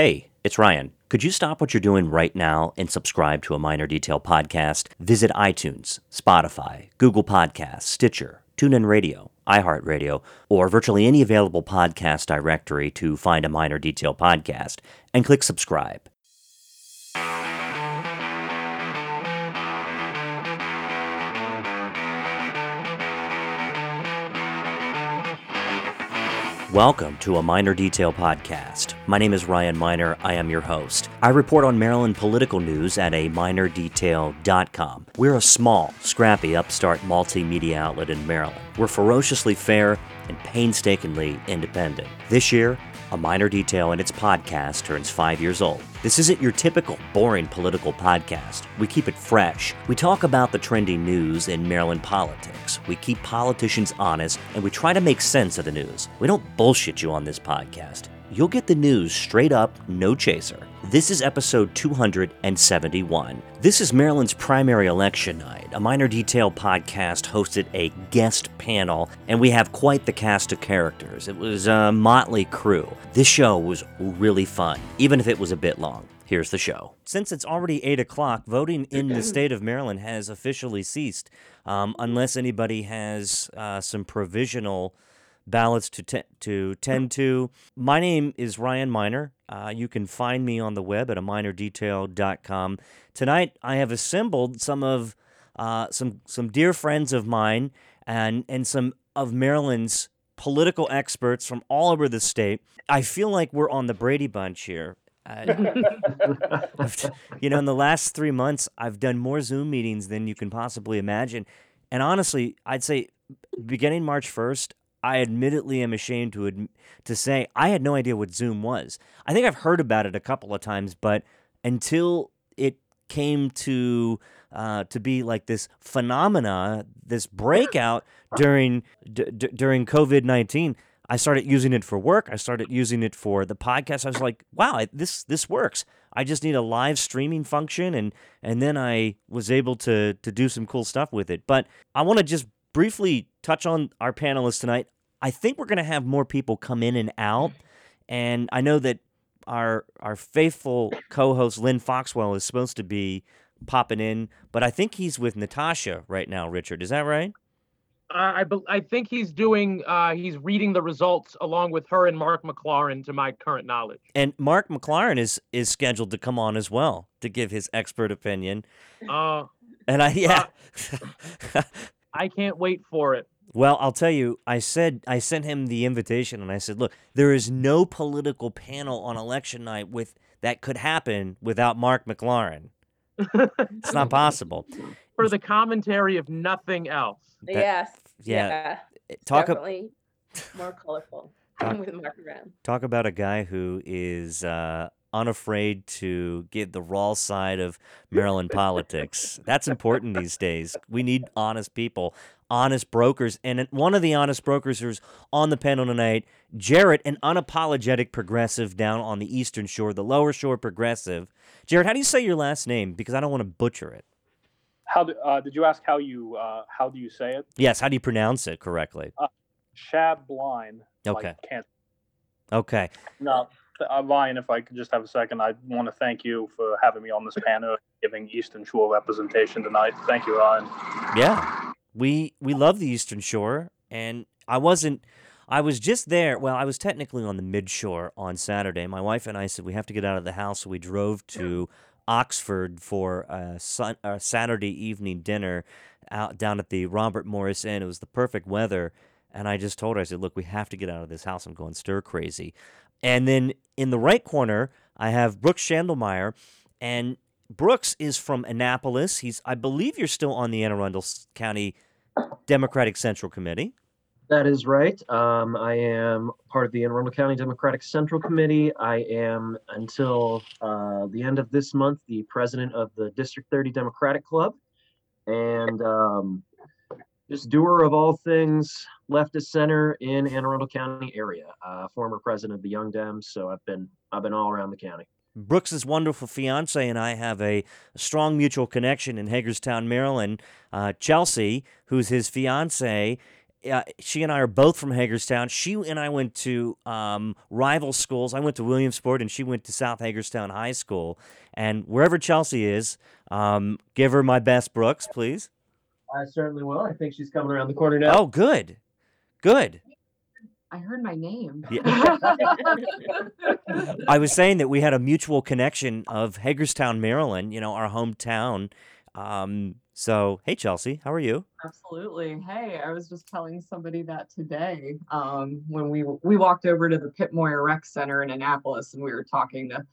Hey, it's Ryan. Could you stop what you're doing right now and subscribe to a Miner Detail podcast? Visit iTunes, Spotify, Google Podcasts, Stitcher, TuneIn Radio, iHeartRadio, or virtually any available podcast directory to find a Miner Detail podcast and click subscribe. Welcome to a Miner Detail podcast. My name is Ryan Miner. I am your host. I report on Maryland political news at a minerdetail.com. We're a small, scrappy, upstart multimedia outlet in Maryland. We're ferociously fair and painstakingly independent. This year, a Miner Detail in its podcast turns five years old. This isn't your typical boring political podcast. We keep it fresh. We talk about the trending news in Maryland politics. We keep politicians honest and we try to make sense of the news. We don't bullshit you on this podcast. You'll get the news straight up, no chaser. This is episode 271. This is Maryland's primary election night. A Miner Detail podcast hosted a guest panel, and we have quite the cast of characters. It was a motley crew. This show was really fun, even if it was a bit long. Here's the show. Since it's already 8 o'clock, voting in the state of Maryland has officially ceased, um, unless anybody has uh, some provisional ballots to, te- to tend to. My name is Ryan Miner. Uh, you can find me on the web at a minerdetail.com. Tonight, I have assembled some of uh, some some dear friends of mine and and some of Maryland's political experts from all over the state. I feel like we're on the Brady Bunch here. Uh, you know, in the last three months, I've done more Zoom meetings than you can possibly imagine. And honestly, I'd say beginning March 1st, I admittedly am ashamed to adm- to say I had no idea what Zoom was. I think I've heard about it a couple of times, but until it came to uh, to be like this phenomena, this breakout during d- d- during COVID nineteen, I started using it for work. I started using it for the podcast. I was like, wow, I, this this works. I just need a live streaming function, and and then I was able to to do some cool stuff with it. But I want to just briefly touch on our panelists tonight. I think we're going to have more people come in and out, and I know that our our faithful co-host Len Foxwell is supposed to be popping in, but I think he's with Natasha right now. Richard, is that right? Uh, I bel I think he's doing. Uh, he's reading the results along with her and Mark McLaurin, to my current knowledge. And Mark McLaurin is is scheduled to come on as well to give his expert opinion. Uh, And I yeah. I can't wait for it. Well, I'll tell you, I said I sent him the invitation and I said, "Look, there is no political panel on election night with that could happen without Mark McLaurin. It's not possible." for the commentary of nothing else. That- yes. yeah, Yeah. Talk ab- definitely more colorful Talk- with Mark around. talk about a guy who is uh, unafraid to give the raw side of Maryland politics. That's important these days. We need honest people, honest brokers, and one of the honest brokers who's on the panel tonight, Jarrett, an unapologetic progressive down on the Eastern Shore, the Lower Shore progressive. Jarrett, how do you say your last name? Because I don't want to butcher it. How do, uh, did you ask how you uh, how do you say it? Yes, how do you pronounce it correctly? Shab blind. Okay. can't. Okay. No, uh, Ryan. If I could just have a second, I want to thank you for having me on this panel, giving Eastern Shore representation tonight. Thank you, Ryan. Yeah. We we love the Eastern Shore and I wasn't I was just there. Well, I was technically on the mid shore on Saturday. My wife and I said we have to get out of the house, so we drove to Oxford for a, sun, a Saturday evening dinner out down at the Robert Morris Inn. It was the perfect weather, and I just told her I said, "Look, we have to get out of this house. I'm going stir crazy." And then in the right corner, I have Brooks Schandelmeyer, and Brooks is from Annapolis. He's, I believe, you're still on the Anne Arundel County Democratic Central Committee. That is right. Um, I am part of the Anne Arundel County Democratic Central Committee. I am, until uh, the end of this month, the president of the District 30 Democratic Club, and um, just doer of all things leftist center in Anne Arundel County area. Uh, former president of the Young Dems, so I've been I've been all around the county. Brooks's wonderful fiance and I have a strong mutual connection in Hagerstown, Maryland. Uh, Chelsea, who's his fiance, uh, she and I are both from Hagerstown. She and I went to um, rival schools. I went to Williamsport, and she went to South Hagerstown High School. And wherever Chelsea is, um, give her my best, Brooks, please. I certainly will. I think she's coming around the corner now. Oh, good, good. I heard my name. I was saying that we had a mutual connection of Hagerstown, Maryland. You know, our hometown. Um, so, hey, Chelsea, how are you? Absolutely. Hey, I was just telling somebody that today um, when we we walked over to the Pip Moyer Rec Center in Annapolis and we were talking to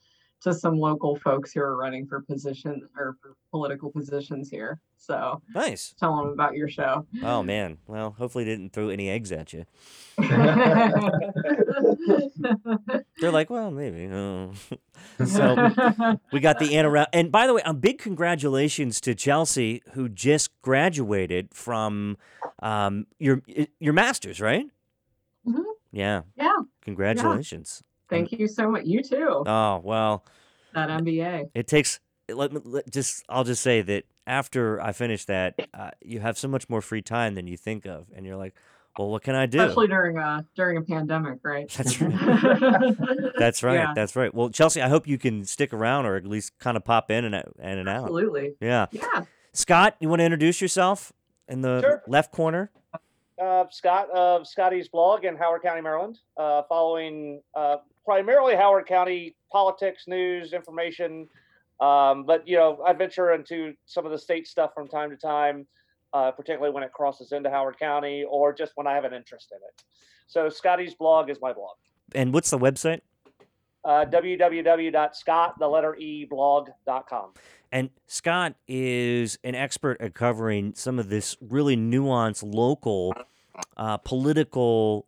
to some local folks who are running for position or for political positions here. So Nice. tell them about your show. Oh man. Well, hopefully they didn't throw any eggs at you. They're like, well, maybe. Oh. so we got the Anna. And by the way, a big congratulations to Chelsea, who just graduated from um, your your master's, right? Mhm. Yeah. yeah. Congratulations. Thank you so much. You too. Oh well, That MBA. it takes. Let me let, just. I'll just say that after I finish that, uh, you have so much more free time than you think of, and you're like, well, what can I do? Especially during a during a pandemic, right? That's right. That's right. Yeah. That's right. Well, Chelsea, I hope you can stick around or at least kind of pop in and out, in and out. Absolutely. Yeah. Yeah. Scott, you want to introduce yourself in the Sure. left corner? uh, Scott of Scotty's blog in Howard County, Maryland, uh, following uh, primarily Howard County politics, news, information. Um, but you know, I venture into some of the state stuff from time to time, uh, particularly when it crosses into Howard County or just when I have an interest in it. So Scotty's blog is my blog. And what's the website? Uh, www.scott, the letter E, blog.com. And Scott is an expert at covering some of this really nuanced local uh, political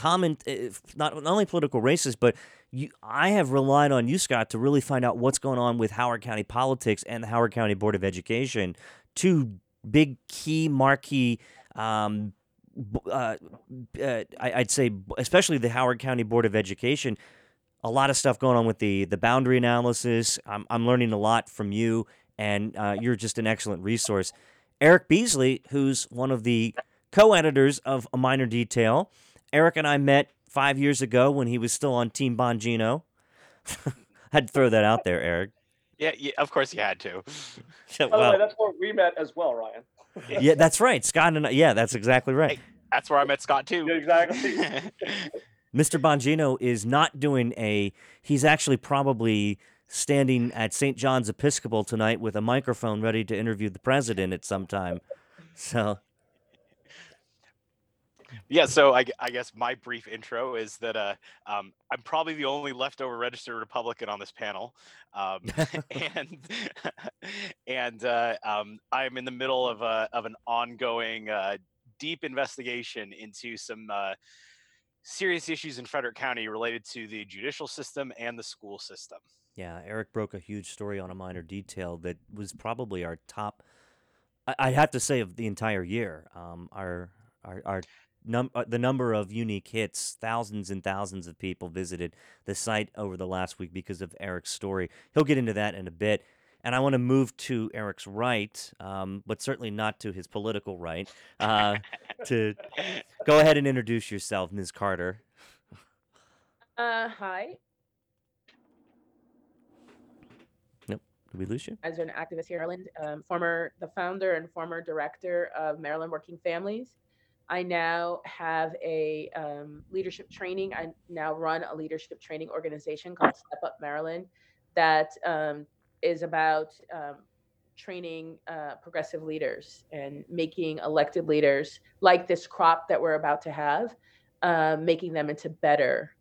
comment, uh, not, not only political races, but you, I have relied on you, Scott, to really find out what's going on with Howard County politics and the Howard County Board of Education, two big key marquee. Um, uh, uh, I'd say, especially the Howard County Board of Education, a lot of stuff going on with the the boundary analysis. I'm I'm learning a lot from you, and uh, you're just an excellent resource. Eric Beasley, who's one of the co-editors of A Miner Detail. Eric and I met five years ago when he was still on Team Bongino. Had to throw that out there, Eric. Yeah, yeah, of course you had to. By the well, way, that's where we met as well, Ryan. yeah, that's right. Scott and I, yeah, that's exactly right. That's where I met Scott too. Exactly. Mr. Bongino is not doing a. He's actually probably standing at St. John's Episcopal tonight with a microphone ready to interview the president at some time. So yeah, so I, I guess my brief intro is that uh, um, I'm probably the only leftover registered Republican on this panel, um, and and uh, um, I'm in the middle of a of an ongoing uh, deep investigation into some uh, serious issues in Frederick County related to the judicial system and the school system. Yeah, Eric broke a huge story on a miner detail that was probably our top. I, I'd have to say of the entire year. Um, our our our num uh, the number of unique hits, thousands and thousands of people visited the site over the last week because of Eric's story. He'll get into that in a bit. And I want to move to Eric's right, um, but certainly not to his political right. Uh, to go ahead and introduce yourself, Ms. Carter. Uh, hi. Nope. Did we lose you? As an activist here in Ireland, um, former the founder and former director of Maryland Working Families. I now have a um, leadership training. I now run a leadership training organization called Step Up Maryland, that um, is about um, training uh, progressive leaders and making elected leaders like this crop that we're about to have, uh, making them into better,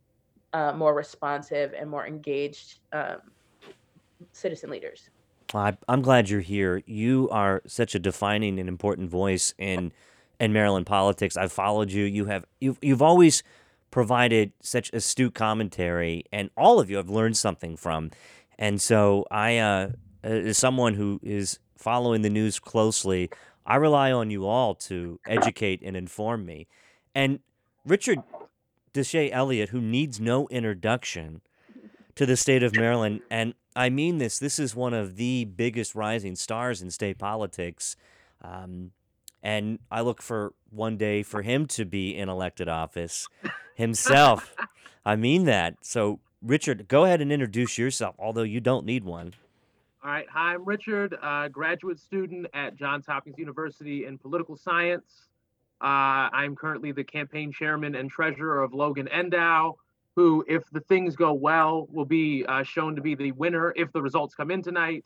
uh, more responsive, and more engaged um, citizen leaders. I, I'm glad you're here. You are such a defining and important voice in in Maryland politics. I've followed you. You have you've you've always provided such astute commentary, and all of you have learned something from. And so I, uh, as someone who is following the news closely, I rely on you all to educate and inform me. And Richard Deshay Elliott, who needs no introduction to the state of Maryland, and I mean this. This is one of the biggest rising stars in state politics. Um, and I look for one day for him to be in elected office himself. I mean that. So, Richard, go ahead and introduce yourself, although you don't need one. All right. Hi, I'm Richard, uh, graduate student at Johns Hopkins University in political science. Uh, I'm currently the campaign chairman and treasurer of Logan Endow, who, if the things go well, will be uh, shown to be the winner if the results come in tonight.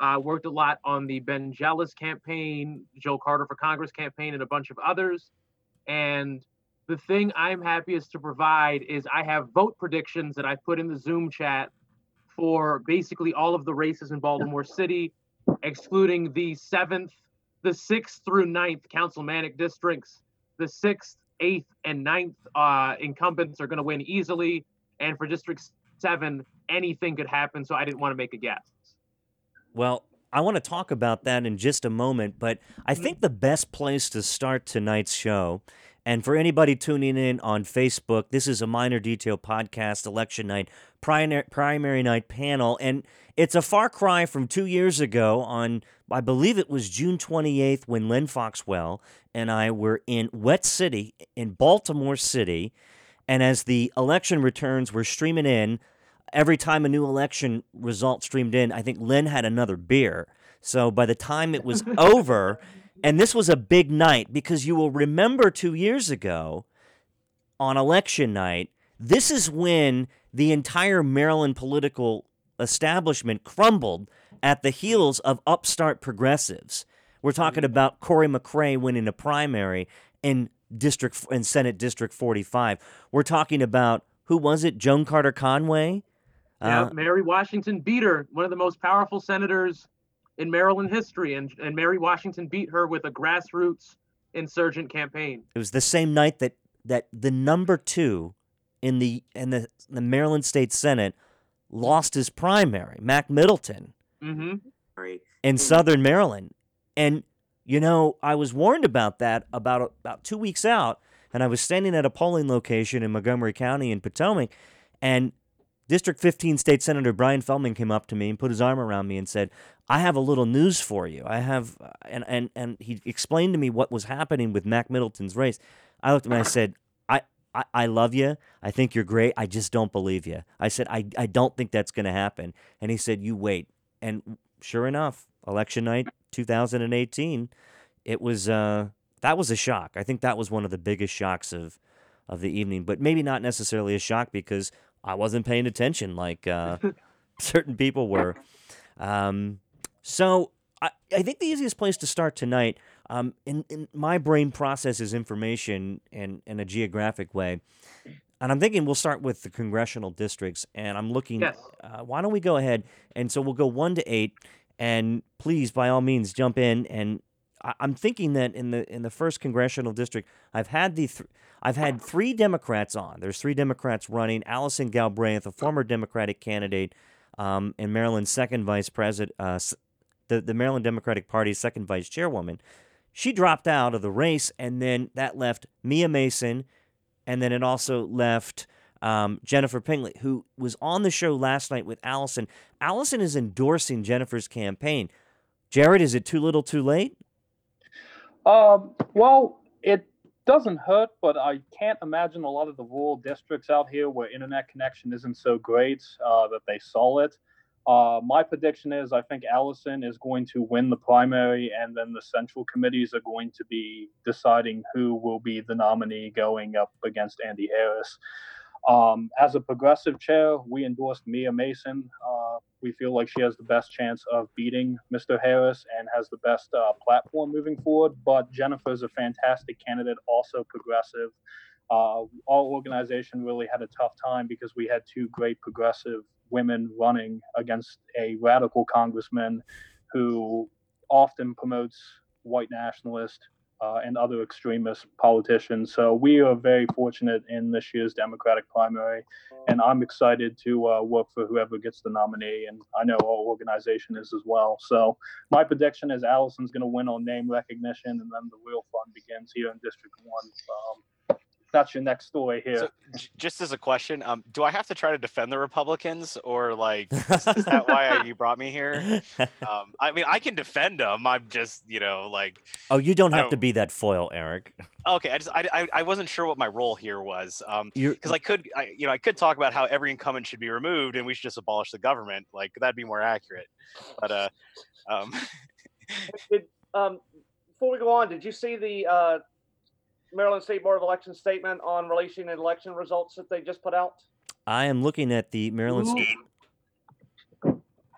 Uh, worked a lot on the Ben Jealous campaign, Joe Carter for Congress campaign, and a bunch of others. And the thing I'm happiest to provide is I have vote predictions that I put in the Zoom chat for basically all of the races in Baltimore City, excluding the seventh, the sixth through ninth councilmanic districts. The sixth, eighth, and ninth uh, incumbents are going to win easily. And for District 7, anything could happen. So I didn't want to make a guess. Well, I want to talk about that in just a moment, but I mm-hmm. think the best place to start tonight's show, and for anybody tuning in on Facebook, this is a Miner Detail podcast, election night, primary, primary night panel, and it's a far cry from two years ago on, I believe it was June 28th when Len Foxwell and I were in Wet City, in Baltimore City, and as the election returns were streaming in, every time a new election result streamed in, I think Len had another beer. So by the time it was over, and this was a big night because you will remember two years ago on election night, this is when the entire Maryland political establishment crumbled at the heels of upstart progressives. We're talking mm-hmm. about Cory McCray winning a primary in district in Senate District 45. We're talking about who was it? Joan Carter Conway yeah, uh, Mary Washington beat her, one of the most powerful senators in Maryland history, and and Mary Washington beat her with a grassroots insurgent campaign. It was the same night that that the number two in the in the, the Maryland State Senate lost his primary, Mac Middleton, mm-hmm. in Southern Maryland, and you know I was warned about that about about two weeks out, and I was standing at a polling location in Montgomery County in Potomac, and District 15 State Senator Brian Feldman came up to me and put his arm around me and said, "I have a little news for you. I have," and and and he explained to me what was happening with Mac Middleton's race. I looked at him and I said, I, I, I love you. I think you're great. I just don't believe you. I said, I, I don't think that's going to happen. And he said, You wait. And sure enough, election night 2018, it was, uh, that was a shock. I think that was one of the biggest shocks of, of the evening, but maybe not necessarily a shock because I wasn't paying attention like uh, certain people were. Um, so I, I think the easiest place to start tonight, um, in, in my brain processes information in, in a geographic way. And I'm thinking we'll start with the congressional districts. And I'm looking, yes. uh, why don't we go ahead? And so we'll go one to eight. And please, by all means, jump in. And I, am thinking that in the in the first congressional district, I've had the th- I've had three Democrats on. There's three Democrats running. Allison Galbraith, a former Democratic candidate um, and Maryland's second vice president, uh, the, the Maryland Democratic Party's second vice chairwoman, she dropped out of the race, and then that left Mia Mason, and then it also left um, Jennifer Pingley, who was on the show last night with Allison. Allison is endorsing Jennifer's campaign. Jarrett, is it too little too late? Um, well, it doesn't hurt, but I can't imagine a lot of the rural districts out here where internet connection isn't so great uh, that they saw it. Uh, my prediction is I think Allison is going to win the primary, and then the central committees are going to be deciding who will be the nominee going up against Andy Harris. Um, as a progressive chair, we endorsed Mia Mason. Uh, we feel like she has the best chance of beating Mr. Harris and has the best uh, platform moving forward. But Jennifer is a fantastic candidate, also progressive. Uh, our organization really had a tough time because we had two great progressive women running against a radical congressman who often promotes white nationalist uh, and other extremist politicians. So we are very fortunate in this year's Democratic primary, and I'm excited to uh, work for whoever gets the nominee, and I know our organization is as well. So my prediction is Allison's going to win on name recognition, and then the real fun begins here in District One. Um, that's your next story here. So, just as a question, um, do I have to try to defend the Republicans, or like, is, is that why I, you brought me here? Um, I mean, I can defend them. I'm just, you know, like, oh, you don't I have to don't- be that foil, Eric. okay, I just, I, I, I wasn't sure what my role here was. Um, because I could, I, you know, I could talk about how every incumbent should be removed and we should just abolish the government. Like that'd be more accurate. But uh, um, Did, um, before we go on, did you see the uh, Maryland State Board of Elections statement on releasing election results that they just put out? I am looking at the Maryland. State-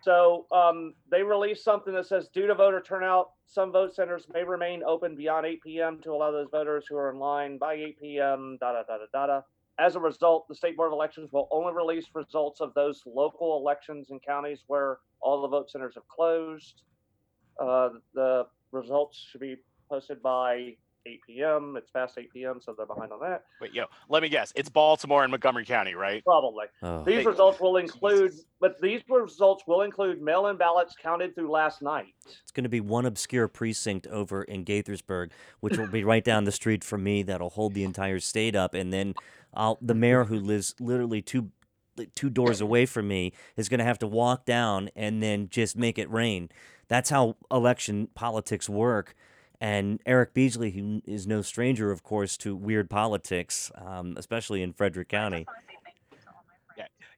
So um, they released something that says, due to voter turnout, some vote centers may remain open beyond 8 p.m. to allow those voters who are in line by 8 p.m. Da da da da da. da. As a result, the State Board of Elections will only release results of those local elections in counties where all the vote centers have closed. Uh, the results should be posted by 8 p.m. It's past 8 p.m., so they're behind on that. wait, yo, let me guess. It's Baltimore and Montgomery County, right? Probably. oh. These Hey, results will include, Jesus. but these results will include mail-in ballots counted through last night. It's going to be one obscure precinct over in Gaithersburg, which will be right down the street from me. That'll hold the entire state up, and then I'll the mayor who lives literally two two doors away from me is going to have to walk down and then just make it rain. That's how election politics work. And Eric Beasley, who is no stranger, of course, to weird politics, um, especially in Frederick County.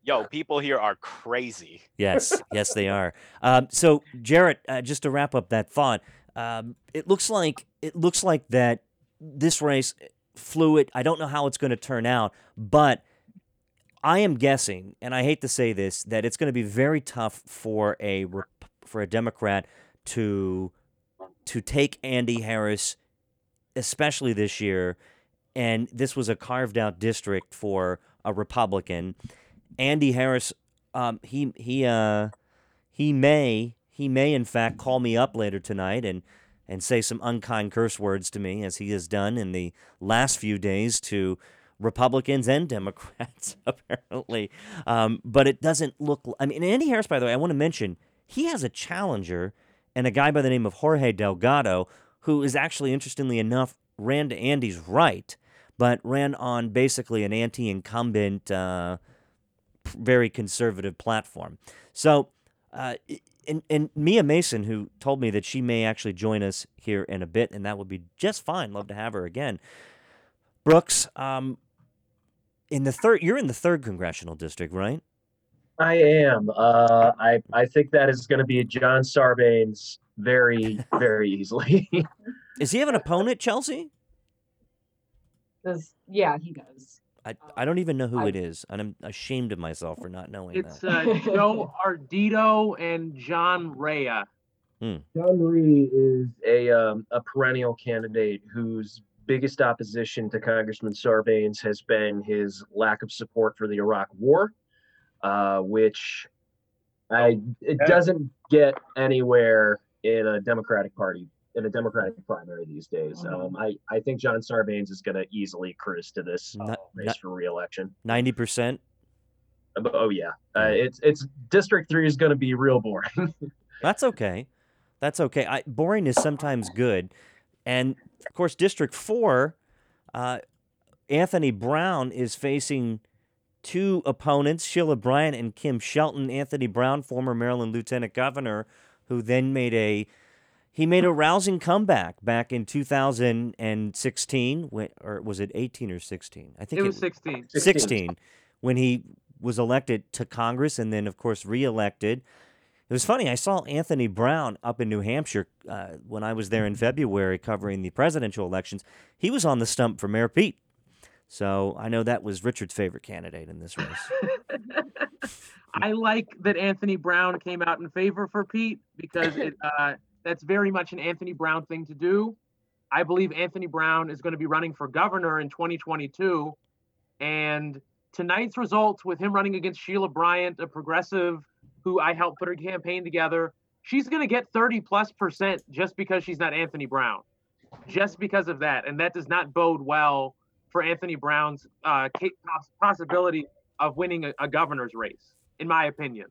Yo, people here are crazy. Yes, yes, they are. Um, so, Jarrett, uh, just to wrap up that thought, um, it looks like it looks like that this race fluid. I don't know how it's going to turn out, but I am guessing, and I hate to say this, that it's going to be very tough for a Rep- for a Democrat to to take Andy Harris, especially this year. And this was a carved out district for a Republican. Andy Harris, um, he he uh, he may he may in fact call me up later tonight and and say some unkind curse words to me as he has done in the last few days to Republicans and Democrats apparently. Um, but it doesn't look. I mean, Andy Harris, by the way, I want to mention he has a challenger and a guy by the name of Jorge Delgado, who is actually interestingly enough ran to Andy's right, but ran on basically an anti-incumbent. Uh, very conservative platform. So, uh, and, and Mia Mason, who told me that she may actually join us here in a bit, and that would be just fine. Love to have her again. Brooks, um, in the third, you're in the third congressional district, right? I am. Uh, I I think that is going to be John Sarbanes very very easily. Does he have an opponent, Chelsea? Does yeah, he does. I, I don't even know who I- it is, and I'm ashamed of myself for not knowing It's that. uh, Joe Ardito and John Rea. John Ree is a um, a perennial candidate whose biggest opposition to Congressman Sarbanes has been his lack of support for the Iraq War, uh, which I it Yeah. doesn't get anywhere in a Democratic Party in a Democratic primary these days. Um, I I think John Sarbanes is going to easily cruise to this uh, Not- race not- for reelection. Ninety percent. Oh yeah, uh, it's it's District Three is going to be real boring. That's okay. That's okay. I, boring is sometimes good, and of course, District Four, uh, Anthony Brown is facing two opponents: Sheila Bryant and Kim Shelton. Anthony Brown, former Maryland Lieutenant Governor, who then made a he made a rousing comeback back in 2016, when, or was it 18 or 16? I think It was w- 16. 16 when he was elected to Congress and then, of course, reelected. It was funny. I saw Anthony Brown up in New Hampshire uh, when I was there in February covering the presidential elections. He was on the stump for Mayor Pete. So I know that was Richard's favorite candidate in this race. I like that Anthony Brown came out in favor for Pete because it, uh, that's very much an Anthony Brown thing to do. I believe Anthony Brown is going to be running for governor in 2022. And tonight's results with him running against Sheila Bryant, a progressive who I helped put her campaign together, she's going to get 30 plus percent just because she's not Anthony Brown. Just because of that. And that does not bode well for Anthony Brown's uh, ca- possibility of winning a, a governor's race, in my opinion.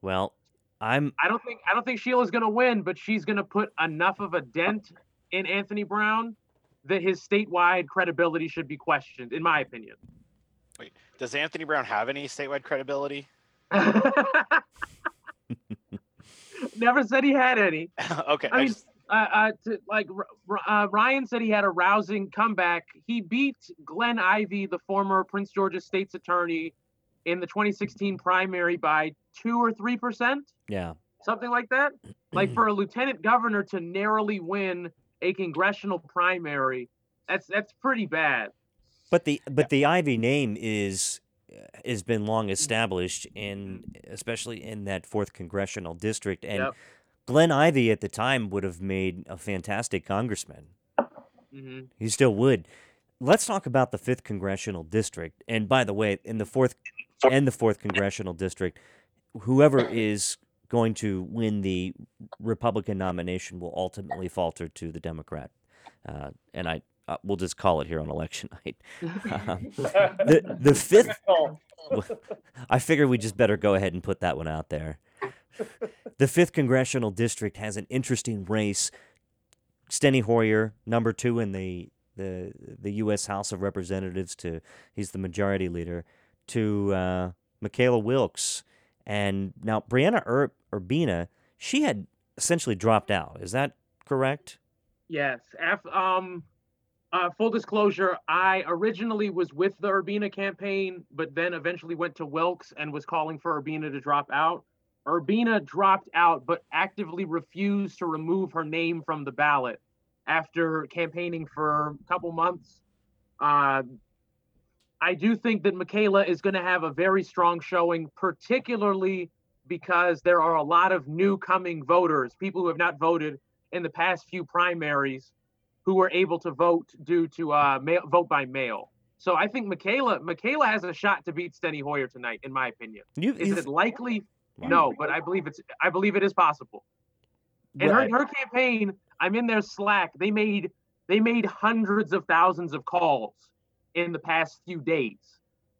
Well, I'm I don't think I don't think Sheila's going to win, but she's going to put enough of a dent in Anthony Brown that his statewide credibility should be questioned, in my opinion. Wait, does Anthony Brown have any statewide credibility? Never said he had any. okay. I I mean, just- uh, uh, to, like uh, Ryan said, he had a rousing comeback. He beat Glenn Ivey, the former Prince George's State's attorney, in the 2016 primary by two or three percent, Yeah. something like that. Like for a lieutenant governor to narrowly win a congressional primary, that's that's pretty bad. But the but the Ivey name is has been long established in especially in that fourth congressional district and Yep. Glenn Ivey at the time would have made a fantastic congressman. hmm He still would. Let's talk about the fifth congressional district. And by the way, in the fourth and the fourth congressional district, whoever is going to win the Republican nomination will ultimately falter to the Democrat. Uh, and I uh, we'll just call it here on election night. Um, the the fifth I figure we just better go ahead and put that one out there. The fifth congressional district has an interesting race. Steny Hoyer, number two in the the the U.S. House of Representatives, to he's the majority leader, to uh, Mckayla Wilkes, and now Briana Ur- Urbina, she had essentially dropped out. Is that correct? Yes. Um, uh, full disclosure, I originally was with the Urbina campaign, but then eventually went to Wilkes and was calling for Urbina to drop out. Urbina dropped out, but actively refused to remove her name from the ballot after campaigning for a couple months. Uh, I do think that Mckayla is going to have a very strong showing, particularly because there are a lot of new coming voters, people who have not voted in the past few primaries who were able to vote due to uh, mail, vote by mail. So I think Mckayla Mckayla has a shot to beat Steny Hoyer tonight, in my opinion. You, Is it likely? Wow. No, but I believe it's I believe it is possible. And Right. her, her campaign, I'm in their Slack. They made they made hundreds of thousands of calls in the past few days.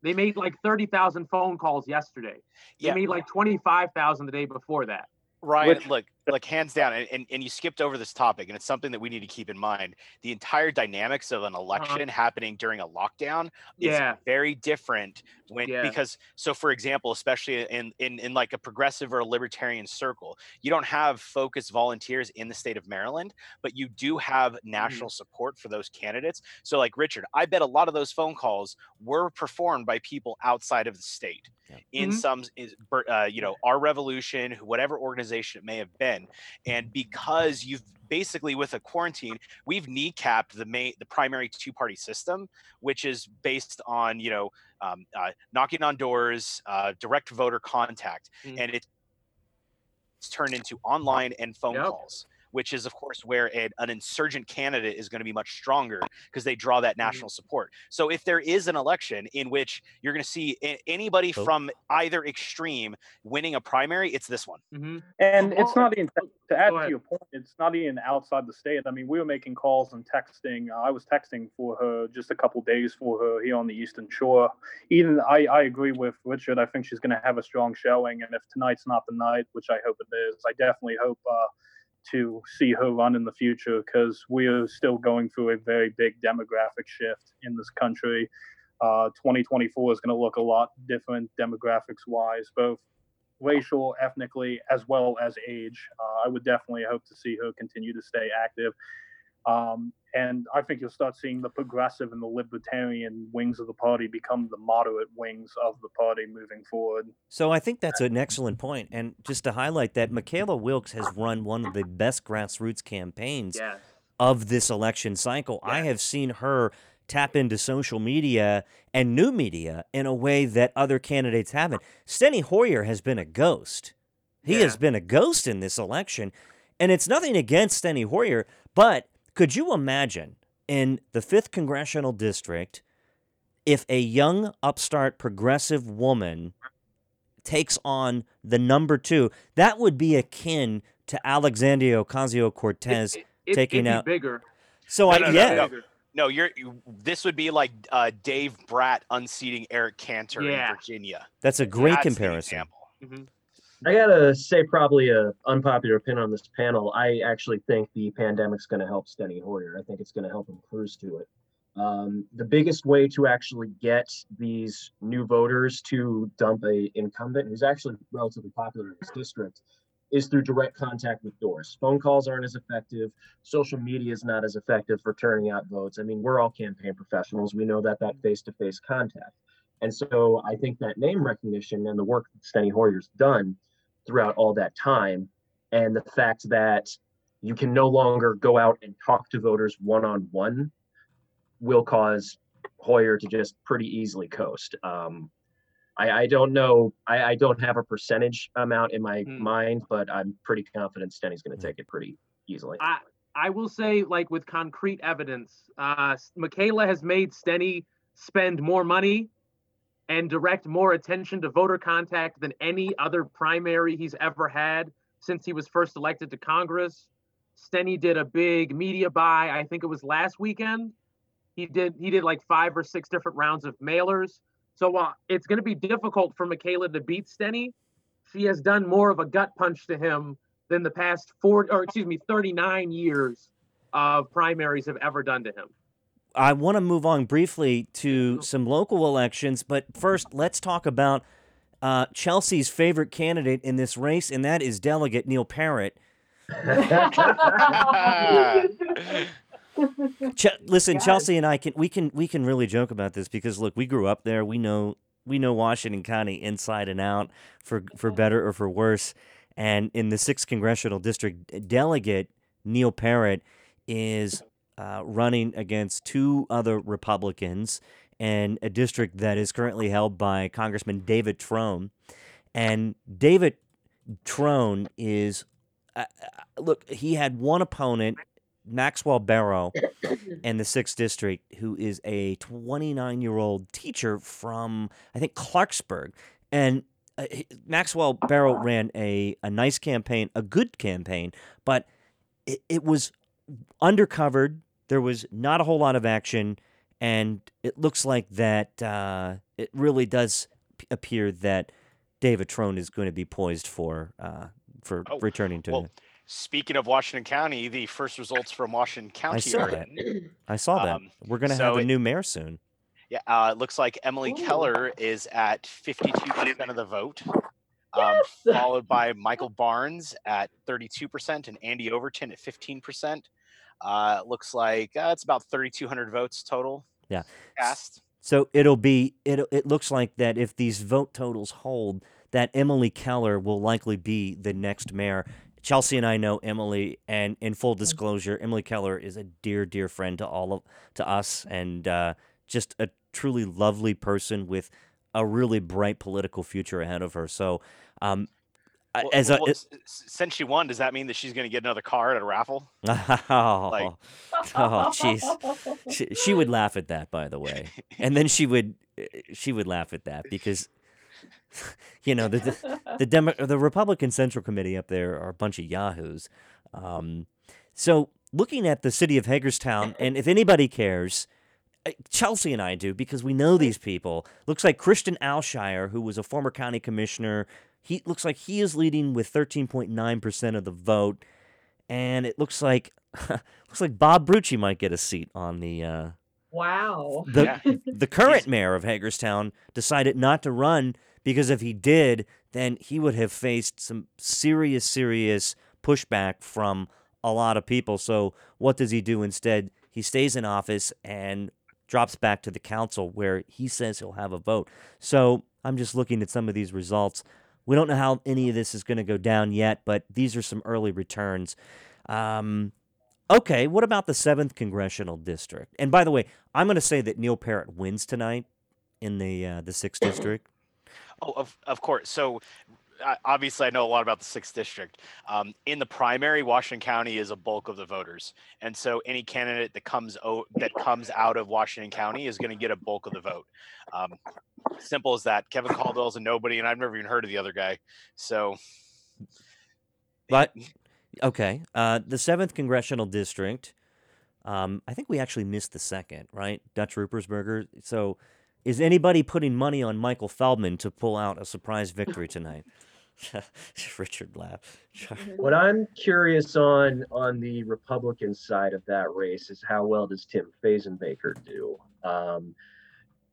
They made like thirty thousand phone calls yesterday. They Yeah. made like twenty five thousand the day before that. Ryan, Which- look, like hands down, and, and, and you skipped over this topic, and it's something that we need to keep in mind. The entire dynamics of an election happening during a lockdown is Yeah. very different when Yeah. because so for example, especially in, in in like a progressive or a libertarian circle, you don't have focused volunteers in the state of Maryland, but you do have Mm-hmm. national support for those candidates. So like Richard, I bet a lot of those phone calls were performed by people outside of the state Yeah. in Mhm. some is uh, you know our revolution whatever organization it may have been and because you've basically with a quarantine we've kneecapped the main the primary two party system which is based on you know um, uh, knocking on doors uh, direct voter contact Mm. and it's turned into online and phone Yep. calls which is of course where an, an insurgent candidate is going to be much stronger because they draw that Mhm. national support so if there is an election in which you're going to see a- anybody Oh. from either extreme winning a primary it's this one hmm And it's not even to add to your point. It's not even outside the state. I mean, we were making calls and texting. Uh, I was texting for her just a couple days for her here on the Eastern Shore. Even I, I agree with Richard. I think she's going to have a strong showing. And if tonight's not the night, which I hope it is, I definitely hope uh, to see her run in the future because we are still going through a very big demographic shift in this country. Uh, 2024 is going to look a lot different demographics wise, both racial, ethnically, as well as age. Uh, I would definitely hope to see her continue to stay active. Um, and I think you'll start seeing the progressive and the libertarian wings of the party become the moderate wings of the party moving forward. So I think that's an excellent point. And just to highlight that, Mckayla Wilkes has run one of the best grassroots campaigns Yes. of this election cycle. I have seen her tap into social media and new media in a way that other candidates haven't. Steny Hoyer has been a ghost. He has been a ghost in this election. And it's nothing against Steny Hoyer, but could you imagine in the 5th congressional district if a young upstart progressive woman takes on the number 2? That would be akin to Alexandria Ocasio-Cortez It- it- taking it'd be out bigger. so No, I no, no, yeah, no. no you're you, this would be like uh, dave bratt unseating eric cantor Yeah. in virginia that's a great That's the comparison. example. I gotta say, probably a unpopular opinion on this panel. I actually think the pandemic's going to help Steny Hoyer. I think it's going to help him cruise to it. Um, the biggest way to actually get these new voters to dump a incumbent who's actually relatively popular in his district is through direct contact with doors. Phone calls aren't as effective. Social media is not as effective for turning out votes. I mean, we're all campaign professionals. We know that that face-to-face contact. And so I think that name recognition and the work that Steny Hoyer's done throughout all that time, and the fact that you can no longer go out and talk to voters one-on-one will cause Hoyer to just pretty easily coast. Um, I, I don't know. I, I don't have a percentage amount in my Hmm. mind, but I'm pretty confident Steny's going to take it pretty easily. I I will say, like with concrete evidence, uh, Mckayla has made Steny spend more money and direct more attention to voter contact than any other primary he's ever had since he was first elected to Congress. Steny did a big media buy. I think it was last weekend. He did he did like five or six different rounds of mailers. So while it's going to be difficult for Mckayla to beat Steny, she has done more of a gut punch to him than the past four or excuse me 39 years of primaries have ever done to him. I want to move on briefly to some local elections, but first, let's talk about uh, Chelsea's favorite candidate in this race, and that is Delegate Neil Parrott. Ch- listen, Yes. Chelsea and I can we can we can really joke about this because look, we grew up there. We know we know Washington County inside and out for for better or for worse. And in the sixth congressional district, delegate Neil Parrott is uh, running against two other Republicans in a district that is currently held by Congressman David Trone. And David Trone is, uh, uh, look, he had one opponent, Maxwell Bero, in the sixth district, who is a 29 year old teacher from, I think, Clarksburg. And uh, Maxwell Bero ran a, a nice campaign, a good campaign, but it, it was undercovered. There was not a whole lot of action, and it looks like that uh, it really does p- appear that David Trone is going to be poised for uh, for Oh, returning to. well, Speaking of Washington County, the first results from Washington County I saw are that. in. I saw that. um, We're going to so have a it- new mayor soon. Yeah, uh, it looks like Emily Ooh. Keller is at 52% of the vote, um, followed by Michael Barnes at 32% and Andy Overton at 15%. Uh, it looks like uh, it's about 3,200 votes total. Yeah. Cast. So it'll be it. It looks like that if these vote totals hold, that Emily Keller will likely be the next mayor. Chelsea and I know Emily, and in full disclosure, Emily Keller is a dear, dear friend to all of to us, and uh, just a truly lovely person with a really bright political future ahead of her. So, um, Well, as a, well, s- since she won, does that mean that she's going to get another car at a raffle? oh, oh, jeez. she, she would laugh at that, by the way, and then she would uh, she would laugh at that because you know the the the, Demo- the Republican Central Committee up there are a bunch of yahoos. Um, so looking at the city of Hagerstown, and if anybody cares. Uh, Chelsea and I do because we know these people. Looks like Kristin Aleshire, who was a former county commissioner, he looks like he is leading with 13.9% of the vote and it looks like looks like Bob Bruchey might get a seat on the uh, Wow. the Yeah. the current mayor of Hagerstown decided not to run because if he did, then he would have faced some serious serious pushback from a lot of people. So what does he do instead? He stays in office and drops back to the council where he says he'll have a vote. So I'm just looking at some of these results. We don't know how any of this is going to go down yet, but these are some early returns. Um, okay, what about the seventh congressional district? And by the way, I'm going to say that Neil Parrott wins tonight in the uh, the sixth district. Oh, of, of course. So obviously, I know a lot about the sixth district. Um, in the primary, Washington County is a bulk of the voters, and so any candidate that comes o- that comes out of Washington County is going to get a bulk of the vote. Um, simple as that. Kevin Caldwell's a nobody, and I've never even heard of the other guy. So, But okay, uh, the seventh congressional district. Um, I think we actually missed the second, right? Dutch Ruppersberger. So, is anybody putting money on Michael Feldman to pull out a surprise victory tonight? Richard laugh. What I'm curious on on the Republican side of that race is how well does Tim Fazenbaker do? Um,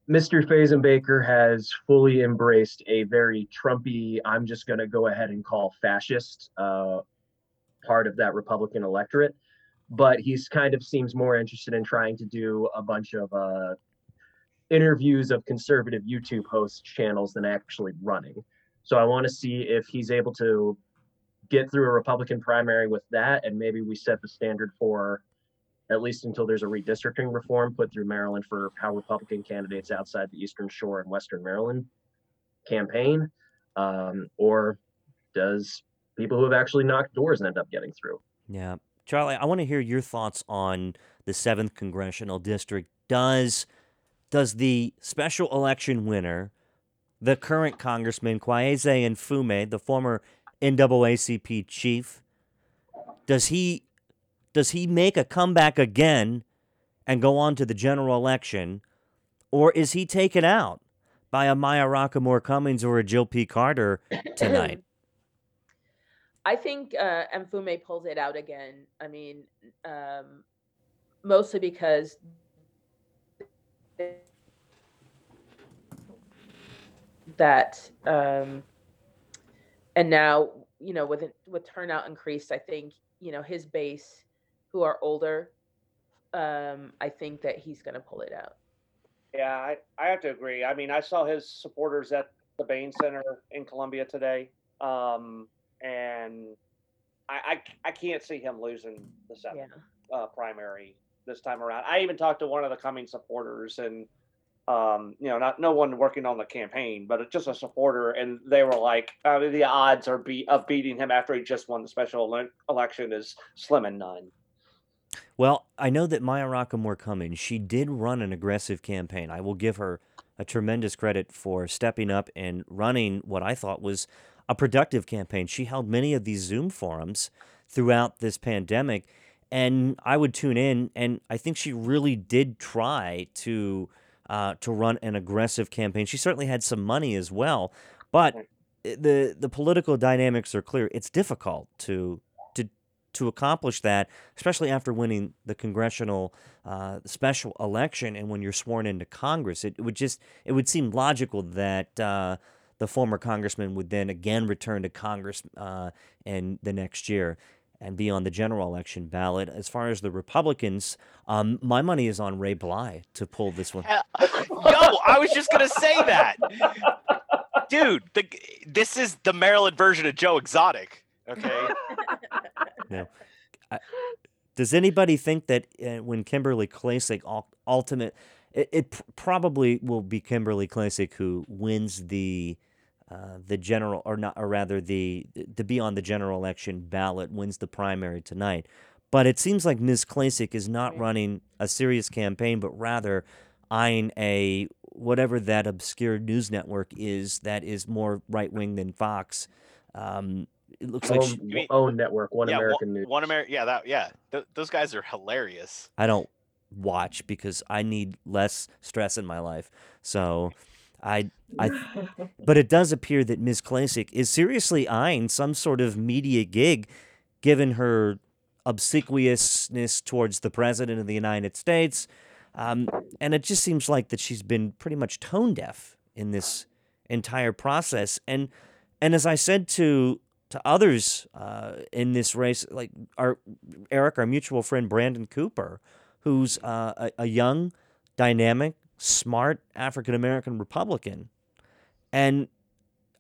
Mr. Fazenbaker has fully embraced a very Trumpy, I'm just going to go ahead and call fascist uh, part of that Republican electorate. But he's kind of seems more interested in trying to do a bunch of uh, interviews of conservative YouTube host channels than actually running. So I want to see if he's able to get through a Republican primary with that, and maybe we set the standard for at least until there's a redistricting reform put through Maryland for how Republican candidates outside the Eastern Shore and Western Maryland campaign, um, or does people who have actually knocked doors end up getting through? Yeah, Charlie, I want to hear your thoughts on the seventh congressional district. Does does the special election winner, the current Congressman Kweisi Mfume, the former NAACP chief, does he does he make a comeback again and go on to the general election, or is he taken out by a Maya Rockeymoore Cummings or a Jill P. Carter tonight? I think uh, Mfume pulls it out again. I mean, um, mostly because that, um, and now you know with with turnout increased, I think you know his base, who are older, um, I think that he's going to pull it out. Yeah, I, I have to agree. I mean, I saw his supporters at the Bain Center in Columbia today, um, and I, I I can't see him losing the seventh Yeah. uh, primary this time around. I even talked to one of the coming supporters, and um, you know, not no one working on the campaign, but just a supporter, and they were like, I mean, the odds are be of beating him after he just won the special ele- election is slim and none. Well, I know that Maya Rockeymoore Cummings, she did run an aggressive campaign. I will give her a tremendous credit for stepping up and running what I thought was a productive campaign. She held many of these Zoom forums throughout this pandemic, and I would tune in, and I think she really did try to uh, to run an aggressive campaign. She certainly had some money as well, but the the political dynamics are clear. It's difficult to to to accomplish that, especially after winning the congressional uh, special election and when you're sworn into Congress. It, would just it would seem logical that uh, the former congressman would then again return to Congress uh, in the next year and be on the general election ballot. As far as the Republicans, um, my money is on Ray Bly to pull this one. Yo, I was just gonna say that, dude. The, this is the Maryland version of Joe Exotic. Okay. Does anybody think that uh, when Kimberly Klacik ultimate, it, it pr- probably will be Kimberly Klacik who wins the uh, the general or not or rather the to be on the general election ballot wins the primary tonight. But it seems like Ms. Klacik is not Right. running a serious campaign, but rather eyeing a whatever that obscure news network is that is more right wing than Fox. Um, it looks like Own, she, mean- own network, one yeah, American one, News. one American. Yeah, that. Yeah, Th- those guys are hilarious. I don't watch because I need less stress in my life. So I I but it does appear that Ms. Klacik is seriously eyeing some sort of media gig given her obsequiousness towards the president of the United States. Um, and it just seems like that she's been pretty much tone deaf in this entire process. And and as I said to to others uh, in this race, like our Eric, our mutual friend Brandon Cooper, who's uh, a, a young, dynamic, smart African American Republican, and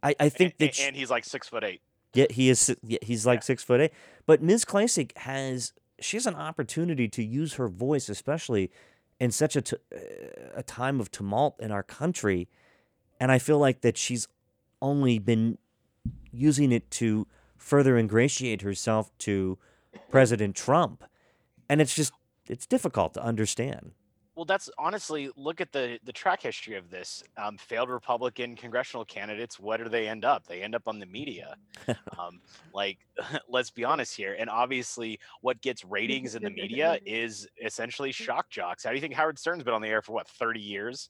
I, I think and, that sh- and he's like six foot eight. yeah, he is. Yeah, he's like six foot eight. But Ms. Klacik has she has an opportunity to use her voice, especially in such a t- a time of tumult in our country, and I feel like that she's only been using it to further ingratiate herself to President Trump, and it's just it's difficult to understand. Well, that's honestly look at the the track history of this. Um, failed Republican congressional candidates. What do they end up? They end up on the media. Um, like, let's be honest here. And obviously, what gets ratings in the media is essentially shock jocks. How do you think Howard Stern's been on the air for what thirty years?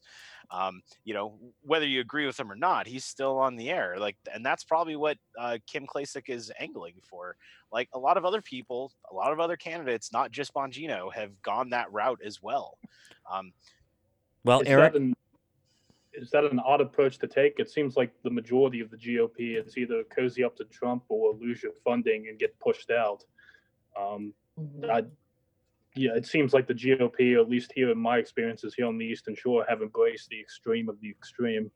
Um, you know, whether you agree with him or not, he's still on the air. Like, and that's probably what uh, Kim Klacik is angling for. Like a lot of other people, a lot of other candidates, not just Bongino, have gone that route as well. Um, Well, is Eric, that an is that an odd approach to take? It seems like the majority of the GOP is either cozy up to Trump or lose your funding and get pushed out. Um, Mhm. I, yeah, it seems like the GOP, at least here in my experiences here on the Eastern Shore, have embraced the extreme of the extreme.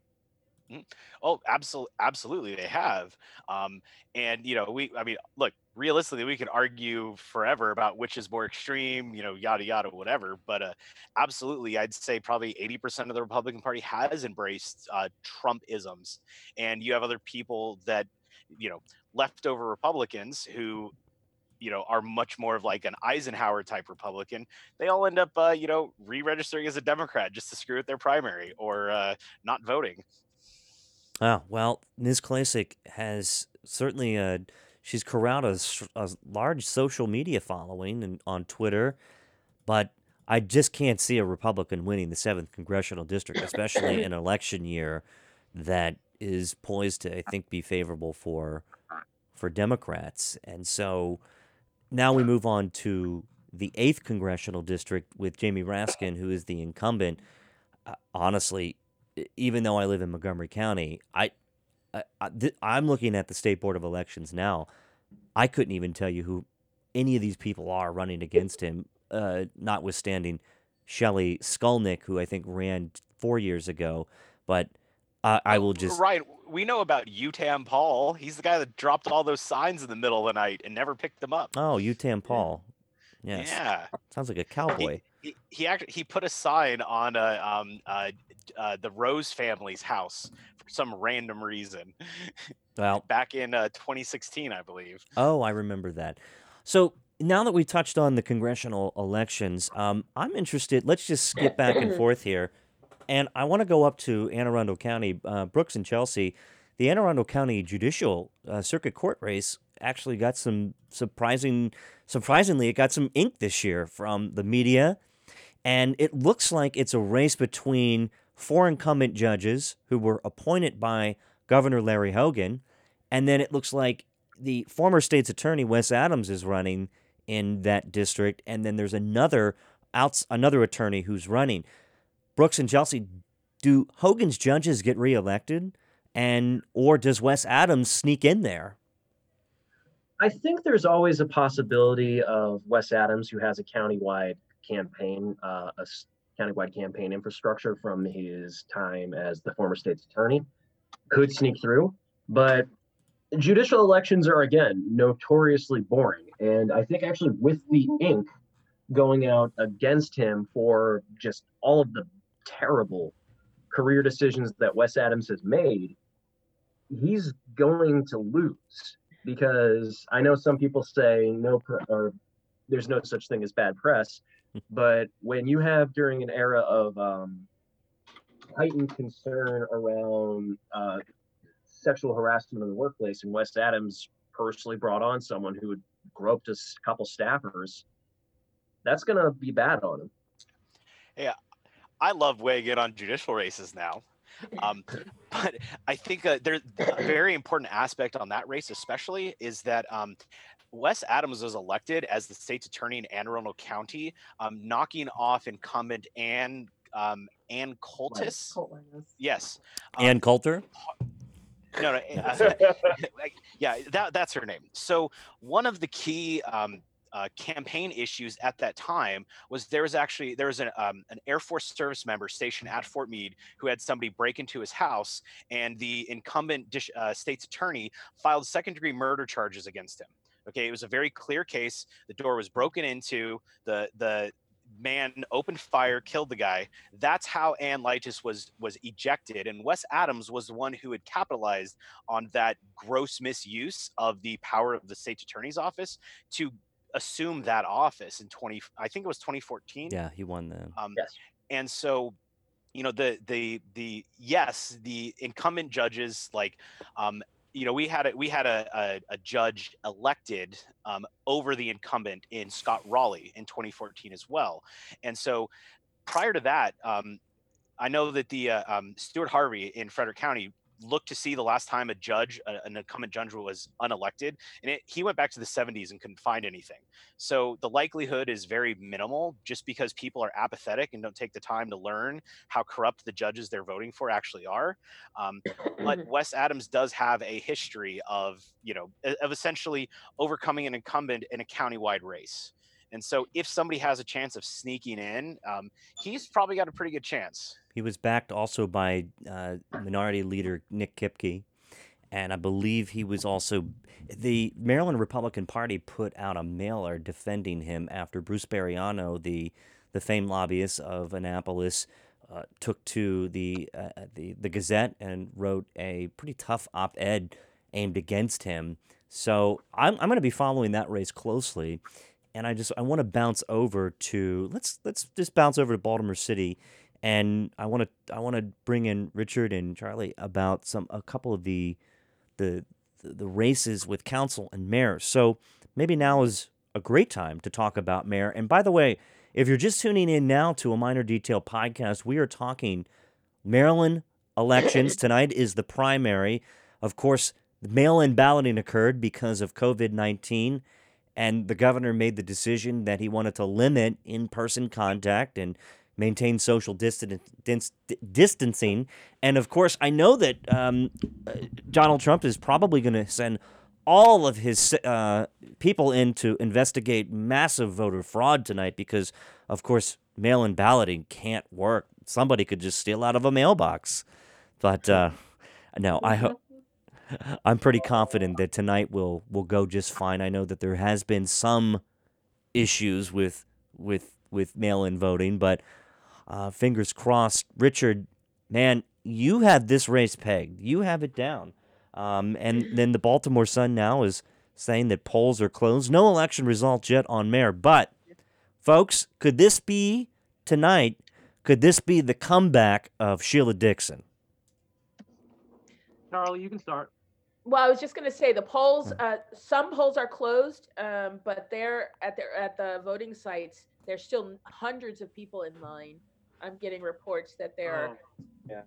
Oh, absolutely, absolutely, they have. Um, and you know, we, I mean, look, realistically, we could argue forever about which is more extreme, you know, yada yada, whatever. But uh, absolutely, I'd say probably eighty percent of the Republican Party has embraced uh, Trump isms, and you have other people that, you know, leftover Republicans who. You know, are much more of like an Eisenhower type Republican. They all end up, uh, you know, re-registering as a Democrat just to screw with their primary or uh, not voting. Oh, well, Ms. Klacik has certainly uh, she's corralled a large social media following and on Twitter, but I just can't see a Republican winning the seventh congressional district, especially in an election year that is poised to, I think, be favorable for for Democrats. And so now we move on to the eighth congressional district with Jamie Raskin, who is the incumbent. Uh, honestly, even though I live in Montgomery County, I, I, I th- I'm looking at the state board of elections now. I couldn't even tell you who any of these people are running against him, uh, notwithstanding Shelley Skulnick, who I think ran four years ago. But I, I will just right. we know about Utam Paul. He's the guy that dropped all those signs in the middle of the night and never picked them up. oh, Utam Paul. Yes, Yeah. sounds like a cowboy. He, he actually he put a sign on a um, uh, uh, the Rose family's house for some random reason Well, back in uh, 2016, I believe. Oh, I remember that. So now that we touched on the congressional elections, um, I'm interested. Let's just skip back and forth here, and I want to go up to Anne Arundel County, uh, Brooks and Chelsea. The Anne Arundel County Judicial uh, Circuit Court race actually got some surprising, surprisingly, it got some ink this year from the media, and it looks like it's a race between four incumbent judges who were appointed by Governor Larry Hogan, and then it looks like the former state's attorney Wes Adams is running in that district, and then there's another outs another attorney who's running. Brooks and Chelsea, do Hogan's judges get reelected, and or does Wes Adams sneak in there? I think there's always a possibility of Wes Adams, who has a countywide campaign, uh, countywide campaign infrastructure from his time as the former state's attorney, could sneak through. But judicial elections are again notoriously boring, and I think actually with the ink going out against him for just all of the terrible career decisions that Wes Adams has made, he's going to lose because I know some people say no or there's no such thing as bad press, but when you have during an era of um, heightened concern around uh, sexual harassment in the workplace, and Wes Adams personally brought on someone who had groped a couple staffers, that's going to be bad on him. Yeah, I love weighing in on judicial races now. Um, but I think uh, there's a very important aspect on that race, especially, is that um, Wes Adams was elected as the state's attorney in Anne Arundel County, um, knocking off incumbent Ann um, Ann Coltis. Yes. Um, Ann Coulter? no, no, uh, yeah, that that's her name. So one of the key um, uh, campaign issues at that time was there was actually there was an um, an Air Force service member stationed at Fort Meade who had somebody break into his house, and the incumbent dish, uh, state's attorney filed second degree murder charges against him. Okay, it was a very clear case. The door was broken into. The the man opened fire, killed the guy. That's how Ann Leitess was was ejected, and Wes Adams was the one who had capitalized on that gross misuse of the power of the state's attorney's office to assume that office in 20 I think it was 2014. Yeah, he won the. Um, Yes. and so you know the the the yes the incumbent judges like um you know we had a we had a, a, a judge elected um, over the incumbent in scott raleigh in 2014 as well. And so prior to that um, i know that the uh, um, stuart harvey in frederick county look to see the last time a judge, an incumbent judge, was unelected, and it, he went back to the 70s and couldn't find anything. So the likelihood is very minimal, just because people are apathetic and don't take the time to learn how corrupt the judges they're voting for actually are. Um, but Wes Adams does have a history of, you know, of essentially overcoming an incumbent in a countywide race. And so, if somebody has a chance of sneaking in, um, he's probably got a pretty good chance. He was backed also by uh, Minority Leader Nick Kipke, and I believe he was also the Maryland Republican Party put out a mailer defending him after Bruce Bereano, the the famed lobbyist of Annapolis, uh, took to the uh, the the Gazette and wrote a pretty tough op-ed aimed against him. So I'm I'm going to be following that race closely and I just I want to bounce over to let's let's just bounce over to Baltimore City, and I want to I want to bring in Richard and Charlie about some a couple of the the the races with council and mayor. So maybe now is a great time to talk about mayor. And by the way, if you're just tuning in now to a miner detail podcast, we are talking Maryland elections. Tonight is the primary. Of course, mail in balloting occurred because of COVID 19 and the governor made the decision that he wanted to limit in person contact and maintain social distancing. And of course, I know that um, uh, Donald Trump is probably going to send all of his uh, people in to investigate massive voter fraud tonight because, of course, mail in balloting can't work. Somebody could just steal out of a mailbox. But uh, no, I hope. I'm pretty confident that tonight will will go just fine. I know that there has been some issues with with with mail-in voting, but uh, fingers crossed. Richard, man, you have this race pegged. You have it down. Um, and then the Baltimore Sun now is saying that polls are closed. No election results yet on mayor, but folks, could this be tonight? Could this be the comeback of Sheila Dixon? Charlie, you can start. Well, I was just going to say the polls. Hmm. Uh, some polls are closed, um, but they're at the at the voting sites. There's still hundreds of people in line. I'm getting reports that there. Oh. Yeah.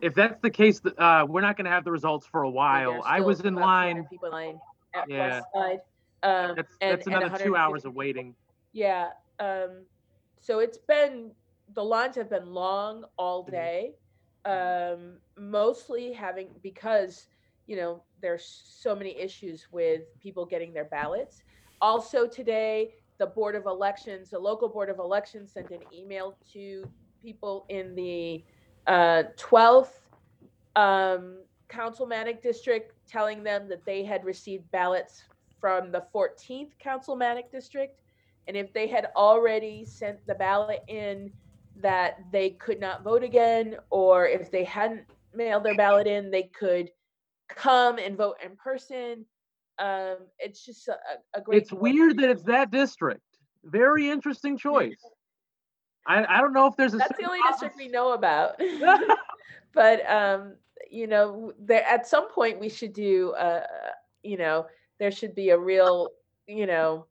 If that's the case, uh, we're not going to have the results for a while. I was in line. People in line at yeah. West Side. Um, that's that's and, another and two hours of waiting. Yeah. Um, so it's been the lines have been long all mm-hmm. day um, mostly having because you know there's so many issues with people getting their ballots. Also today, the board of elections, the local board of elections, sent an email to people in the uh, 12th um, councilmanic district telling them that they had received ballots from the 14th councilmanic district and if they had already sent the ballot in that they could not vote again, or if they hadn't mailed their ballot in, they could come and vote in person. Um, it's just a, a great. It's weird that it's that district. Very interesting choice. I, I don't know if there's a. That's the only district we know about. but um, you know, there at some point we should do. Uh, you know, there should be a real, you know,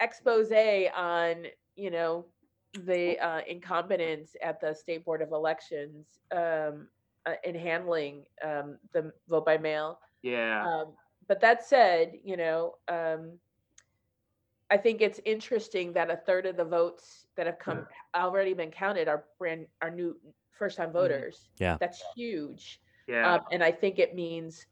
expose on you know the uh, incompetence at the state board of elections um, uh, in handling um, the vote by mail. Yeah. Um, but that said, you know, um, I think it's interesting that a third of the votes that have come already been counted are brand are new first time mm-hmm. voters. Yeah. That's huge. Yeah. Um, and I think it means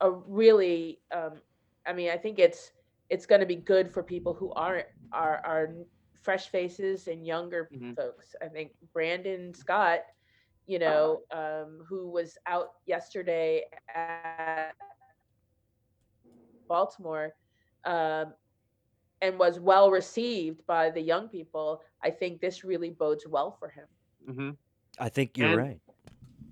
a really, um, I mean, I think it's it's going to be good for people who aren't are are fresh faces and younger mm-hmm. folks. I think Brandon Scott, you know, um, who was out yesterday at Baltimore um, and was well received by the young people, I think this really bodes well for him. Mm-hmm. I think you're and, right.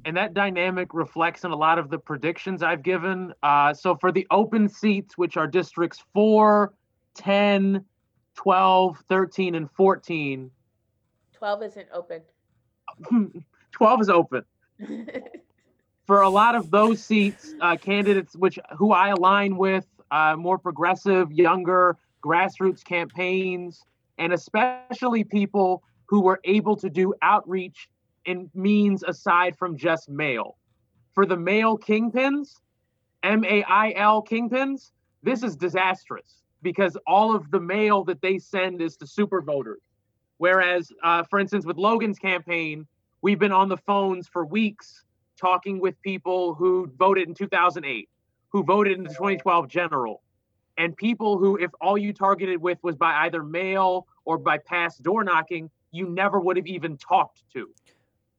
And that dynamic reflects in a lot of the predictions I've given. Uh, so for the open seats, which are districts 4, 10, 12, 13, and 14, 12 isn't open. 12 is open. For a lot of those seats, uh, candidates which who I align with, uh, more progressive, younger, grassroots campaigns, and especially people who were able to do outreach in means aside from just mail. For the mail kingpins, M A I L kingpins, this is disastrous because all of the mail that they send is to super voters. Whereas, uh, for instance, with Logan's campaign, we've been on the phones for weeks talking with people who voted in 2008, who voted in the 2012 general, and people who, if all you targeted with was by either mail or by past door knocking, you never would have even talked to.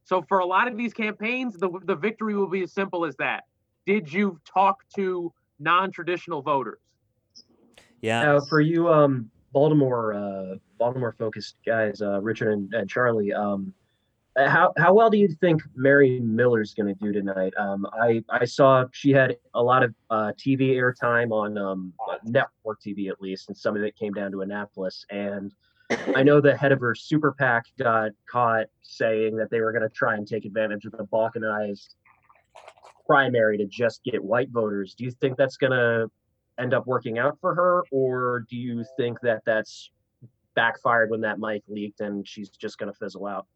So for a lot of these campaigns, the, the victory will be as simple as that. Did you talk to non-traditional voters? Yeah. For you, um, Baltimore, uh, Baltimore focused guys, uh, Richard and, and Charlie, um, how how well do you think Mary Miller's going to do tonight? Um, I I saw she had a lot of uh, TV airtime on um, network TV at least, and some of it came down to Annapolis. And I know the head of her super PAC got caught saying that they were going to try and take advantage of the balkanized primary to just get white voters. Do you think that's going to end up working out for her, or do you think that that's backfired when that mic leaked and she's just going to fizzle out?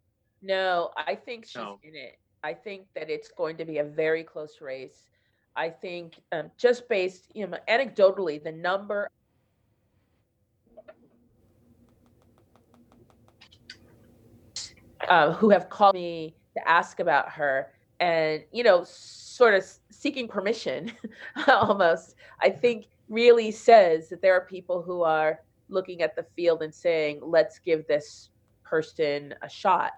No, I think she's No. in it. I think that it's going to be a very close race. I think um, just based, you know, anecdotally, the number uh, who have called me to ask about her and, you know, sort of seeking permission almost, I think really says that there are people who are looking at the field and saying, let's give this person a shot.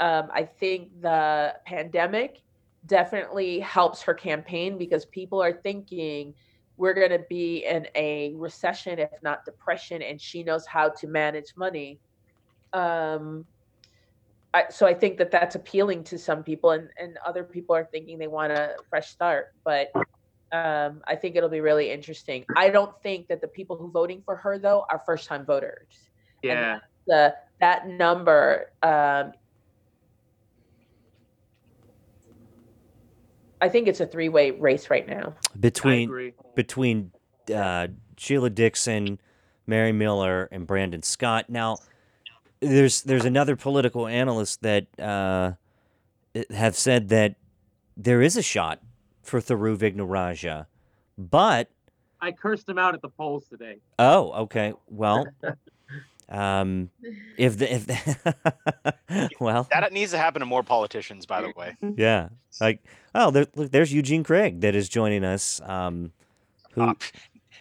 Um, I think the pandemic definitely helps her campaign because people are thinking we're going to be in a recession, if not depression, and she knows how to manage money. Um, I, so I think that that's appealing to some people, and, and other people are thinking they want a fresh start. But um, I think it'll be really interesting. I don't think that the people who voting for her though are first time voters. And Yeah. the that number um, I think it's a three way race right now. Between between uh, Sheila Dixon, Mary Miller, and Brandon Scott. Now, there's there's another political analyst that uh, have said that there is a shot for Thiru Vignarajah, but I cursed him out at the polls today. oh, okay, well, um, if the if the, well, That needs to happen to more politicians, by the way. yeah, like oh, there, look, there's Eugene Craig that is joining us. Um, who Uh,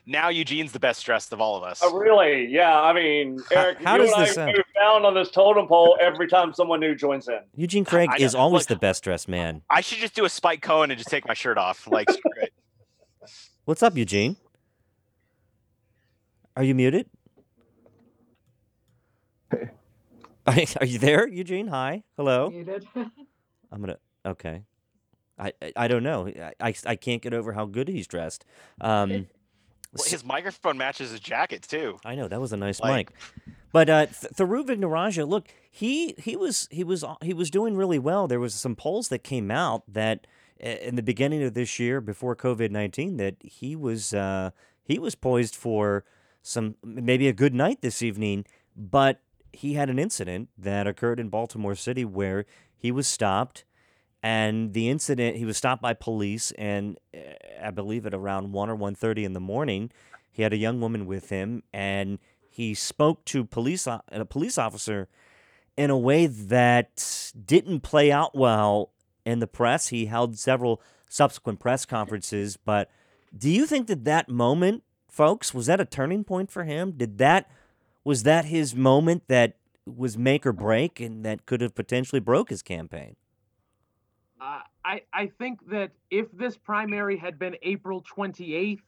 now Eugene's the best dressed of all of us. Oh, really? Yeah. I mean, Eric, how you does and this I move down on this totem pole every time someone new joins in. Eugene Craig I know. is always Look- the best dressed man. I should just do a Spike Cohen and just take my shirt off. Like, screw it. What's up, Eugene? Are you muted? Are, are you there, Eugene? Hi, hello. Muted. I'm gonna. Okay. I, I I don't know. I, I I can't get over how good he's dressed. Um, Well, his microphone matches his jacket too. I know that was a nice Like- mic, but uh, Th- Thiru Vignarajah, look, he he was he was he was doing really well. There was some polls that came out that uh, in the beginning of this year, before COVID nineteen, that he was uh, he was poised for some maybe a good night this evening, but he had an incident that occurred in Baltimore City where he was stopped and the incident he was stopped by police and uh, i believe at around 1 or 1.30 in the morning he had a young woman with him and he spoke to police a police officer in a way that didn't play out well in the press. He held several subsequent press conferences but do you think that that moment folks was that a turning point for him? Did that was that his moment that was make or break and that could have potentially broke his campaign Uh, I, I think that if this primary had been April 28th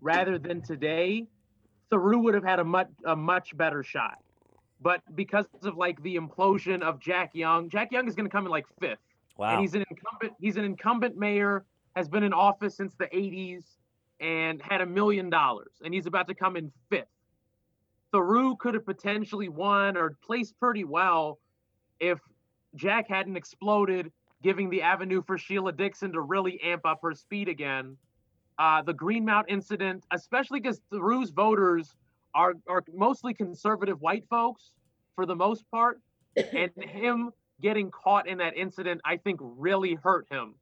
rather than today, Thiru would have had a much a much better shot. But because of like the implosion of Jack Young, Jack Young is going to come in like fifth, wow and he's an incumbent. He's an incumbent mayor, has been in office since the 80s, and had a million dollars, and he's about to come in fifth. Thiru could have potentially won or placed pretty well if Jack hadn't exploded, giving the avenue for Sheila Dixon to really amp up her speed again. Uh, the Greenmount incident, especially because Thiru's voters are are mostly conservative white folks for the most part, and him getting caught in that incident, I think, really hurt him.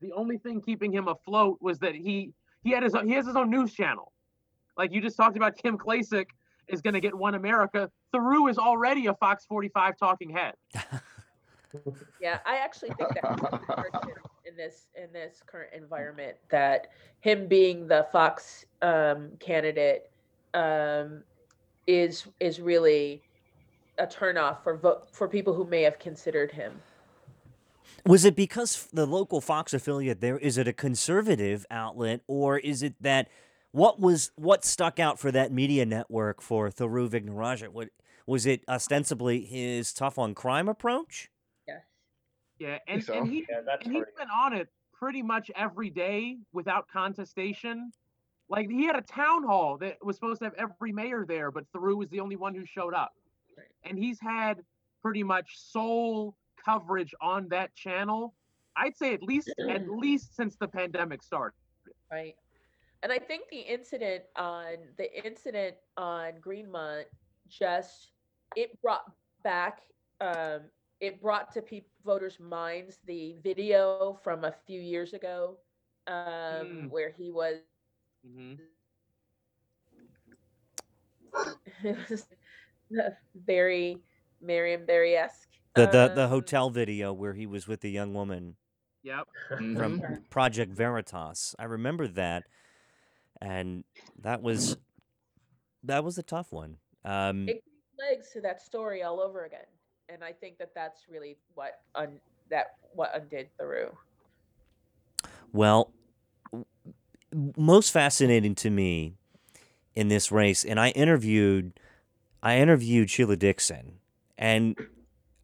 The only thing keeping him afloat was that he he had his own, he has his own news channel. Like you just talked about, Kim Klacik is going to get One America. Thiru is already a Fox 45 talking head. Yeah, I actually think that in this in this current environment that him being the Fox um, candidate um, is is really a turnoff for vote for people who may have considered him. Was it because the local Fox affiliate there is it a conservative outlet or is it that what was what stuck out for that media network for Thiru Vignarajah? What was it ostensibly his tough on crime approach? Yes. Yeah, and, so. and he Yeah, and he's pretty. been on it pretty much every day without contestation. Like he had a town hall that was supposed to have every mayor there, but Thiru was the only one who showed up. Right. And he's had pretty much sole coverage on that channel. I'd say at least at least since the pandemic started. Right. And I think the incident on the incident on Greenmount just it brought back um it brought to people voters' minds the video from a few years ago um Mm. where he was hmm it was very Marion Barry esque. The the the hotel video where he was with the young woman Yep. from Mhm. Project Veritas. I remember that, and that was that was a tough one. Um, it gives legs to that story all over again. And I think that that's really what un, that what undid Thiru. Well, most fascinating to me in this race, and I interviewed, I interviewed Sheila Dixon, and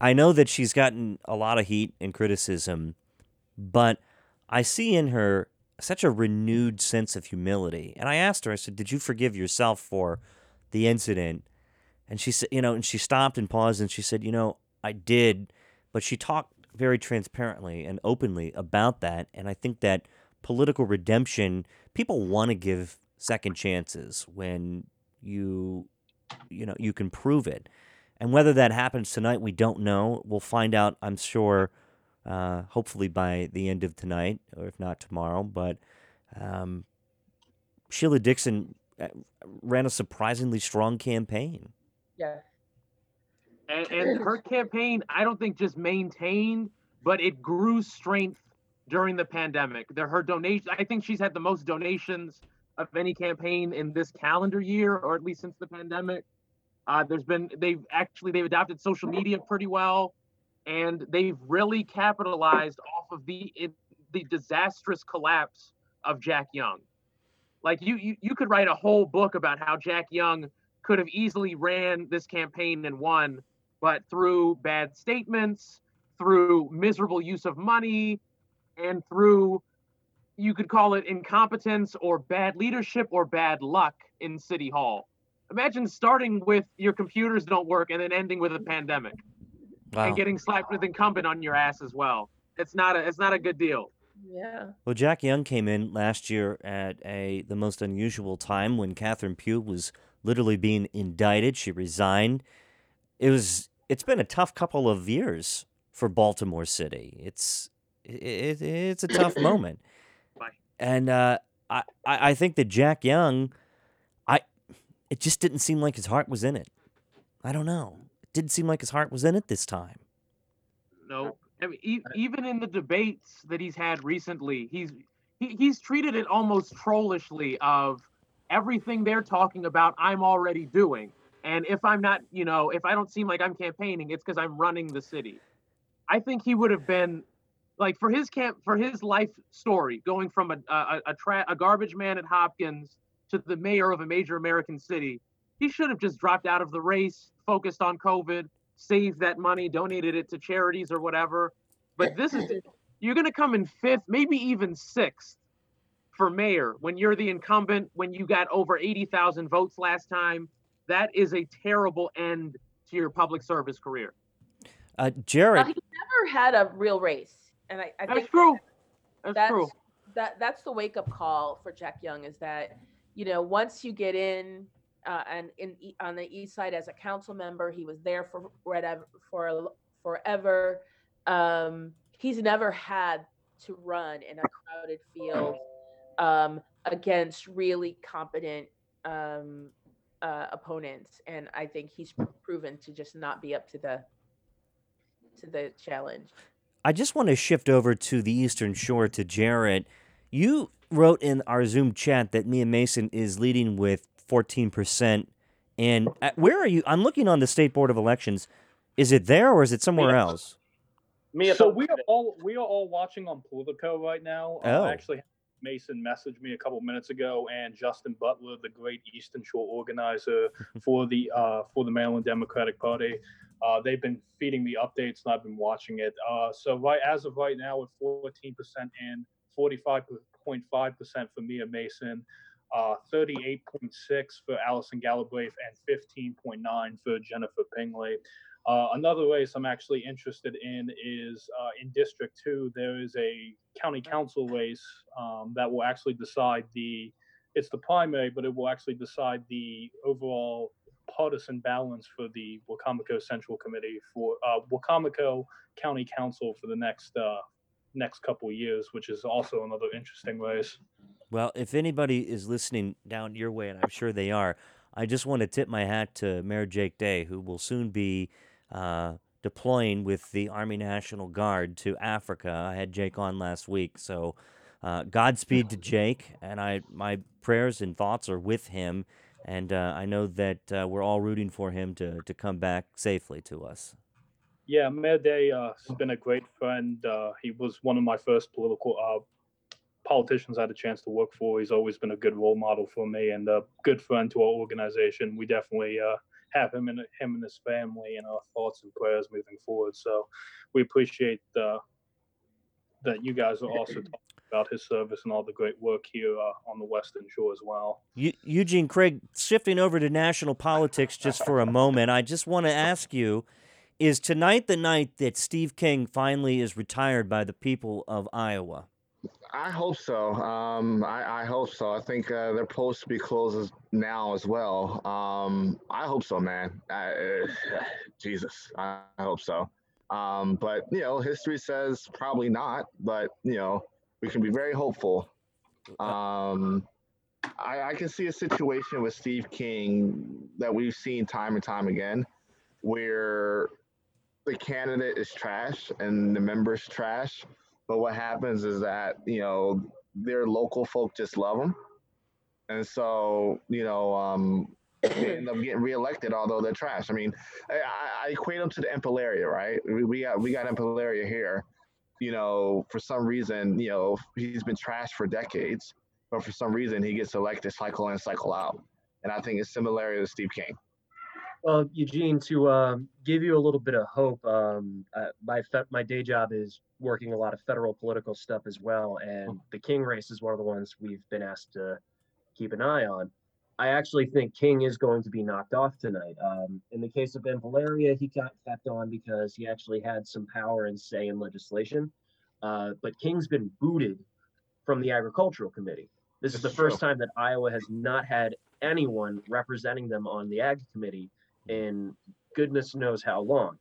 I know that she's gotten a lot of heat and criticism, but I see in her such a renewed sense of humility. And I asked her, I said, "Did you forgive yourself for the incident?" And she said, you know, and she stopped and paused, and she said, "You know, I did," but she talked very transparently and openly about that. And I think that political redemption, people want to give second chances when you, you know, you can prove it. And whether that happens tonight, we don't know. We'll find out, I'm sure, uh, hopefully by the end of tonight, or if not tomorrow. But um, Sheila Dixon uh, ran a surprisingly strong campaign. Yeah. and, and her campaign i don't think just maintained but it grew strength during the pandemic. There her donation i think she's had the most donations of any campaign in this calendar year or at least since the pandemic. Uh, there's been they've actually they've adopted social media pretty well and they've really capitalized off of the it, the disastrous collapse of jack young. Like you, you you could write a whole book about how jack young could have easily ran this campaign and won but through bad statements, through miserable use of money, and through you could call it incompetence or bad leadership or bad luck in City Hall. Imagine starting with your computers don't work and then ending with a pandemic Wow. and getting slapped with incumbent on your ass as well. It's not a it's not a good deal. Yeah. Well, Jack Young came in last year at a the most unusual time when Catherine Pugh was literally being indicted. She resigned. It was. It's been a tough couple of years for Baltimore City. It's it, it's a tough moment, Bye. and uh, I I I think that Jack Young, I it just didn't seem like his heart was in it. I don't know. It didn't seem like his heart was in it this time. No, I mean, e- even in the debates that he's had recently, he's he, he's treated it almost trollishly of everything they're talking about. I'm already doing, and if I'm not, you know, if I don't seem like I'm campaigning, it's because I'm running the city. I think he would have been like for his camp for his life story, going from a a, a, tra- a garbage man at Hopkins to the mayor of a major American city. He should have just dropped out of the race, focused on COVID, saved that money, donated it to charities or whatever. But this is you're going to come in fifth, maybe even sixth for mayor when you're the incumbent, when you got over 80,000 votes last time. That is a terrible end to your public service career. Uh, Well, Jarrett, he never had a real race, and I, I That's think true. That's, that's true. that that's the wake up call for Jack Young is that you know once you get in uh, and in E- on the east side as a council member, he was there for whatever for forever. Um, he's never had to run in a crowded field um, against really competent um, uh, opponents, and I think he's proven to just not be up to the to the challenge. I just want to shift over to the Eastern Shore to Jarrett. You wrote in our Zoom chat that Mia Mason is leading with 14%. And uh, where are you? I'm looking on the State Board of Elections. Is it there or is it somewhere Mia. else? Me, so we are all we are all watching on Politico right now. Oh. Uh, actually, Mason messaged me a couple minutes ago, and Justin Butler, the great Eastern Shore organizer for the uh, for the Maryland Democratic Party, uh, they've been feeding me updates, and I've been watching it. Uh, so right as of right now, with 14% in, 45.5% for Mia Mason. Uh, 38.6 for Allison Galbraith and 15.9 for Jennifer Pingley. Uh, another race I'm actually interested in is uh, in District 2. There is a county council race um, that will actually decide the, it's the primary, but it will actually decide the overall partisan balance for the Wicomico Central Committee for uh, Wicomico County Council for the next uh, next couple of years, which is also another interesting race. Well, if anybody is listening down your way, and I'm sure they are, I just want to tip my hat to Mayor Jake Day, who will soon be uh, deploying with the Army National Guard to Africa. I had Jake on last week, so uh, Godspeed to Jake, and I my prayers and thoughts are with him, and uh, I know that uh, we're all rooting for him to to come back safely to us. Yeah, Mayor Day uh, has been a great friend. Uh, he was one of my first political uh, politicians I had a chance to work for. He's always been a good role model for me and a good friend to our organization. We definitely uh, have him and him and his family in our thoughts and prayers moving forward. So we appreciate uh, that you guys are also talking about his service and all the great work here uh, on the Western Shore as well. Eu- Eugene Craig, shifting over to national politics just for a moment, I just want to ask you is tonight the night that Steve King finally is retired by the people of Iowa? I hope so. Um, I, I hope so. I think uh, they're supposed to be closed now as well. Um, I hope so, man. I, uh, Jesus, I, hope so. Um, but you know, history says probably not. But you know, we can be very hopeful. Um, I, I can see a situation with Steve King that we've seen time and time again, where the candidate is trash and the members trash. But what happens is that you know their local folk just love them, and so you know um, they end up getting reelected, although they're trash. I mean, I, I- equate them to the Empilaria, right? We, we got we got Empilaria here. You know, for some reason, you know, he's been trashed for decades, but for some reason he gets elected cycle in, cycle out. And I think it's similar to Steve King. Well, Eugene, to um, give you a little bit of hope, um, uh, my fe- my day job is working a lot of federal political stuff as well, and the King race is one of the ones we've been asked to keep an eye on. I actually think King is going to be knocked off tonight. Um, in the case of Ben Valeria, he got kept on because he actually had some power and say in legislation. Uh, but King's been booted from the Agricultural Committee. This is the first time that Iowa has not had anyone representing them on the Ag Committee in goodness knows how long.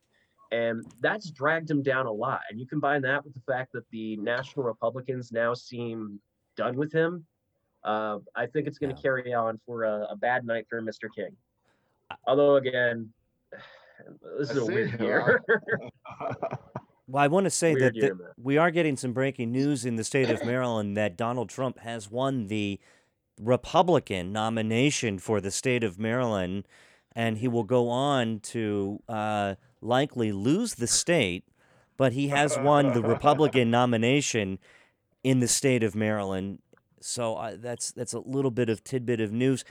And that's dragged him down a lot. And you combine that with the fact that the National Republicans now seem done with him. Uh, I think it's going to Yeah. carry on for a, a bad night for Mr. King. Although, again, this is I a see. weird year. Well, I want to say Weird that year, the- man. we are getting some breaking news in the state of Maryland that Donald Trump has won the Republican nomination for the state of Maryland, and he will go on to uh, likely lose the state, but he has won the Republican nomination in the state of Maryland. So uh, that's that's a little bit of tidbit of news,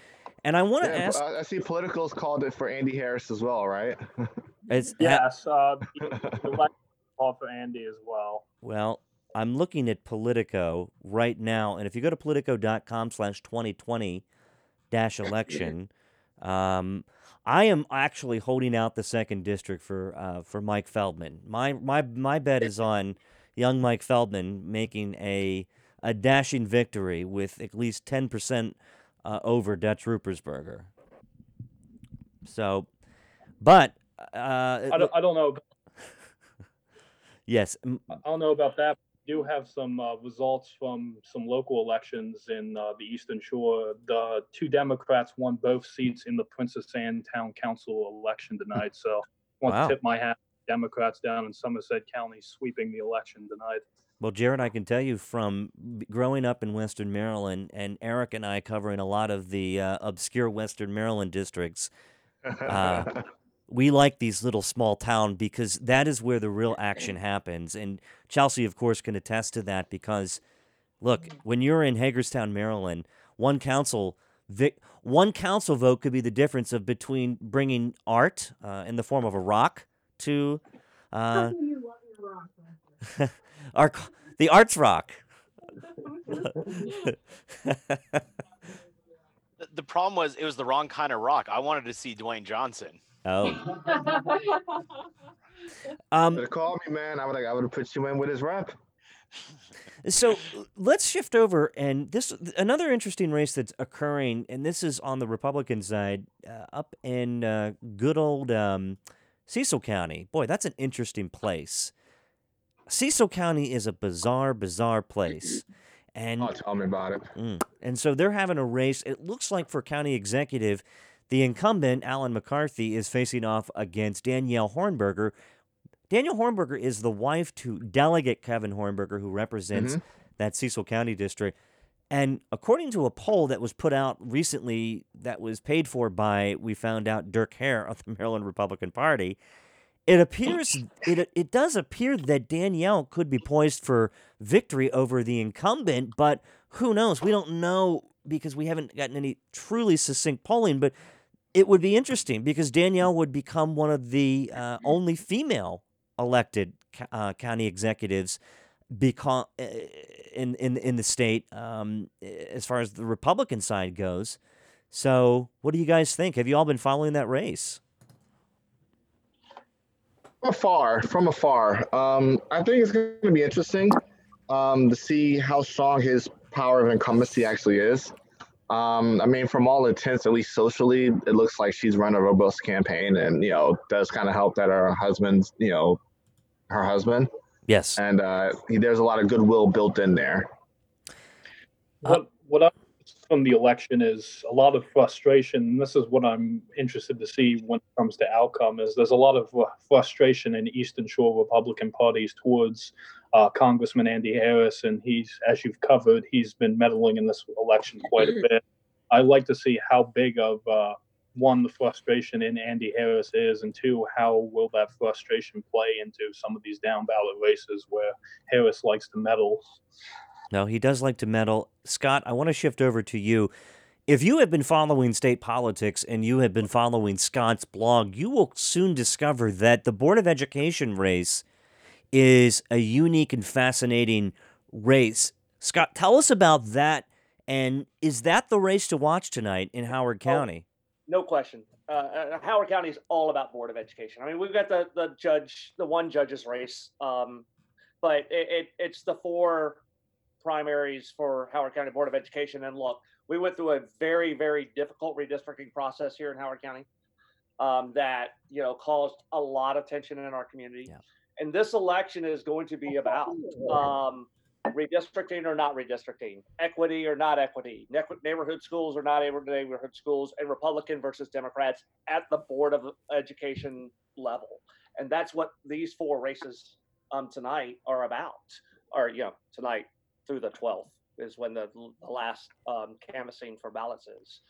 and I want to Yeah, ask. I I see Politico's called it for Andy Harris as well, right? It's, ha- Yes, uh, called for Andy as well. Well, I'm looking at Politico right now, and if you go to politico.com slash 2020 dash election, Um, I am actually holding out the second district for uh, for Mike Feldman. My my my bet is on young Mike Feldman making a a dashing victory with at least ten percent uh, over Dutch Ruppersberger. So, but uh, I don't, I don't know. yes, I don't know about that. We do have some uh, results from some local elections in uh, the Eastern Shore. The two Democrats won both seats in the Princess Anne Town Council election tonight. So, I want Wow. to tip my hat. to Democrats down in Somerset County sweeping the election tonight. Well, Jarrett, I can tell you from growing up in Western Maryland, and Eric and I covering a lot of the uh, obscure Western Maryland districts. We like these little small town because that is where the real action happens. And Chelsea, of course, can attest to that because, look, when you're in Hagerstown, Maryland, one council vic- one council vote could be the difference of between bringing art uh, in the form of a rock to uh, our the arts rock. The, the problem was it was the wrong kind of rock. I wanted to see Dwayne Johnson. Oh, um, Could have called me, man. I would I would have put you in with his rep. So let's shift over, and this another interesting race that's occurring, and this is on the Republican side, uh, up in uh, good old um, Cecil County. Boy, that's an interesting place. Cecil County is a bizarre, bizarre place, and Oh, tell me about it. Mm. And so they're having a race. It looks like for county executive, the incumbent, Alan McCarthy, is facing off against Danielle Hornberger. Danielle Hornberger is the wife to Delegate Kevin Hornberger, who represents mm-hmm. that Cecil County district. And according to a poll that was put out recently, that was paid for by, we found out, Dirk Haire of the Maryland Republican Party, it appears it it does appear that Danielle could be poised for victory over the incumbent, but who knows? We don't know because we haven't gotten any truly succinct polling. But it would be interesting because Danielle would become one of the uh, only female elected uh, county executives because in in in the state um, as far as the Republican side goes. So, what do you guys think? Have you all been following that race? From afar, from afar. Um, I think it's going to be interesting um, to see how strong his power of incumbency actually is. Um, I mean, from all intents, at least socially, it looks like she's run a robust campaign, and you know, does kind of help that her husband's, you know, her husband, Yes. and uh, he, there's a lot of goodwill built in there. What what I from the election is a lot of frustration. And this is what I'm interested to see when it comes to outcome. Is there's a lot of uh, frustration in Eastern Shore Republican parties towards uh, Congressman Andy Harris, and he's as you've covered, he's been meddling in this election quite a bit. I like to see how big of uh, one the frustration in Andy Harris is, and two, how will that frustration play into some of these down ballot races where Harris likes to meddle. No, he does like to meddle. Scott, I want to shift over to you. If you have been following state politics and you have been following Scott's blog, you will soon discover that the Board of Education race is a unique and fascinating race. Scott, tell us about that. And is that the race to watch tonight in Howard County? No question. Uh, uh, Howard County is all about Board of Education. I mean, we've got the the judge, the one judge's race, um, but it, it it's the four primaries for Howard County Board of Education. And look, we went through a very very difficult redistricting process here in Howard County um, that you know caused a lot of tension in our community. Yeah. And this election is going to be about um, redistricting or not redistricting, equity or not equity, ne- neighborhood schools or not neighborhood schools, and Republican versus Democrats at the Board of Education level. And that's what these four races um, tonight are about, or, you know, tonight through the 12th is when the, the last um, canvassing for ballots is.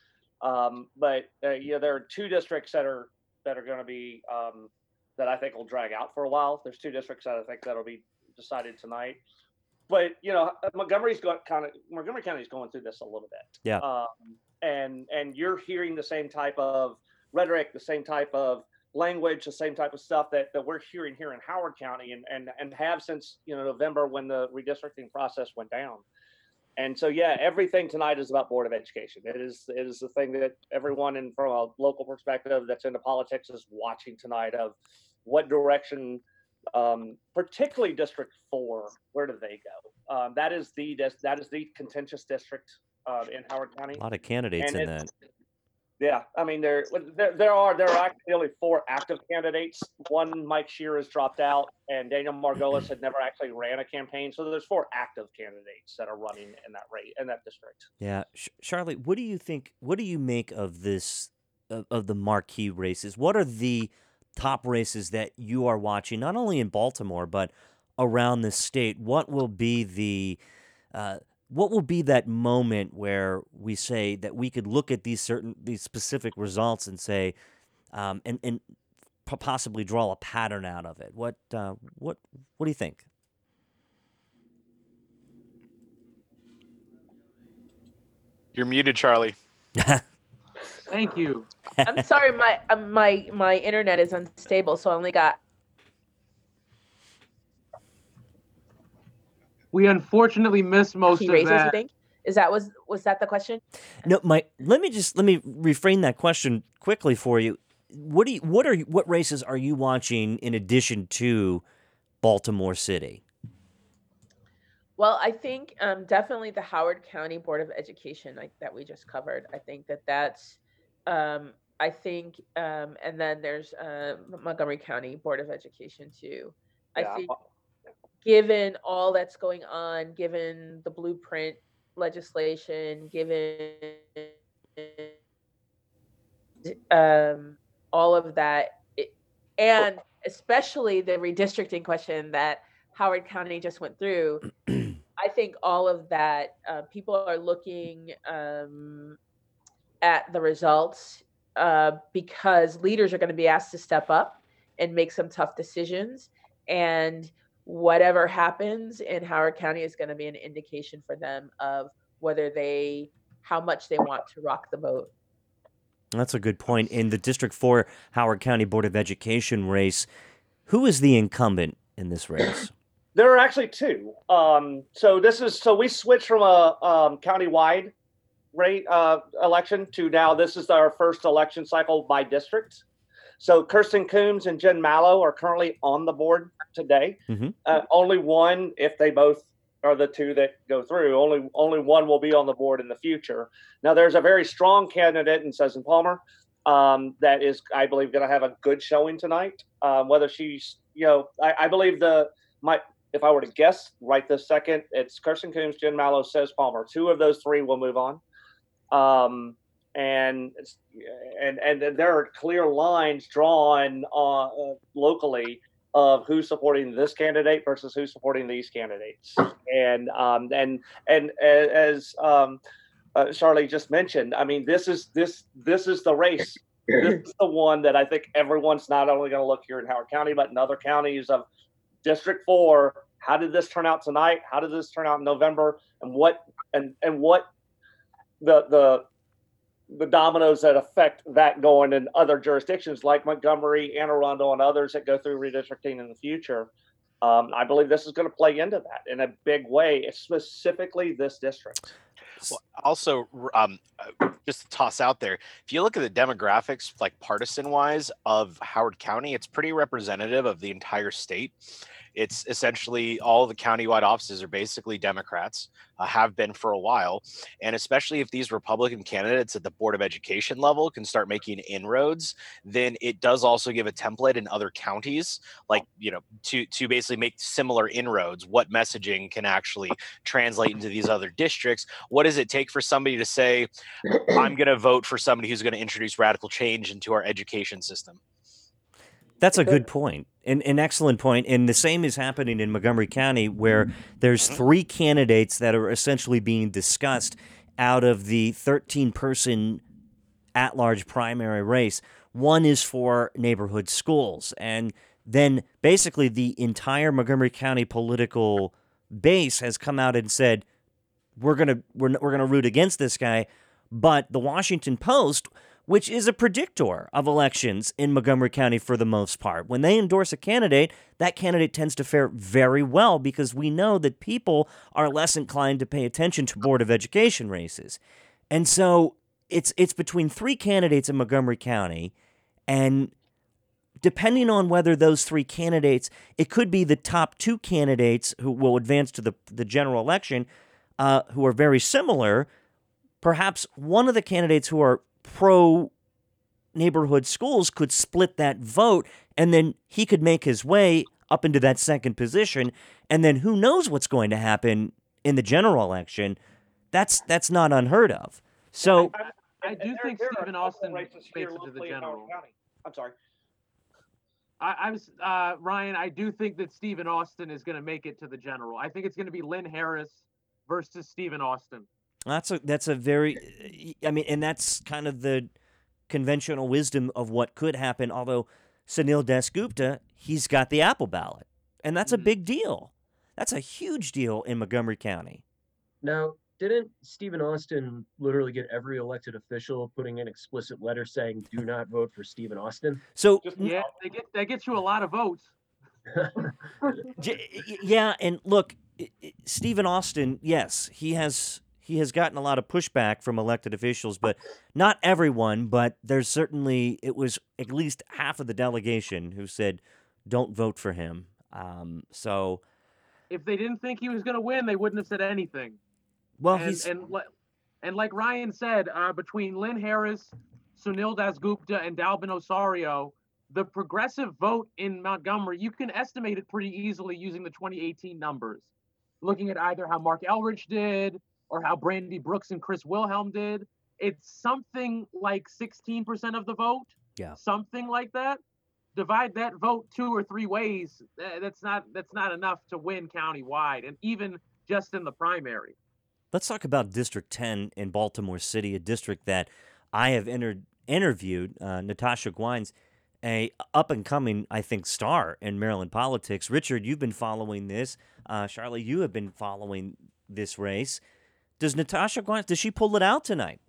Um, but uh, yeah, there are two districts that are that are going to be um, that I think will drag out for a while. There's two districts that I think that'll be decided tonight. But you know, Montgomery's got kind of Montgomery County's going through this a little bit. Yeah. Um, and and you're hearing the same type of rhetoric, the same type of language, the same type of stuff that, that we're hearing here in Howard County and, and and have since you know November when the redistricting process went down. And so, yeah, everything tonight is about Board of Education. It is it is the thing that everyone in from a local perspective that's into politics is watching tonight of what direction, um, particularly District Four, where do they go? Um, that is the that is the contentious district uh, in Howard County. A lot of candidates And in that. Yeah, I mean there there there are there are actually four active candidates. One Mike Shear has dropped out, and Daniel Margolis had never actually ran a campaign. So there's four active candidates that are running in that rate in that district. Yeah, Charlie, what do you think? What do you make of this of, of the marquee races? What are the top races that you are watching, not only in Baltimore but around the state? What will be the uh, what will be that moment where we say that we could look at these certain these specific results and say um, and and possibly draw a pattern out of it? What uh, what what do you think? You're muted, Charlie. Thank you. I'm sorry, my uh, my my internet is unstable, so I only got We unfortunately missed most key of races. You think? Is that was was that the question? No, my let me just let me reframe that question quickly for you. What do you, what are you, what races are you watching in addition to Baltimore City? Well, I think um, definitely the Howard County Board of Education, like that we just covered. I think that that's, um, I think, um, and then there's uh, Montgomery County Board of Education too. I Yeah, think, uh, given all that's going on, given the blueprint legislation, given um, all of that, it, and especially the redistricting question that Howard County just went through. I think all of that, uh, people are looking um, at the results uh, because leaders are going to be asked to step up and make some tough decisions. And whatever happens in Howard County is going to be an indication for them of whether they, how much they want to rock the boat. That's a good point. In the District 4 Howard County Board of Education race, who is the incumbent in this race? There are actually two. Um, so this is so we switched from a um, county-wide rate uh, election to now this is our first election cycle by district. So Kirsten Coombs and Jen Mallo are currently on the board today. Mhm. Uh, only one, if they both are the two that go through, only only one will be on the board in the future. Now there's a very strong candidate in Susan Palmer um, that is, I believe, going to have a good showing tonight. Um, whether she's, you know, I, I believe the my if I were to guess right this second, it's Kirsten Coombs, Jen Mallo, says Palmer. Two of those three will move on. Um, and and and there are clear lines drawn uh, uh, locally of who's supporting this candidate versus who's supporting these candidates. And um, and and as um, uh, Charlie just mentioned, I mean, this is this this is the race. This is the one that I think everyone's not only going to look here in Howard County, but in other counties of District Four. How did this turn out tonight? How did this turn out in November? And what and and what the the the dominoes that affect that going in other jurisdictions like Montgomery, Anne Arundel, and others that go through redistricting in the future. Um, I believe this is going to play into that in a big way, specifically this district. Well, also, um, just to toss out there, if you look at the demographics, like partisan wise, of Howard County, it's pretty representative of the entire state. It's essentially all the countywide offices are basically Democrats, uh, have been for a while. And especially if these Republican candidates at the Board of Education level can start making inroads, then it does also give a template in other counties, like, you know, to, to basically make similar inroads. What messaging can actually translate into these other districts? What does it take for somebody to say, I'm going to vote for somebody who's going to introduce radical change into our education system? That's a good point, an, an excellent point. And the same is happening in Montgomery County, where there's three candidates that are essentially being discussed out of the 13 person at large primary race. One is for neighborhood schools. And then basically the entire Montgomery County political base has come out and said, we're going to we're, we're going to root against this guy. But the Washington Post which is a predictor of elections in Montgomery County for the most part. When they endorse a candidate, that candidate tends to fare very well because we know that people are less inclined to pay attention to Board of Education races. And so it's it's between three candidates in Montgomery County and depending on whether those three candidates, it could be the top two candidates who will advance to the, the general election, uh, who are very similar. Perhaps one of the candidates who are pro neighborhood schools could split that vote, and then he could make his way up into that second position. And then who knows what's going to happen in the general election? That's that's not unheard of. So I, I do think Stephen Austin makes it to the general. I'm sorry. I, I'm uh, Ryan. I do think that Stephen Austin is going to make it to the general. I think it's going to be Lynne Harris versus Stephen Austin. That's a that's a very I mean, and that's kind of the conventional wisdom of what could happen. Although Sunil Dasgupta, he's got the Apple ballot, and that's a mm-hmm. big deal. That's a huge deal in Montgomery County. Now, didn't Stephen Austin literally get every elected official putting an explicit letter saying "Do not vote for Stephen Austin"? So Yeah, they get that gets you a lot of votes. Yeah, and look, i- i- Stephen Austin, yes, he has he has gotten a lot of pushback from elected officials, but not everyone. But there's certainly it was at least half of the delegation who said, "Don't vote for him." Um, so, If they didn't think he was going to win, they wouldn't have said anything. well, and, he's and and like Ryan said, uh, between Lynne Harris, Sunil Dasgupta, and Dalvin Osario, the progressive vote in Montgomery, you can estimate it pretty easily using the 2018 numbers. Looking at either how Marc Elrich did or how Brandy Brooks and Chris Wilhelm did, it's something like 16% of the vote. Yeah. Something like that. Divide that vote two or three ways. eh, That's not that's not enough to win countywide, and even just in the primary. Let's talk about District 10 in Baltimore City, a district that I have entered, interviewed. Uh, Natasha Guynes, a up and coming, I think, star in Maryland politics. Richard, you've been following this. Uh, Charlie, you have been following this race. Does Natasha Guynes, does she pull it out tonight?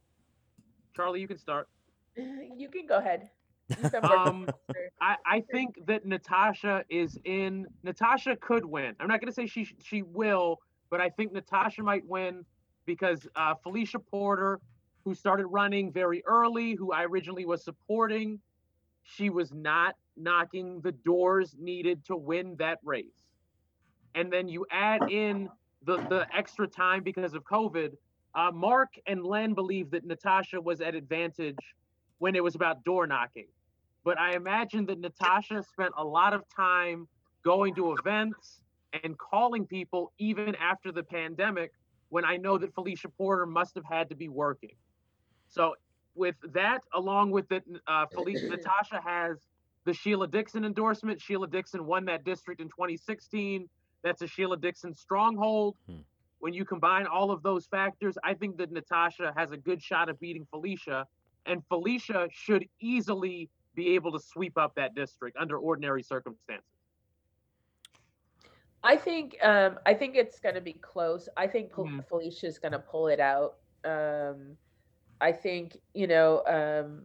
Charlie, you can start. You can go ahead. You've been working Um, I, I think that Natasha is in. Natasha could win. I'm not going to say she she will, but I think Natasha might win because uh, Felicia Porter, who started running very early, who I originally was supporting, she was not knocking the doors needed to win that race. And then you add in the the extra time because of COVID. Uh, Mark and Len believe that Natasha was at advantage when it was about door knocking but I imagine that Natasha spent a lot of time going to events and calling people even after the pandemic when I know that Felicia Porter must have had to be working. So with that, along with that, uh, Felicia Natasha has the Sheila Dixon endorsement. Sheila Dixon won that district in 2016. That's a Sheila Dixon stronghold. Hmm. When you combine all of those factors, I think that Natasha has a good shot of beating Felicia, and Felicia should easily be able to sweep up that district under ordinary circumstances. I think um, I think it's going to be close. I think Fel- Mhm. Felicia's going to pull it out. Um, I think you know, um,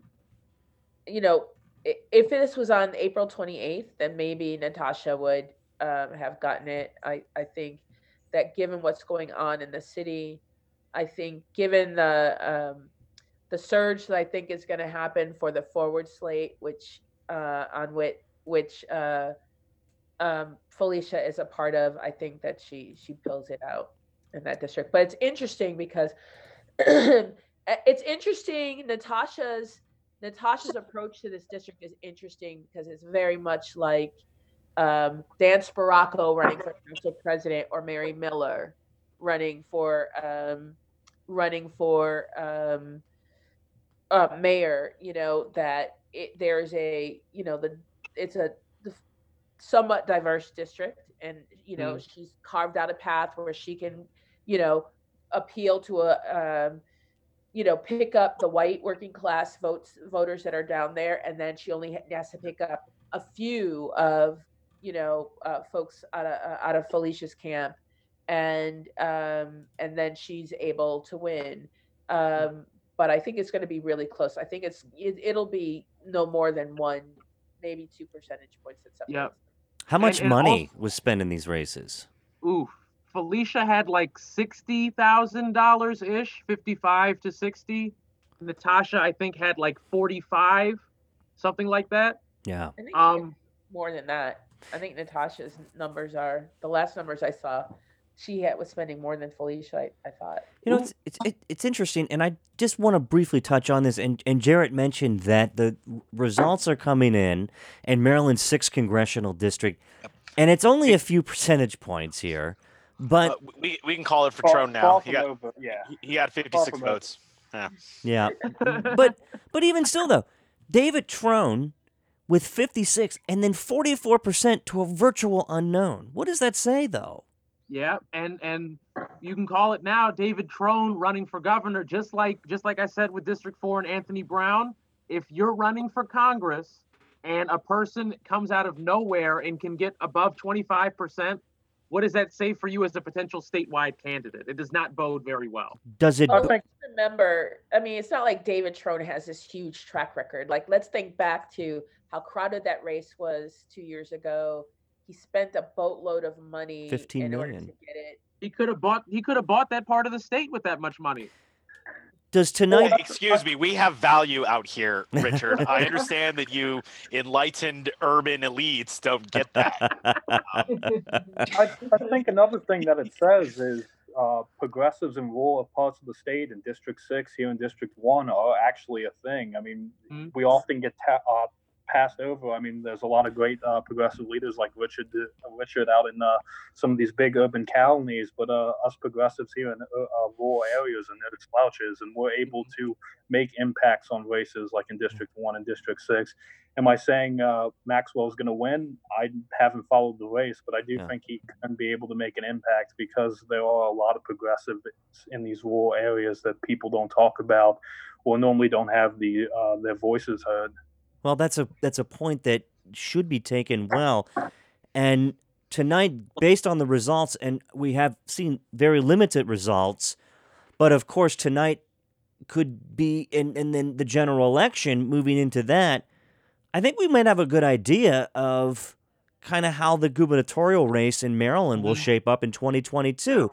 you know, if this was on April twenty eighth, then maybe Natasha would um, have gotten it. I I think that given what's going on in the city, I think given the um, the surge that I think is going to happen for the forward slate, which uh, on which which uh, um, Felicia is a part of, I think that she she pulls it out in that district. But it's interesting because it's interesting. Natasha's Natasha's approach to this district is interesting because it's very much like um, Dan Sparaco running for council president or Mary Miller running for um, running for um, uh, mayor. You know that it, there's a you know the it's a the somewhat diverse district and you know she's carved out a path where she can you know appeal to a um, you know pick up the white working class votes voters that are down there and then she only has to pick up a few of you know uh, folks out of uh, out of felicia's camp and um and then she's able to win um but I think it's going to be really close. I think it's it, it'll be no more than one, maybe two percentage points at some Yep. places. How much and money was spent in these races? Ooh, Felicia had like sixty thousand dollars ish, fifty-five to sixty. Natasha, I think, had like forty-five, something like that. Yeah. I think Um, more than that. I think Natasha's numbers are the last numbers I saw. She had, was spending more than Felicia. I, I thought. You know, it's it's it, it's interesting, and I just want to briefly touch on this. And and Jarrett mentioned that the results are coming in, in Maryland's sixth congressional district, and it's only a few percentage points here, but Uh, we we can call it for Far- Trone now. He got over, yeah. he- he got 56 from over. votes. Yeah. yeah, but but even still though, David Trone with fifty six, and then forty four percent to a virtual unknown. What does that say though? Yeah, and and you can call it now David Trone running for governor, just like just like I said with District Four and Anthony Brown. If you're running for Congress and a person comes out of nowhere and can get above 25 percent, what does that say for you as a potential statewide candidate? It does not bode very well. Does it? Oh, I think remember, I mean, it's not like David Trone has this huge track record. Like, let's think back to how crowded that race was two years ago. He spent a boatload of money 15 in order to get it. He could have bought he could have bought that part of the state with that much money. Does tonight? Excuse me, we have value out here, Richard. I understand that you enlightened urban elites don't get that. I, I think another thing that it says is uh, progressives in rural parts of the state in District 6 here in District 1 are actually a thing. I mean, Mhm. we often get ta- uh, passed over. I mean, there's a lot of great uh, progressive leaders like Richard uh, Richard out in uh, some of these big urban counties, but uh, us progressives here in uh, uh, rural areas are no slouches, and we're able to make impacts on races like in District 1 and District 6. Am I saying uh, is going to win? I haven't followed the race, but I do Yeah. think he can be able to make an impact because there are a lot of progressives in these rural areas that people don't talk about or normally don't have the uh, their voices heard. Well, that's a that's a point that should be taken well. And tonight, based on the results, and we have seen very limited results, but of course tonight could be and and then the general election moving into that, I think we might have a good idea of kind of how the gubernatorial race in Maryland will mm-hmm. shape up in 2022.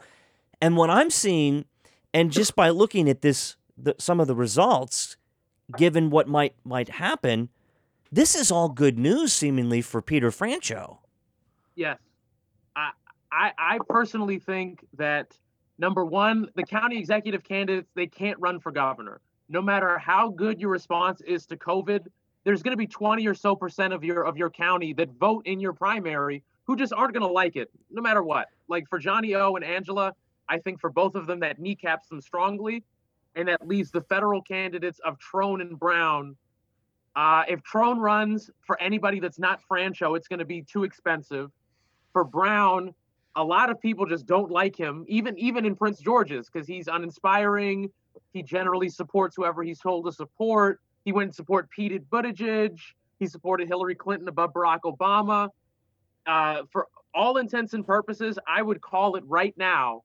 And what I'm seeing, and just by looking at this, the, some of the results, given what might might happen, this is all good news seemingly for Peter Franchot. Yes. I, I I personally think that number one, the county executive candidates, they can't run for governor. No matter how good your response is to COVID, there's gonna be 20 or so percent of your of your county that vote in your primary who just aren't gonna like it, no matter what. Like for Johnny O and Angela, I think for both of them that kneecaps them strongly. And that leaves the federal candidates of Trone and Brown uh, if Trone runs for anybody that's not Franchot, it's going to be too expensive. For Brown, a lot of people just don't like him, even even in Prince George's, because he's uninspiring. He generally supports whoever he's told to support. He went and support Pete Buttigieg. He supported Hillary Clinton above Barack Obama. Uh, for all intents and purposes, I would call it right now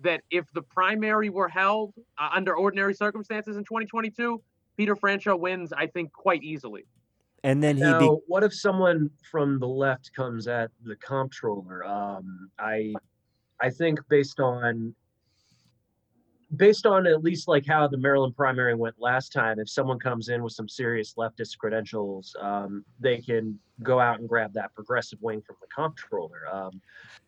that if the primary were held uh, under ordinary circumstances in 2022, Peter Franchot wins, I think, quite easily. And then he Now, be, what if someone from the left comes at the comptroller? Um, I, I think based on, based on at least like how the Maryland primary went last time, if someone comes in with some serious leftist credentials, um, they can go out and grab that progressive wing from the comptroller. Um,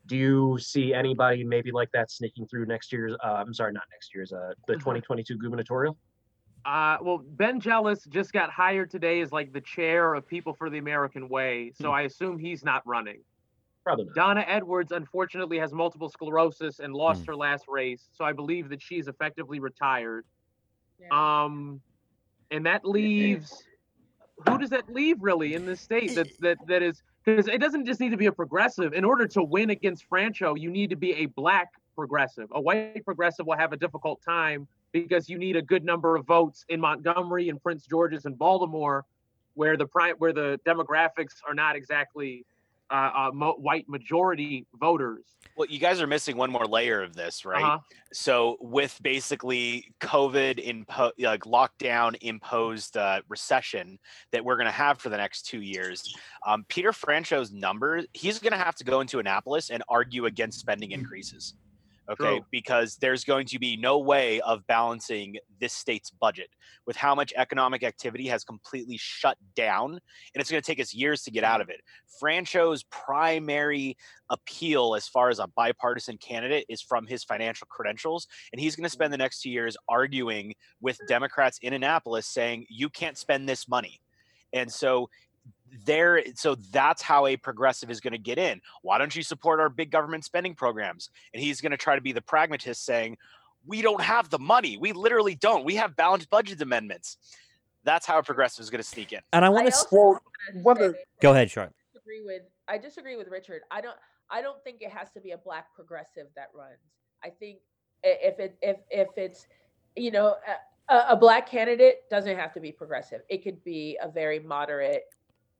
do you see anybody maybe like that sneaking through next year's? Uh, I'm sorry, not next year's. Uh, the Mhm. 2022 gubernatorial. Uh, well, Ben Jealous just got hired today as like the chair of People for the American Way, so I assume he's not running. Probably not. Donna Edwards unfortunately has multiple sclerosis and lost her last race, so I believe that she's effectively retired. Yeah. Um, and that leaves who does that leave really in this state? That's that that is because it doesn't just need to be a progressive. In order to win against Franchot, you need to be a black progressive. A white progressive will have a difficult time because you need a good number of votes in Montgomery and Prince George's and Baltimore, where the pri- where the demographics are not exactly uh, uh, mo- white majority voters. Well, you guys are missing one more layer of this, right? Uh-huh. So, with basically COVID impo- like lockdown imposed uh, recession that we're going to have for the next two years, um, Peter Franchot's number, he's going to have to go into Annapolis and argue against spending increases. Okay, True. because there's going to be no way of balancing this state's budget with how much economic activity has completely shut down, and it's going to take us years to get out of it. Franchot's primary appeal as far as a bipartisan candidate is from his financial credentials and he's going to spend the next two years arguing with democrats in annapolis saying you can't spend this money and so there so that's how a progressive is going to get in why don't you support our big government spending programs and he's going to try to be the pragmatist saying we don't have the money we literally don't we have balanced budget amendments that's how a progressive is going to sneak in And I want to. also Well, whether- Go ahead, Charlotte. disagree with I disagree with Richard. I don't I don't think it has to be a black progressive that runs. I think if it if if it's you know a, a black candidate doesn't have to be progressive. It could be a very moderate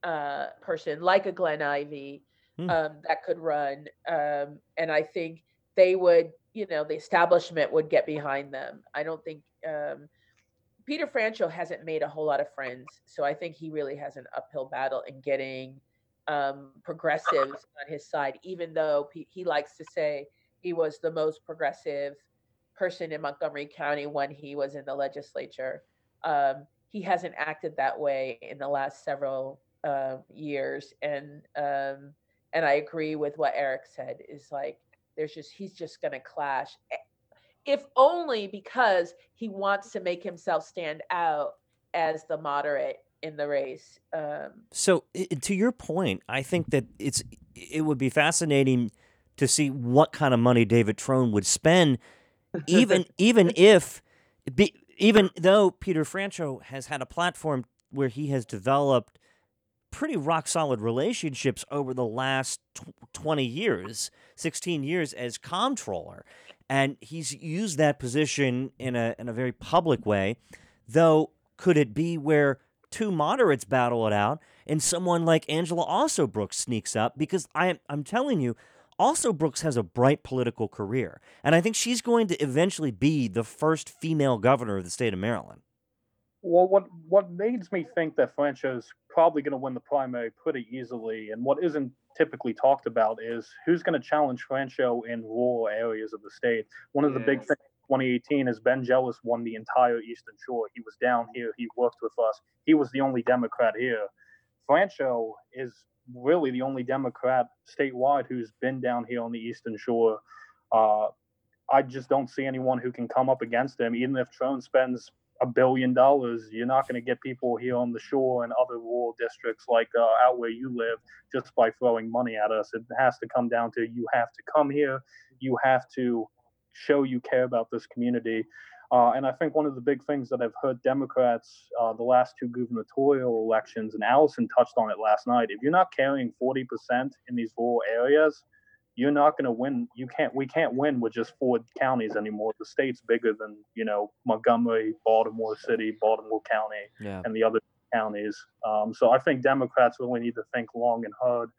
uh, person like a Glenn Ivey Hmm. um, that could run, um, and I think they would you know the establishment would get behind them. I don't think. Um, Peter Franchot hasn't made a whole lot of friends, so I think he really has an uphill battle in getting um, progressives on his side, even though he, he likes to say he was the most progressive person in Montgomery County when he was in the legislature. Um, he hasn't acted that way in the last several uh, years, and um, and I agree with what Eric said. Is like there's just he's just going to clash, eh, if only because he wants to make himself stand out as the moderate in the race. Um, So, to your point, I think that it's it would be fascinating to see what kind of money David Trone would spend, even even if, be, even though Peter Franchot has had a platform where he has developed pretty rock solid relationships over the last tw- 20 years, 16 years as comptroller. And he's used that position in a, in a very public way. Though, could it be where two moderates battle it out and someone like Angela Alsobrooks sneaks up? Because I, I'm telling you, Alsobrooks has a bright political career. And I think she's going to eventually be the first female governor of the state of Maryland. Well, what what makes me think that Franchot's probably going to win the primary pretty easily, and what isn't typically talked about is who's going to challenge Franchot in rural areas of the state. One of the big things. in 2018 is Ben Jealous won the entire Eastern Shore. He was down here. He worked with us. He was the only Democrat here. Franchot is really the only Democrat statewide who's been down here on the Eastern Shore. Uh, I just don't see anyone who can come up against him. Even if Trone spends a billion dollars, you're not going to get people here on the shore and other rural districts like uh, out where you live just by throwing money at us. It has to come down to you have to come here, you have to show you care about this community. Uh, and I think one of the big things that I've heard Democrats uh, the last two gubernatorial elections, and Allison touched on it last night. If you're not carrying 40% in these rural areas, you're not going to win. You can't. We can't win with just four counties anymore. The state's bigger than you know Montgomery, Baltimore City, Baltimore County, Yeah. and the other counties. Um, so I think Democrats really need to think long and hard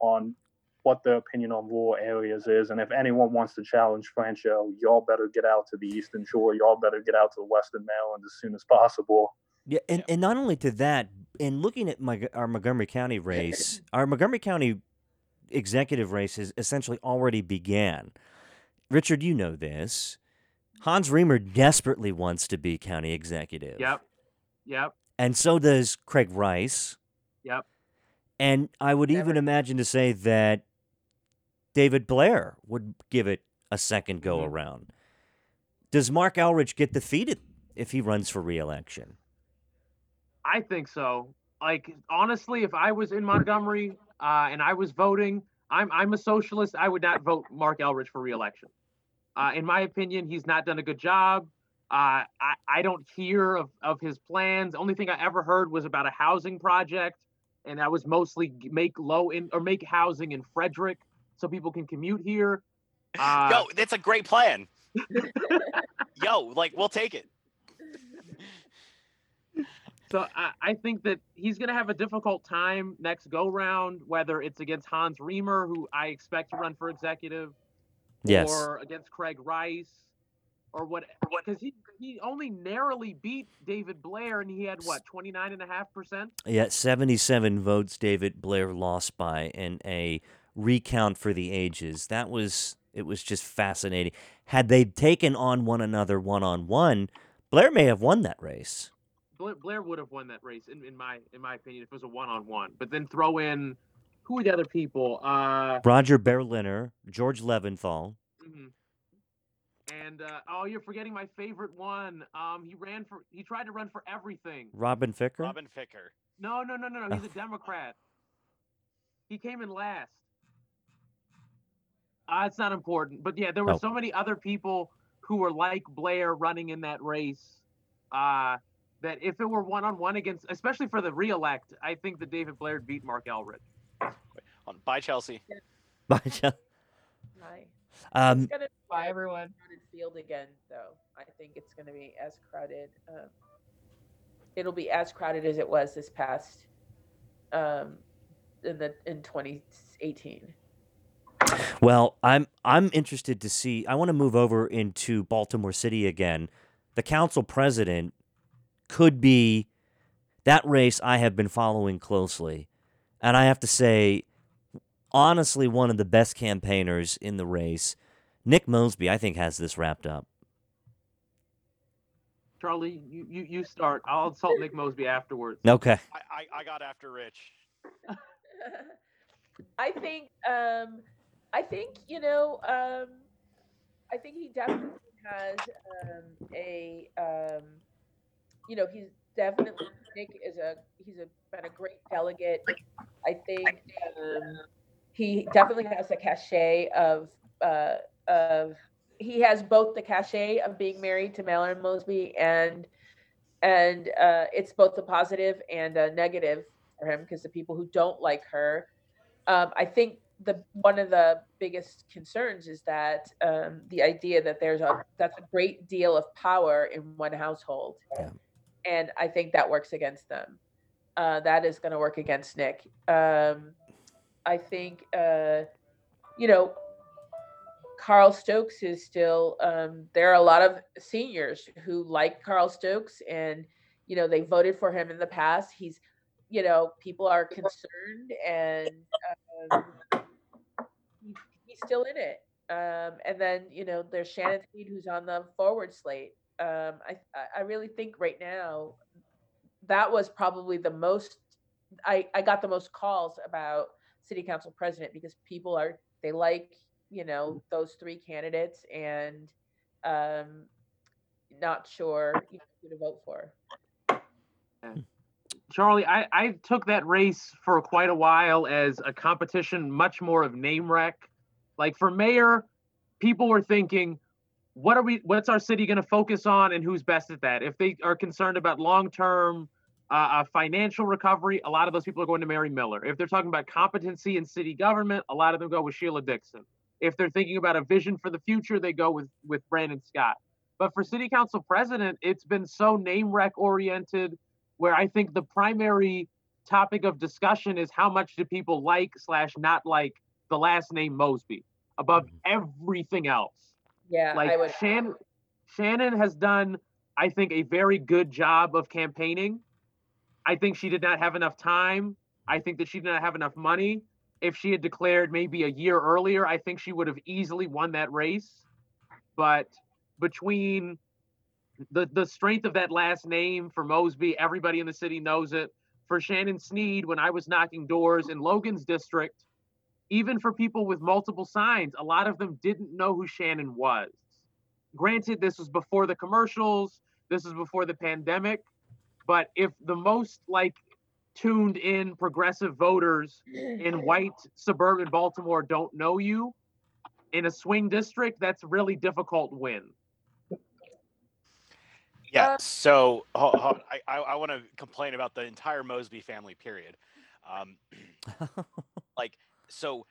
on what their opinion on rural areas is. And if anyone wants to challenge Franchot, y'all better get out to the Eastern Shore. Y'all better get out to the Western Maryland as soon as possible. Yeah, and, and not only to that, in looking at my, our Montgomery County race, our Montgomery County executive races essentially already began. Richard, you know this. Hans Riemer desperately wants to be county executive. Yep. Yep. And so does Craig Rice. Yep. And I would even imagine to say that David Blair would give it a second go Mhm. around. Does Marc Elrich get defeated if he runs for reelection? I think so. Like honestly, if I was in Montgomery uh, and I was voting, I'm I'm a socialist. I would not vote Marc Elrich for reelection. Uh, in my opinion, he's not done a good job. Uh, I I don't hear of of his plans. Only thing I ever heard was about a housing project, and that was mostly make low in or make housing in Frederick so people can commute here. Uh, Yo, that's a great plan. Yo, like we'll take it. So I, I think that he's going to have a difficult time next go round, whether it's against Hans Riemer, who I expect to run for executive, Yes. or against Craig Rice, or what? Because he he only narrowly beat David Blair, and he had what twenty nine and a half percent. Yeah, 77 votes David Blair lost by in a recount for the ages. That was it was just fascinating. Had they taken on one another one on one, Blair may have won that race. Blair, Blair would have won that race, in, in my in my opinion, if it was a one on one. But then throw in who are the other people? Uh, Roger Berliner, George Leventhal. mhm. And uh, oh, you're forgetting my favorite one. Um, he ran for he tried to run for everything. Robin Ficker? Robin Ficker. No, no, no, no, no. He's a Democrat. He came in last. Uh, it's not important, but yeah, there were Oh. so many other people who were like Blair running in that race. Uh, that if it were one on one against, especially for the reelect, I think that David Blair beat Marc Elrich. On bye Chelsea. By Chelsea. Hi. um, It's gonna be Bye, everyone. crowded field again, though. I think it's gonna be as crowded. Um, it'll be as crowded as it was this past um, in the in 2018. Well, I'm I'm interested to see. I want to move over into Baltimore City again. The council president could be that race I have been following closely. And I have to say honestly one of the best campaigners in the race. Nick Mosby I think has this wrapped up. Charlie, you, you, you start. I'll insult Nick Mosby afterwards. Okay. I, I, I got after Rich. I think um I think you know um I think he definitely has um a um you know he's definitely Nick is a he's a been a great delegate. I think um he definitely has the cachet of uh of he has both the cachet of being married to Mallory Mosby and and uh, it's both a positive and a negative for him because the people who don't like her um, I think the one of the biggest concerns is that um, the idea that there's a that's a great deal of power in one household, Yeah. And I think that works against them. Uh, that is going to work against Nick. Um, I think uh, you know Carl Stokes is still. Um, there are a lot of seniors who like Carl Stokes, and you know they voted for him in the past. He's you know people are concerned and um, he's still in it um, and then you know there's shannon Sneed who's on the forward slate um, I, I- I really think right now that was probably the most I, I got the most calls about city council president because people are they like you know those three candidates and um, not sure you know, who to vote for. Charlie, I, I took that race for quite a while as a competition, much more of name wreck. Like for mayor, people were thinking, what are we? What's our city going to focus on, and who's best at that? If they are concerned about long-term uh, uh, financial recovery, a lot of those people are going to Mary Miller. If they're talking about competency in city government, a lot of them go with Sheila Dixon. If they're thinking about a vision for the future, they go with with Brandon Scott. But for city council president, it's been so name wreck oriented where I think the primary topic of discussion is how much do people like slash not like the last name Mosby above everything else. Yeah Like i would Shannon, Shannon has done, I think, a very good job of campaigning. I think she did not have enough time. I think that she did not have enough money. If she had declared maybe a year earlier, I think she would have easily won that race. But between the the strength of that last name for Mosby, everybody in the city knows it. For Shannon Sneed, when I was knocking doors in Logan's district, even for people with multiple signs, a lot of them didn't know who Shannon was. Granted, this was before the commercials, this was before the pandemic, but if the most like tuned in progressive voters in white suburban Baltimore don't know you in a swing district, that's really difficult win. Yeah. Uh, So ho- ho- I, I, I want to complain about the entire Mosby family. Period. Um, like so,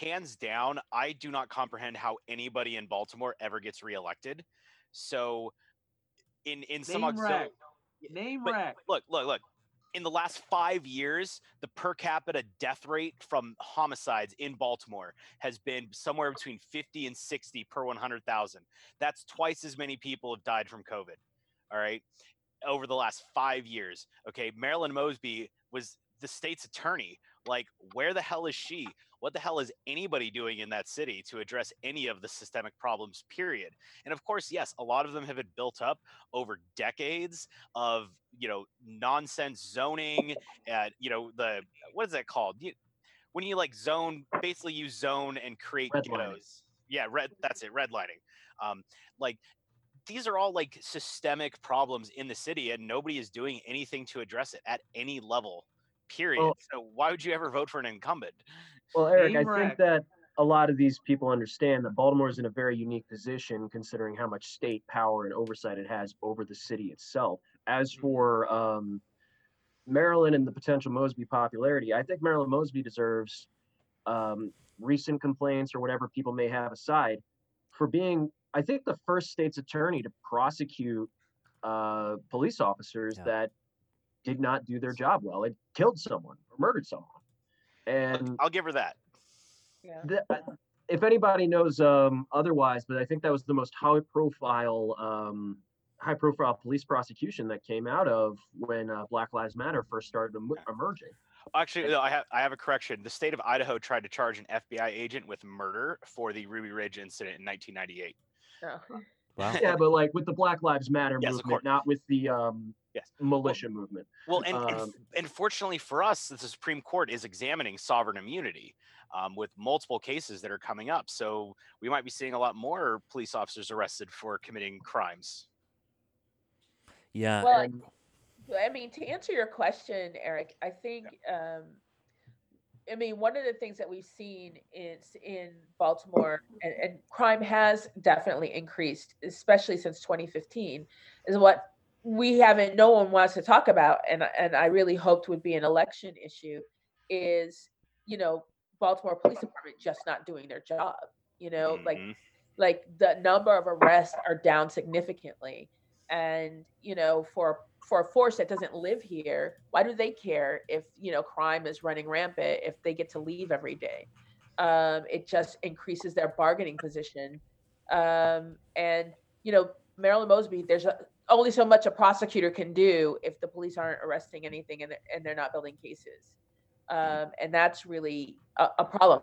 hands down, I do not comprehend how anybody in Baltimore ever gets reelected. So, in in some Name auxil- wreck. Name but look, look, look. In the last five years, the per capita death rate from homicides in Baltimore has been somewhere between 50 and 60 per 100,000. That's twice as many people have died from COVID. All right. Over the last five years. Okay. Marilyn Mosby was the state's attorney. Like, where the hell is she? What the hell is anybody doing in that city to address any of the systemic problems, period? And of course, yes, a lot of them have been built up over decades of, you know, nonsense zoning and, you know, the, what is that called? You, when you like zone, basically you zone and create Redlining. ghettos. Yeah, red, that's it, redlining. Um, like, these are all like systemic problems in the city and nobody is doing anything to address it at any level period Well- so why would you ever vote for an incumbent Well, Eric, I Name think that a lot of these people understand that Baltimore is in a very unique position considering how much state power and oversight it has over the city itself. As for um, Maryland and the potential Mosby popularity, I think Marilyn Mosby deserves um, recent complaints or whatever people may have aside for being, I think, the first state's attorney to prosecute uh, police officers Yeah. that did not do their job well It killed someone or murdered someone. And i'll give her that Yeah. the, if anybody knows um, otherwise, but I think that was the most high profile, um, high profile police prosecution that came out of when uh, Black Lives Matter first started em- emerging. actually no, i have i have a correction the state of idaho tried to charge an fbi agent with murder for the ruby ridge incident in 1998 Oh. Wow. Yeah, but like with the Black Lives Matter Yes, movement, course. not with the um, Yes. militia movement. Well, and, and, Um, and fortunately for us, the Supreme Court is examining sovereign immunity um, with multiple cases that are coming up. So we might be seeing a lot more police officers arrested for committing crimes. Yeah. Well, and- I mean, to answer your question, Eric, I think, um, I mean, one of the things that we've seen is in Baltimore, and, and crime has definitely increased, especially since 2015, is what we haven't, no one wants to talk about, and I- and I really hoped would be an election issue, is you know Baltimore Police Department just not doing their job. You know, like Mhm. like the number of arrests are down significantly and you know for for a force that doesn't live here why do they care if you know crime is running rampant if they get to leave every day um, it just increases their bargaining position um, and you know marilyn mosby there's a, only so much a prosecutor can do if the police aren't arresting anything and, they're- and they're not building cases. Um, and that's really a, a problem.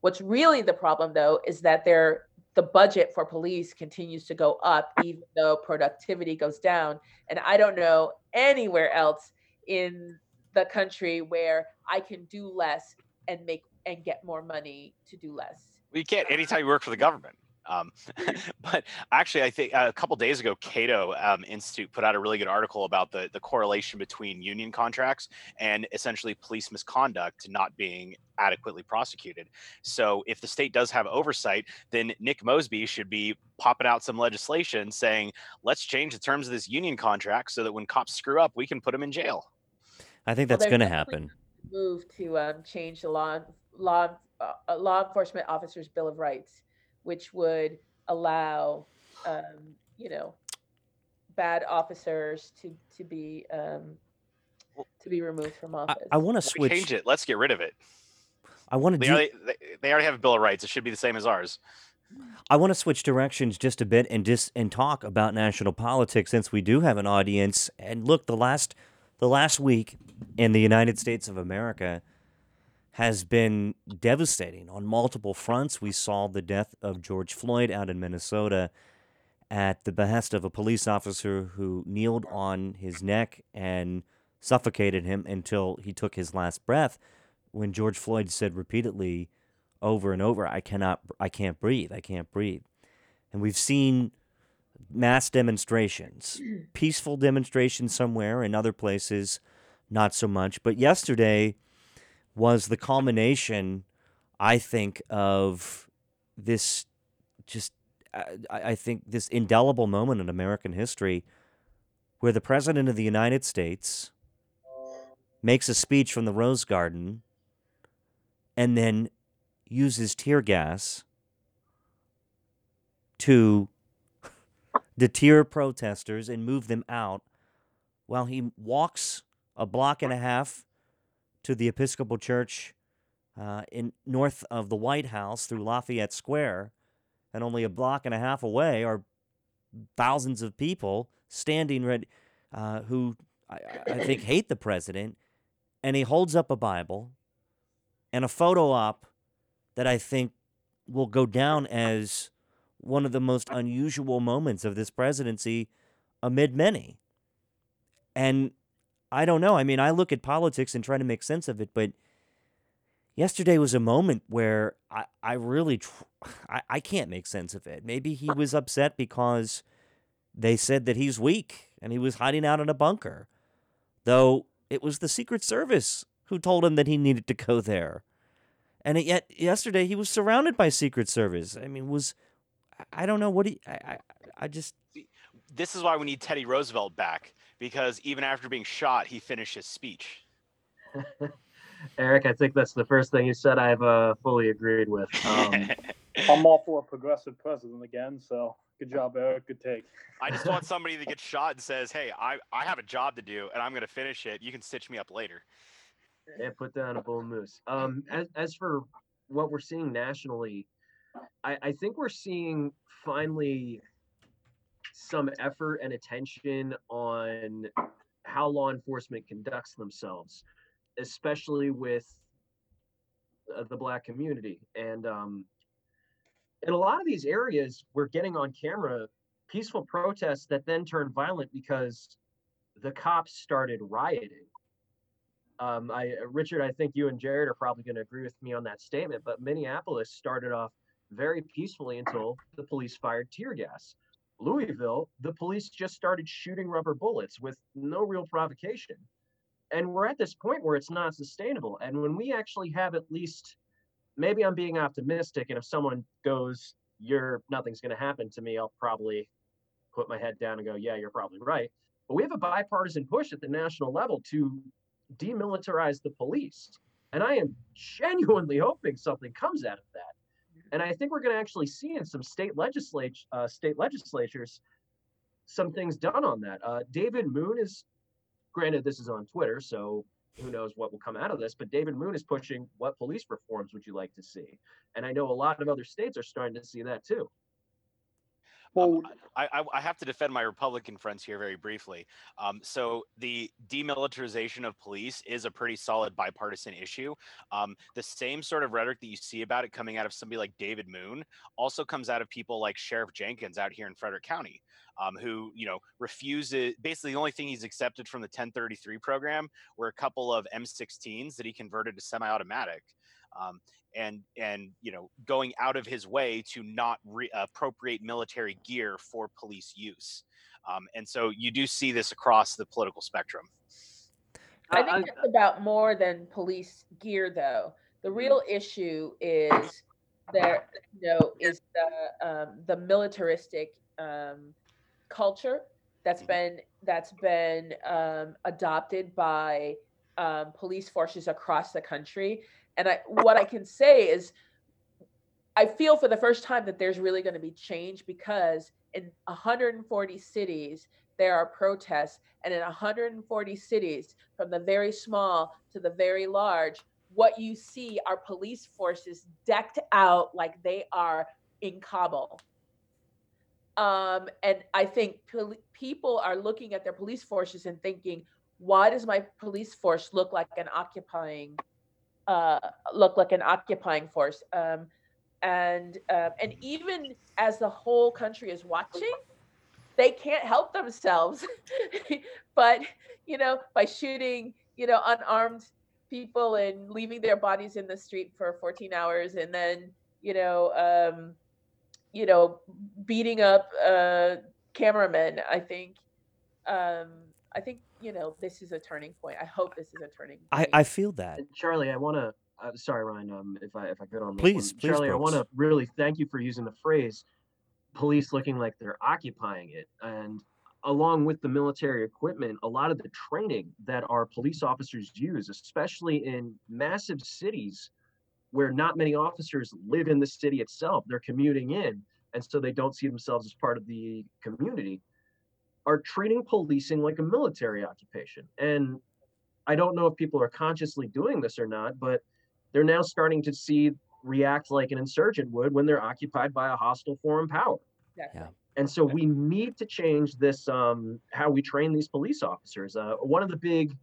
What's really the problem though is that they're the budget for police continues to go up even though productivity goes down. And i don't know anywhere else in the country where i can do less and make and get more money to do less. Well, you can't anytime you work for the government. Um, but actually, I think uh, a couple days ago, Cato um, Institute put out a really good article about the, the correlation between union contracts and essentially police misconduct not being adequately prosecuted. So, if the state does have oversight, then Nick Mosby should be popping out some legislation saying, let's change the terms of this union contract so that when cops screw up, we can put them in jail. I think that's there's going to happen. move to um, change the law law uh, uh, law enforcement officers bill of rights which would allow um, you know bad officers to to be um, to be removed from office I want to switch. change it. Let's get rid of it. I want to They do. already, they, they already have a Bill of Rights. It should be the same as ours. I want to switch directions just a bit and just and talk about national politics since we do have an audience. And look, the last the last week in the United States of America has been devastating on multiple fronts. We saw the death of George Floyd out in Minnesota at the behest of a police officer who kneeled on his neck and suffocated him until he took his last breath when George Floyd said repeatedly over and over, I cannot, I can't breathe, I can't breathe. And we've seen mass demonstrations, peaceful demonstrations somewhere, in other places, not so much. But yesterday was the culmination, I think, of this just, uh, I, I think, this indelible moment in American history where the President of the United States makes a speech from the Rose Garden and then uses tear gas to deter protesters and move them out while he walks a block and a half to the Episcopal Church uh, in north of the White House through Lafayette Square, and only a block and a half away are thousands of people standing ready uh, who I, I think hate the president, and he holds up a Bible and a photo op that I think will go down as one of the most unusual moments of this presidency amid many. And I don't know. I mean, I look at politics and try to make sense of it, but yesterday was a moment where I, I really tr- I, I can't make sense of it. Maybe he was upset because they said that he's weak and he was hiding out in a bunker. Though it was the Secret Service who told him that he needed to go there. And yet yesterday he was surrounded by Secret Service. I mean, was I don't know what he I I, I just This is why we need Teddy Roosevelt back because even after being shot, he finished his speech. Eric, I think that's the first thing you said I've uh, fully agreed with. Um, I'm all for a progressive president again, so good job, Eric. Good take. I just want somebody that gets shot and says, "Hey, I I have a job to do and I'm going to finish it. You can stitch me up later." Yeah, put down a bull moose. Um, as as for what we're seeing nationally, I, I think we're seeing finally some effort and attention on how law enforcement conducts themselves, especially with uh, the black community. And um, in a lot of these areas, we're getting on camera peaceful protests that then turn violent because the cops started rioting um, I uh, Richard, I think you and Jared are probably going to agree with me on that statement. But Minneapolis started off very peacefully until the police fired tear gas. Louisville, the police just started shooting rubber bullets with no real provocation. And we're at this point where it's not sustainable. And when we actually have at least, maybe I'm being optimistic, and if someone goes, "You're nothing's going to happen to me," I'll probably put my head down and go, "Yeah, you're probably right." But we have a bipartisan push at the national level to demilitarize the police. And I am genuinely hoping something comes out of that. And I think we're going to actually see in some state legislature, uh, state legislatures, some things done on that. Uh, David Moon is, granted, this is on Twitter, so who knows what will come out of this. But David Moon is pushing what police reforms would you like to see? And I know a lot of other states are starting to see that too. Um, I, I, I, have to defend my Republican friends here very briefly. Um, so the demilitarization of police is a pretty solid bipartisan issue. Um, the same sort of rhetoric that you see about it coming out of somebody like David Moon also comes out of people like Sheriff Jenkins out here in Frederick County, um, who you know refuses. Basically, the only thing he's accepted from the 1033 program were a couple of M16s that he converted to semi-automatic. Um, and and you know going out of his way to not re- appropriate military gear for police use um, and so you do see this across the political spectrum i think it's about more than police gear though the mm-hmm. real issue is there you know is the um, the militaristic um, culture that's mm-hmm. been that's been um, adopted by um, police forces across the country and I, what I can say is, I feel for the first time that there's really going to be change because in 140 cities there are protests, and in 140 cities, from the very small to the very large, what you see are police forces decked out like they are in Kabul. Um, and I think pol- people are looking at their police forces and thinking, why does my police force look like an occupying uh, look like an occupying force. Um, and uh, and even as the whole country is watching, they can't help themselves, but you know by shooting you know unarmed people and leaving their bodies in the street for 14 hours, and then you know um, you know beating up uh, cameramen. I think um, I think you know, this is a turning point. I hope this is a turning point. I, I feel that. Charlie, I want to. Uh, sorry, Ryan. Um, if I if I could on please, one. please, Charlie, Brooks. I want to really thank you for using the phrase "police looking like they're occupying it," and along with the military equipment, a lot of the training that our police officers use, especially in massive cities where not many officers live in the city itself, they're commuting in, and so they don't see themselves as part of the community are treating policing like a military occupation. And I don't know if people are consciously doing this or not, but they're now starting to see react like an insurgent would when they're occupied by a hostile foreign power. Exactly. Yeah. And so we need to change this um, how we train these police officers. Uh, one of the big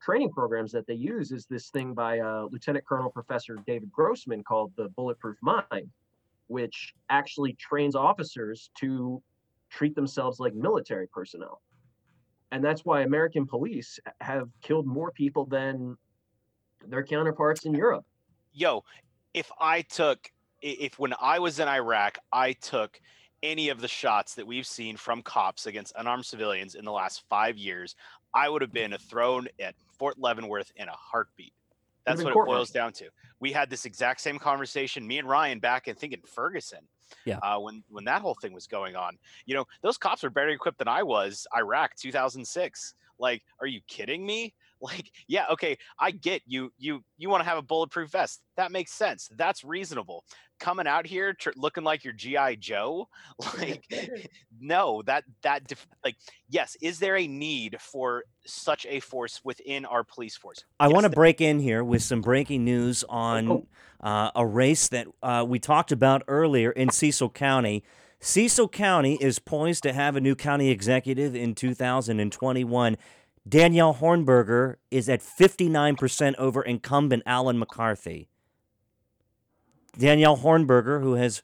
training programs that they use is this thing by uh, Lieutenant Colonel Professor David Grossman called the Bulletproof Mind, which actually trains officers to treat themselves like military personnel. And that's why American police have killed more people than their counterparts in Europe. Yo, if I took, if when I was in Iraq, I took any of the shots that we've seen from cops against unarmed civilians in the last five years, I would have been thrown at Fort Leavenworth in a heartbeat. That's what it boils down to. We had this exact same conversation, me and Ryan, back in thinking Ferguson. Yeah. Uh, when when that whole thing was going on, you know, those cops were better equipped than I was. Iraq, 2006. Like, are you kidding me? Like, yeah, okay, I get you. You you want to have a bulletproof vest. That makes sense. That's reasonable. Coming out here tr- looking like your GI Joe, like, no, that that def- like, yes, is there a need for such a force within our police force? I Yes, want to there- break in here with some breaking news on uh, a race that uh, we talked about earlier in Cecil County. Cecil County is poised to have a new county executive in 2021. Danielle Hornberger is at 59% over incumbent Alan McCarthy. Danielle Hornberger, who has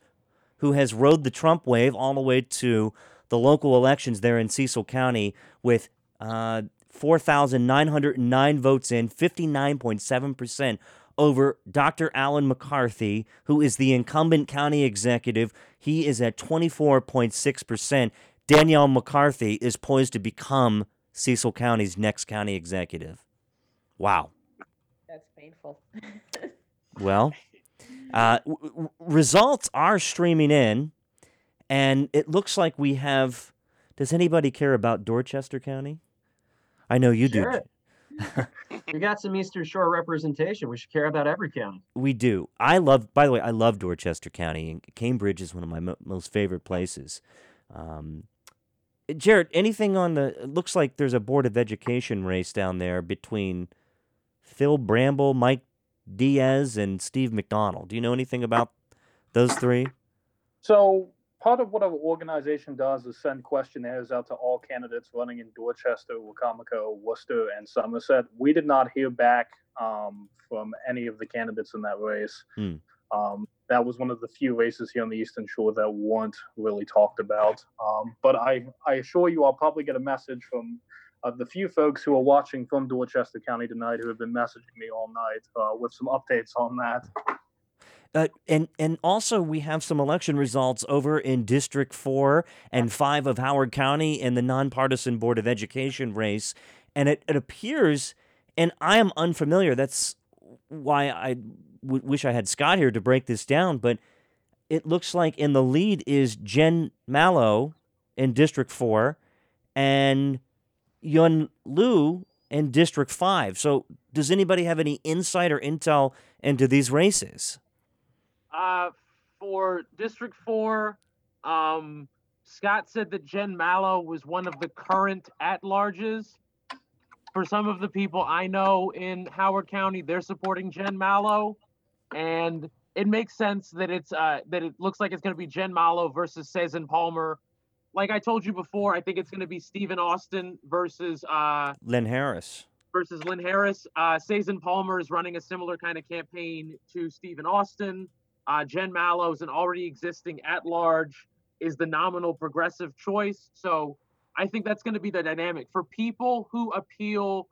who has rode the Trump wave all the way to the local elections there in Cecil County with uh, 4,909 votes in, 59.7% over Dr. Alan McCarthy, who is the incumbent county executive. He is at 24.6%. Danielle McCarthy is poised to become Cecil County's next county executive. Wow. That's painful. Well, uh, w- w- results are streaming in, and it looks like we have. Does anybody care about Dorchester County? I know you Sure. do. We got some Eastern Shore representation. We should care about every county. We do. I love. By the way, I love Dorchester County, and Cambridge is one of my mo- most favorite places. Um, Jared, anything on the? It looks like there's a board of education race down there between Phil Bramble, Mike Diaz, and Steve McDonald. Do you know anything about those three? So part of what our organization does is send questionnaires out to all candidates running in Dorchester, Wicomico, Worcester, and Somerset. We did not hear back um, from any of the candidates in that race. Hmm. Um, that was one of the few races here on the Eastern Shore that weren't really talked about. Um, but I, I assure you, I'll probably get a message from uh, the few folks who are watching from Dorchester County tonight who have been messaging me all night uh, with some updates on that. Uh, and and also we have some election results over in District Four and Five of Howard County in the nonpartisan Board of Education race, and it, it appears, and I am unfamiliar. That's why I w- wish I had Scott here to break this down. But it looks like in the lead is Jen Mallo in District Four, and Yun Lu in District Five. So does anybody have any insight or intel into these races? Uh, for District 4, um, Scott said that Jen Mallo was one of the current at larges. For some of the people I know in Howard County, they're supporting Jen Mallo. And it makes sense that it's uh, that it looks like it's going to be Jen Mallo versus Cezanne Palmer. Like I told you before, I think it's going to be Stephen Austin versus uh, Lynne Harris. versus Lynne Harris. Uh, Cezanne Palmer is running a similar kind of campaign to Stephen Austin. Uh, Jen Mallo is an already existing at large, is the nominal progressive choice. So I think that's going to be the dynamic for people who appeal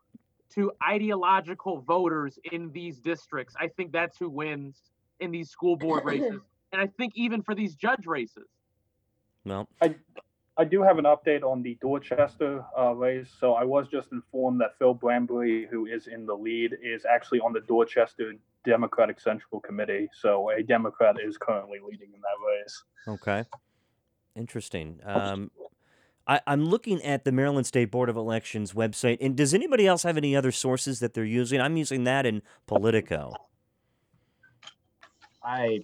to ideological voters in these districts. I think that's who wins in these school board races. And I think even for these judge races. Well, I do have an update on the Dorchester uh, race. So I was just informed that Phil Brambury, who is in the lead, is actually on the Dorchester Democratic Central Committee. So a Democrat is currently leading in that race. okay. Interesting. Um, I, I'm looking at the Maryland State Board of Elections website, and does anybody else have any other sources that they're using? I'm using that in Politico. I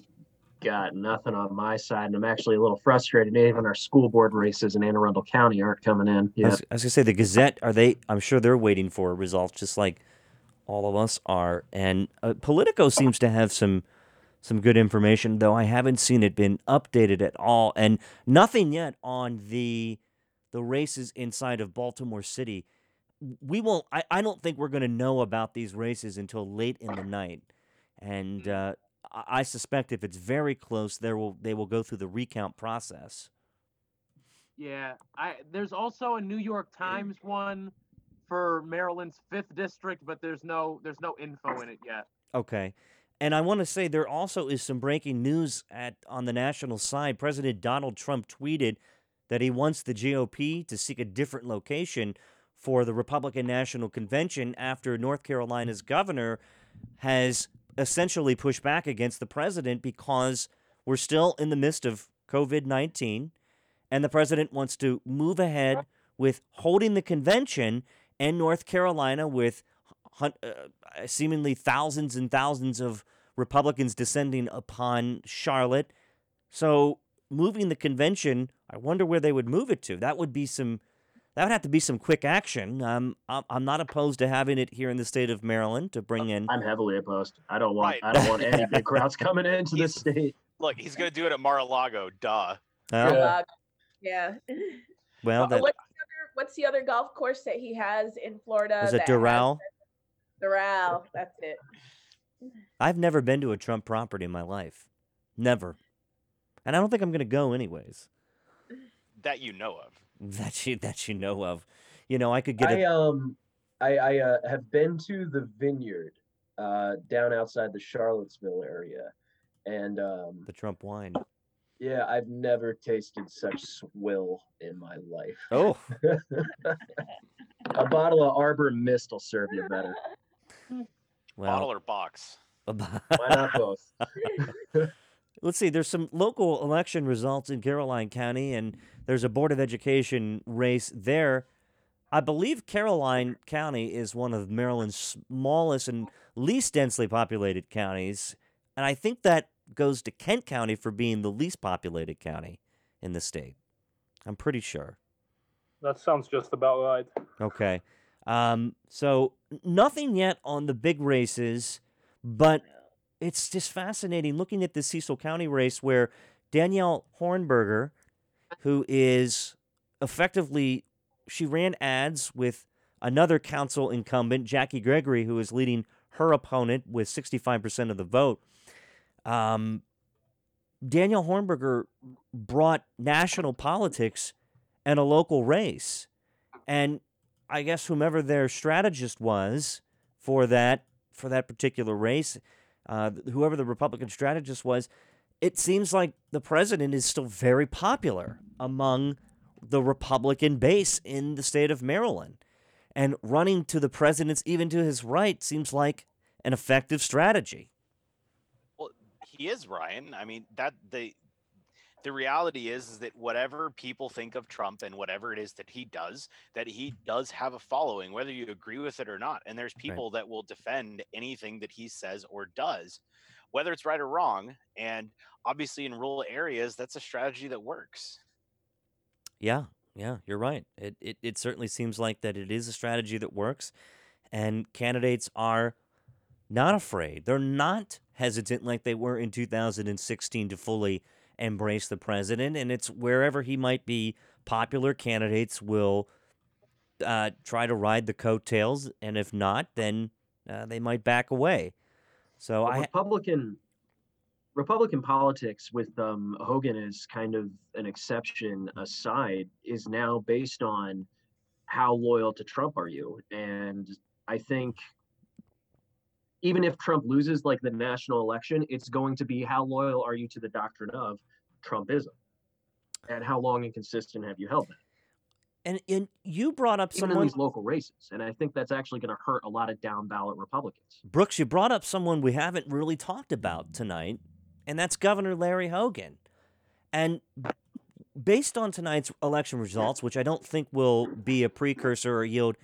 got nothing on my side, and I'm actually a little frustrated. Even our school board races in Anne Arundel County aren't coming in I was, I was gonna say the Gazette. Are they? I'm sure they're waiting for results, just like all of us are. And uh, Politico seems to have some some good information, though I haven't seen it been updated at all, and nothing yet on the the races inside of Baltimore City. We won't. I, I don't think we're going to know about these races until late in the night, and uh, I I suspect if it's very close, there will they will go through the recount process. Yeah, I there's also a New York Times one for Maryland's fifth district, but there's no there's no info in it yet. Okay. And I want to say there also is some breaking news at on the national side. President Donald Trump tweeted that he wants the GOP to seek a different location for the Republican National Convention after North Carolina's governor has essentially pushed back against the president because we're still in the midst of COVID 19 and the president wants to move ahead with holding the convention in North Carolina with uh, seemingly thousands and thousands of Republicans descending upon Charlotte. So moving the convention, I wonder where they would move it to. That would be some. That would have to be some quick action. Um, I'm, I'm not opposed to having it here in the state of Maryland to bring in. I'm heavily opposed. I don't want. Right. I don't want any big crowds coming into this state. Look, he's gonna do it at Mar-a-Lago. Duh. Well, Uh, yeah. well, that what's, the other, what's the other golf course that he has in Florida? is it Doral. Doral. That's it. I've never been to a Trump property in my life, never, and I don't think I'm going to go anyways. That you know of. That you that you know of, you know, I could get I a um, I I uh, have been to the Vineyard, uh, down outside the Charlottesville area, and um, the Trump wine. yeah, I've never tasted such swill in my life. Oh, A bottle of Arbor Mist will serve you better. well, Bottle or box. Why not both? let's see. There's some local election results in Caroline County, and there's a Board of Education race there. I believe Caroline County is one of Maryland's smallest and least densely populated counties, and I think that goes to Kent County for being the least populated county in the state. I'm pretty sure. That sounds just about right. Okay. Um, so nothing yet on the big races, but it's just fascinating looking at the Cecil County race where Danielle Hornberger, who is effectively, she ran ads with another council incumbent, Jackie Gregory, who is leading her opponent with 65% of the vote. Um, Danielle Hornberger brought national politics and a local race. And I guess whomever their strategist was for that for that particular race, uh, whoever the Republican strategist was, it seems like the president is still very popular among the Republican base in the state of Maryland. And running to the president's even to his right seems like an effective strategy. Well, he is Ryan. I mean that the the reality is, is that whatever people think of Trump and whatever it is that he does, that he mm-hmm. does have a following, whether you agree with it or not. And there's people that will defend anything that he says or does, whether it's right or wrong. And obviously, in rural areas, that's a strategy that works. Yeah, yeah, you're right. It, it it certainly seems like that it is a strategy that works, and candidates are not afraid. They're not hesitant like they were in 2016 to fully embrace the president, and it's wherever he might be popular. Candidates will uh, try to ride the coattails, and if not, then uh, they might back away. So But I Republican Republican politics with um, Hogan as kind of an exception aside is now based on how loyal to Trump are you, and I think even if Trump loses like the national election, it's going to be how loyal are you to the doctrine of Trumpism, and how long and consistent have you held that? and and you brought up Even in these local races, and I think that's actually going to hurt a lot of down ballot Republicans. Brooks, you brought up someone we haven't really talked about tonight, and that's Governor Larry Hogan. And based on tonight's election results, which I don't think will be a precursor or yield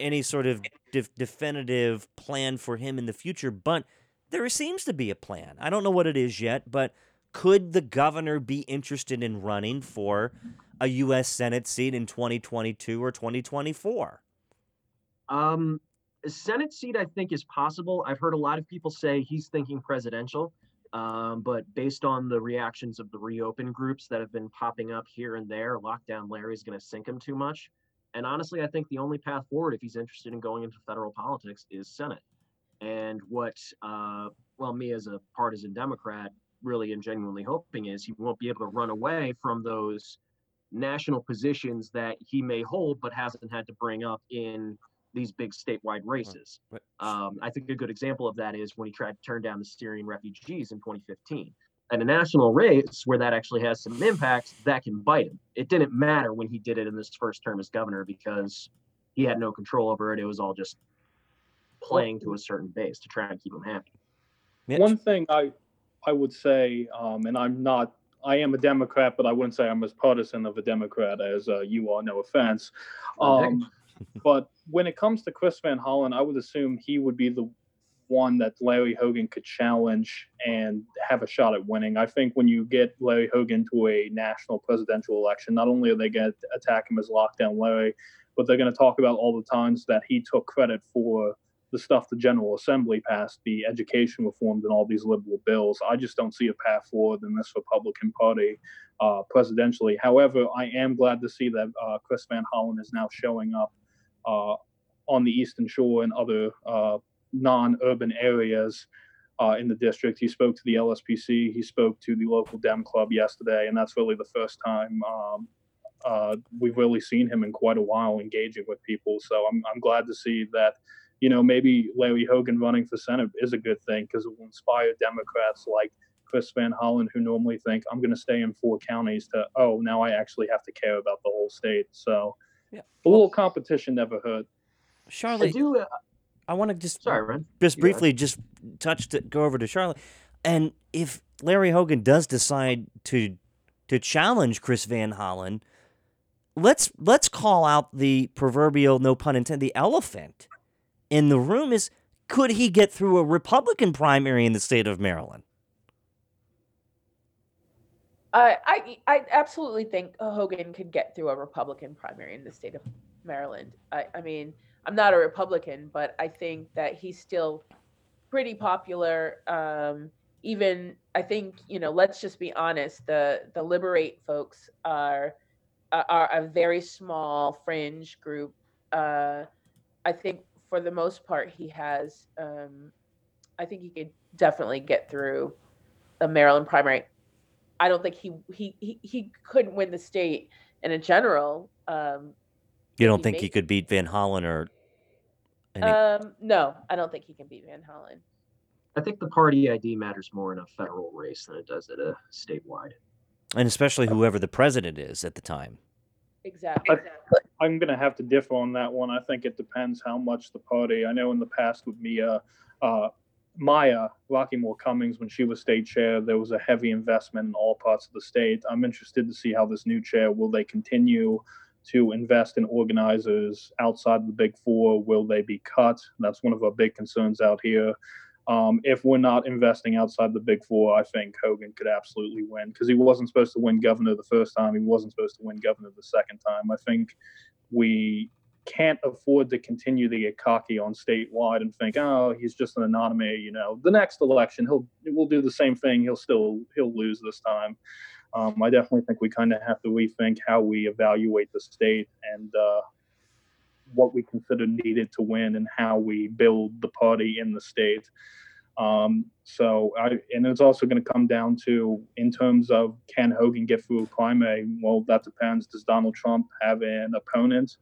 any sort of def- definitive plan for him in the future, but there seems to be a plan. I don't know what it is yet, but could the governor be interested in running for a U.S. Senate seat in 2022 or 2024? Um, Senate seat, I think, is possible. I've heard a lot of people say he's thinking presidential, um, but based on the reactions of the reopen groups that have been popping up here and there, lockdown Larry's going to sink him too much. And honestly, I think the only path forward, if he's interested in going into federal politics, is Senate. And what, uh, well, me as a partisan Democrat really and genuinely hoping is he won't be able to run away from those national positions that he may hold but hasn't had to bring up in these big statewide races. Um, I think a good example of that is when he tried to turn down the Syrian refugees in 2015. In a national race where that actually has some impact, that can bite him. It didn't matter when he did it in this first term as governor because he had no control over it. It was all just playing to a certain base to try and keep him happy. One thing I I would say, um, and I'm not, I am a Democrat, but I wouldn't say I'm as partisan of a Democrat as uh, you are. No offense. Um, but when it comes to Chris Van Hollen, I would assume he would be the one that Larry Hogan could challenge and have a shot at winning. I think when you get Larry Hogan to a national presidential election, not only are they going to attack him as lockdown Larry, but they're going to talk about all the times that he took credit for the stuff the General Assembly passed, the education reforms, and all these liberal bills. I just don't see a path forward in this Republican Party uh, presidentially. However, I am glad to see that uh, Chris Van Hollen is now showing up uh, on the Eastern Shore and other uh, non-urban areas uh, in the district. He spoke to the LSPC. He spoke to the local Dem Club yesterday, and that's really the first time um, uh, we've really seen him in quite a while engaging with people. So I'm I'm glad to see that. You know, maybe Larry Hogan running for Senate is a good thing because it will inspire Democrats like Chris Van Hollen, who normally think I'm going to stay in four counties, to oh, now I actually have to care about the whole state. So Yeah. a little competition never hurt. Charlotte, I do. Uh, I want to just sorry, Ren. just You ahead. briefly just touch to go over to Charlotte. And if Larry Hogan does decide to to challenge Chris Van Hollen, let's let's call out the proverbial no pun intended the elephant in the room is could he get through a Republican primary in the state of Maryland? I, I I absolutely think Hogan could get through a Republican primary in the state of Maryland. I, I mean, I'm not a Republican, but I think that he's still pretty popular. Um, even I think you know, let's just be honest. The the Liberate folks are- are a very small fringe group. Uh, I think for the most part, he has. Um, I think he could definitely get through a Maryland primary. I don't think he he he, he couldn't win the state in a general. Um, You don't he think he could beat Van Hollen or any, um, no, I don't think he can beat Van Hollen. I think the party ID matters more in a federal race than it does at a statewide. and especially whoever the president is at the time. Exactly. I- I'm going to have to differ on that one. I think it depends how much the party. I know in the past with Mia, uh, Maya Rockeymoore Cummings, when she was state chair, there was a heavy investment in all parts of the state. I'm interested to see how this new chair will they continue to invest in organizers outside the big four? Will they be cut? That's one of our big concerns out here. Um, if we're not investing outside the big four, I think Hogan could absolutely win because he wasn't supposed to win governor the first time. He wasn't supposed to win governor the second time. I think we can't afford to continue to get cocky on statewide and think, oh, he's just an anomaly. You know, the next election he'll we'll do the same thing. He'll still he'll lose this time. Um, I definitely think we kind of have to rethink how we evaluate the state and uh, what we consider needed to win and how we build the party in the state. Um, so, I, and it's also going to come down to, in terms of can Hogan get through a primary? Well, that depends. Does Donald Trump have an opponent?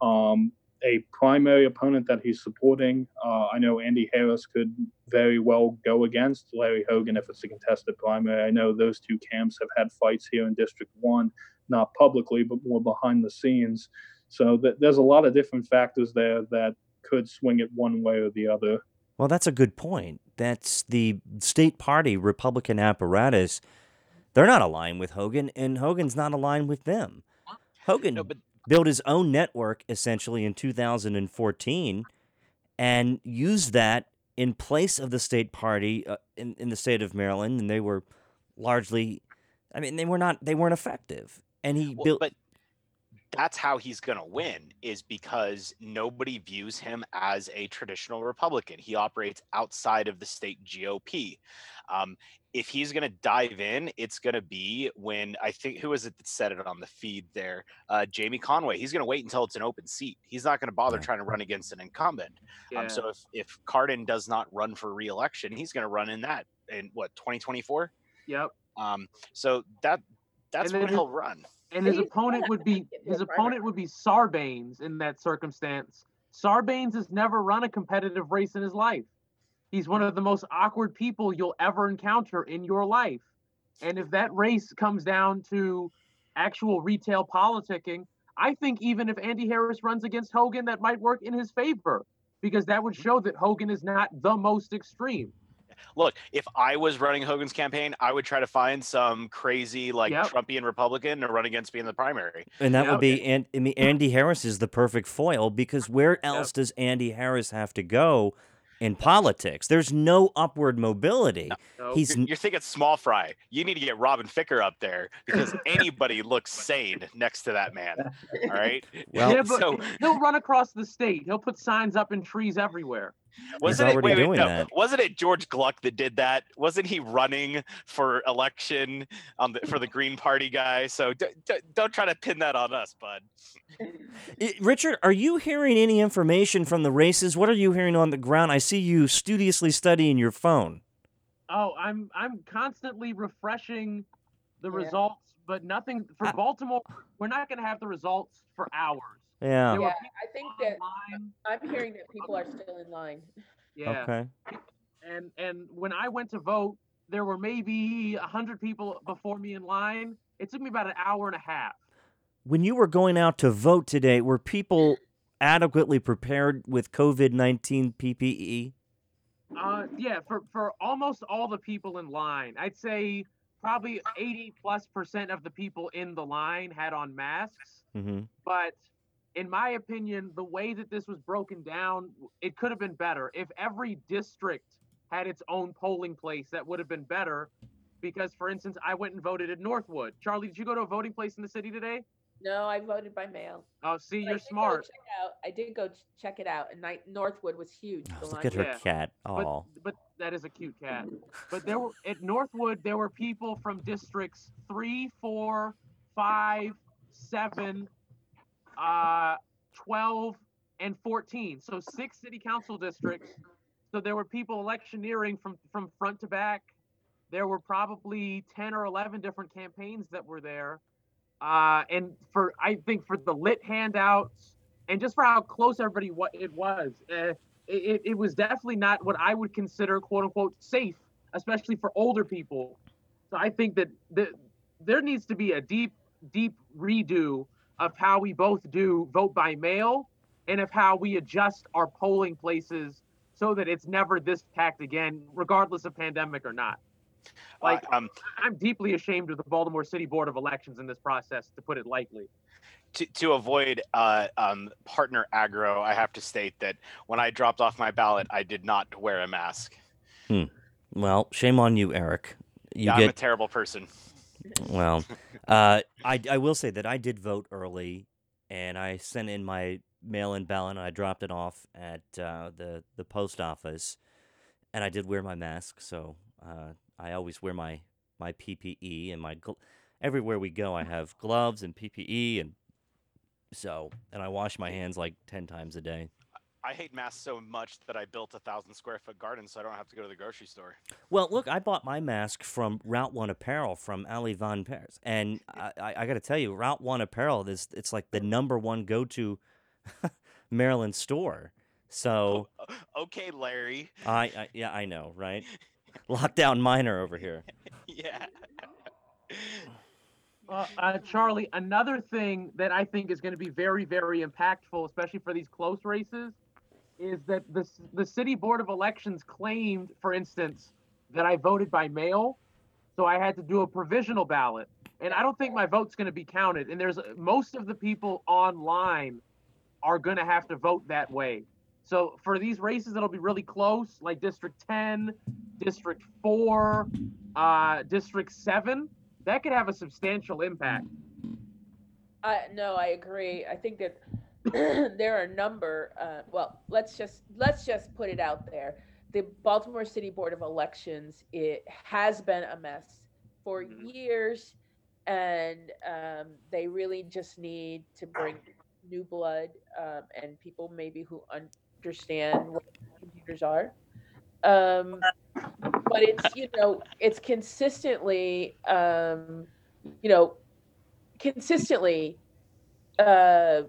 Um, a primary opponent that he's supporting. Uh, I know Andy Harris could very well go against Larry Hogan if it's a contested primary. I know those two camps have had fights here in District 1, not publicly, but more behind the scenes. So th- there's a lot of different factors there that could swing it one way or the other. Well, that's a good point. That's the state party Republican apparatus. They're not aligned with Hogan, and Hogan's not aligned with them. Hogan No, but built his own network essentially in 2014 and used that in place of the state party uh, in, in the state of Maryland. And they were largely, I mean, they were not they weren't effective, and he Well, built. but that's how he's going to win is because nobody views him as a traditional Republican. He operates outside of the state GOP. Um, if he's going to dive in, it's going to be when I think who is it that said it on the feed there? Uh, Jamie Conway. He's going to wait until it's an open seat. He's not going to bother trying to run against an incumbent. Yeah. Um, so if if Cardin does not run for reelection, he's going to run in that in what 2024. yep. Um, so that that's when he'll run. And his opponent would be his opponent would be Sarbanes in that circumstance. Sarbanes has never run a competitive race in his life. He's one of the most awkward people you'll ever encounter in your life. And if that race comes down to actual retail politicking, I think even if Andy Harris runs against Hogan, that might work in his favor because that would show that Hogan is not the most extreme. Look, if I was running Hogan's campaign, I would try to find some crazy like Yep. Trumpian Republican to run against me in the primary. And that Yeah. would be, and I mean, Andy Harris is the perfect foil because where else does Andy Harris have to go in politics? There's no upward mobility. So He's You're, you're thinking small fry. You need to get Robin Ficker up there because anybody looks sane next to that man. All right. well, yeah, but so- he'll run across the state. He'll put signs up in trees everywhere. Wasn't it, already wait, wait, doing no, that. wasn't it George Gluck that did that? Wasn't he running for election on the, for the Green Party guy? So d- d- don't try to pin that on us, bud. I- Richard, are you hearing any information from the races? What are you hearing on the ground? I see you studiously studying your phone. Oh, I'm I'm constantly refreshing the Yeah. results, but nothing for I- Baltimore. We're not going to have the results for hours. Yeah. Yeah, I think that. I'm hearing that people are still in line. Yeah, Okay. and and when I went to vote, there were maybe a hundred people before me in line. It took me about an hour and a half. When you were going out to vote today, were people adequately prepared with COVID 19 PPE? Uh, yeah, for for almost all the people in line, I'd say probably 80 plus percent of the people in the line had on masks. Mm-hmm. but in my opinion, the way that this was broken down, it could have been better. If every district had its own polling place, that would have been better. Because, for instance, I went and voted at Northwood. Charlie, did you go to a voting place in the city today? No, I voted by mail. Oh, see, But I you're did go smart. Check out. I did go check it out, and night Northwood was huge. Oh, the Look at her Yeah. cat. But, Oh. but that is a cute cat. But there were at Northwood, there were people from districts three, four, five, seven, uh, 12, and 14. So six city council districts. So there were people electioneering from from front to back. There were probably 10 or 11 different campaigns that were there. Uh, and for I think for the lit handouts and just for how close everybody what it was, uh, it, it was definitely not what I would consider quote unquote safe, especially for older people. So I think that the, there needs to be a deep, deep redo of how we both do vote by mail and of how we adjust our polling places so that it's never this packed again, regardless of pandemic or not. Like, Uh, um, I'm deeply ashamed of the Baltimore City Board of Elections in this process, to put it lightly. to, to avoid uh, um, partner aggro, I have to state that when I dropped off my ballot, I did not wear a mask. Hmm. Well, shame on you, Eric. You yeah, I'm a terrible person. Well. Uh, I I will say that I did vote early, and I sent in my mail-in ballot. and I dropped it off at uh, the the post office, and I did wear my mask. So uh, I always wear my my PPE and my gl- everywhere we go. I have gloves and PPE, and so and I wash my hands like ten times a day. I hate masks so much that I built a thousand square foot garden so I don't have to go to the grocery store. Well, look, I bought my mask from Route One Apparel from Ali Von Paris, and I, I, I got to tell you, Route One Apparel is it's like the number one go to Maryland store. So O- Okay, Larry. I, I yeah I know right, lockdown Miner over here. yeah. Uh, uh, Charlie, another thing that I think is going to be very, very impactful, especially for these close races, is that the, the City Board of Elections claimed, for instance, that I voted by mail. So I had to do a provisional ballot. And I don't think my vote's going to be counted. And there's most of the people online are going to have to vote that way. So for these races that'll be really close, like District 10, District 4, uh, District 7, that could have a substantial impact. I no, I agree. I think that there are a number. Uh, well, let's just let's just put it out there. The Baltimore City Board of Elections it has been a mess for years, and um, they really just need to bring new blood um, and people maybe who understand what computers are. Um, but it's you know it's consistently um, you know consistently uh,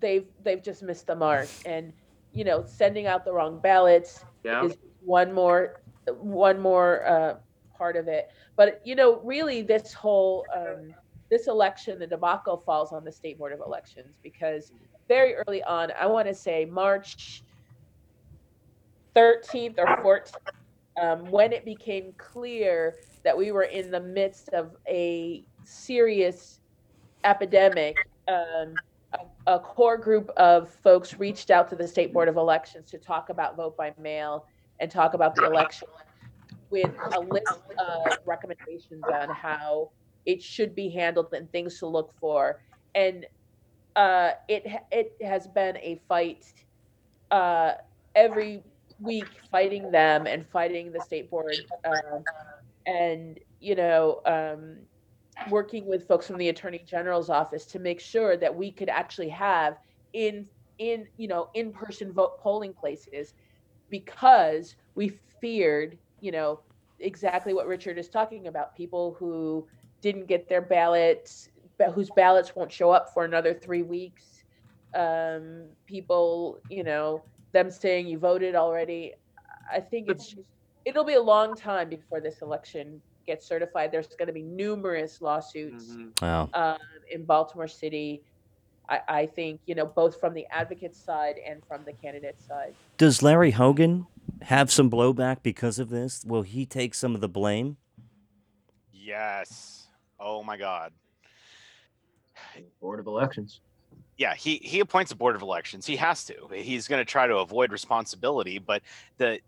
they've they've just missed the mark and you know sending out the wrong ballots Yeah. is one more one more uh, part of it but you know really this whole um, this election the debacle falls on the state board of elections because very early on i want to say march 13th or 14th um, when it became clear that we were in the midst of a serious epidemic um, a, core group of folks reached out to the state board of elections to talk about vote by mail and talk about the election with a list of recommendations on how it should be handled and things to look for. And uh, it it has been a fight uh, every week fighting them and fighting the state board um, and you know um, working with folks from the attorney general's office to make sure that we could actually have in in you know in person vote polling places because we feared you know exactly what richard is talking about people who didn't get their ballots whose ballots won't show up for another three weeks. Um, people you know them saying you voted already. I think it's just it'll be a long time before this election gets certified there's going to be numerous lawsuits Wow. um, in baltimore city I, I think you know both from the advocate side and from the candidate side Does Larry Hogan have some blowback because of this? Will he take some of the blame? Yes. Oh my God. Board of Elections. yeah he he appoints a board of elections he has to he's going to try to avoid responsibility but the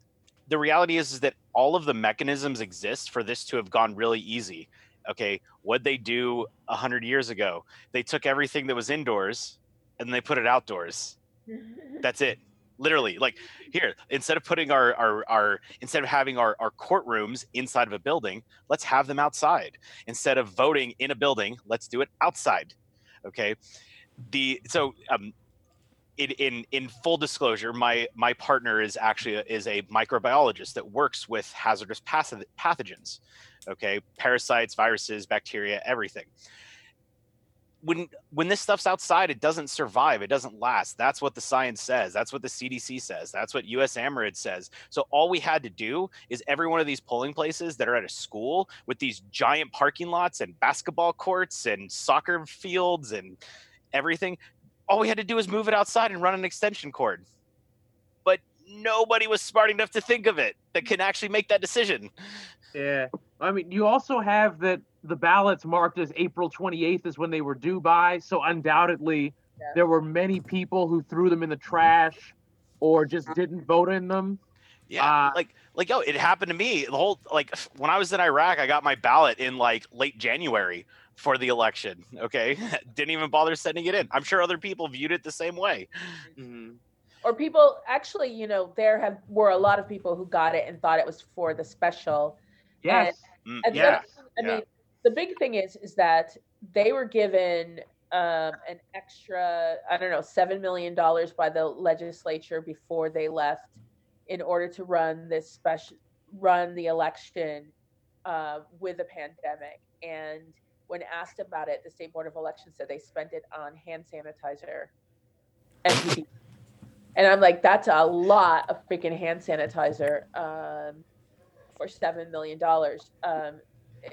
the reality is, is that all of the mechanisms exist for this to have gone really easy. Okay what they do a 100 years ago? They took everything that was indoors and they put it outdoors. That's it. Literally like here instead of putting our our, our instead of having our, our courtrooms inside of a building let's have them outside. Instead of voting in a building let's do it outside. Okay? The so um in, in in full disclosure my my partner is actually a, is a microbiologist that works with hazardous patho- pathogens okay? Parasites viruses bacteria everything. When when this stuff's outside it doesn't survive it doesn't last. That's what the science says. That's what the cdc says. That's what USAMRIID says. So all we had to do is every one of these polling places that are at a school with these giant parking lots and basketball courts and soccer fields and everything all we had to do was move it outside and run an extension cord but nobody was smart enough to think of it that can actually make that decision Yeah. I mean, you also have that the ballots marked as April 28th is when they were due by. So undoubtedly, Yeah. there were many people who threw them in the trash or just didn't vote in them. Yeah, Uh, like like oh, it happened to me. The whole like when I was in Iraq, I got my ballot in like late January for the election. Okay, didn't even bother sending it in. I'm sure other people viewed it the same way. or people actually you know there have were a lot of people who got it and thought it was for the special Yes. Mm, And yeah, other thing- I yeah. mean, the big thing is is that they were given um, an extra, I don't know, seven million dollars by the legislature before they left, in order to run this special, run the election uh, with a pandemic. And when asked about it, the state board of elections said they spent it on hand sanitizer and And I'm like, that's a lot of freaking hand sanitizer um, for seven million dollars. Um,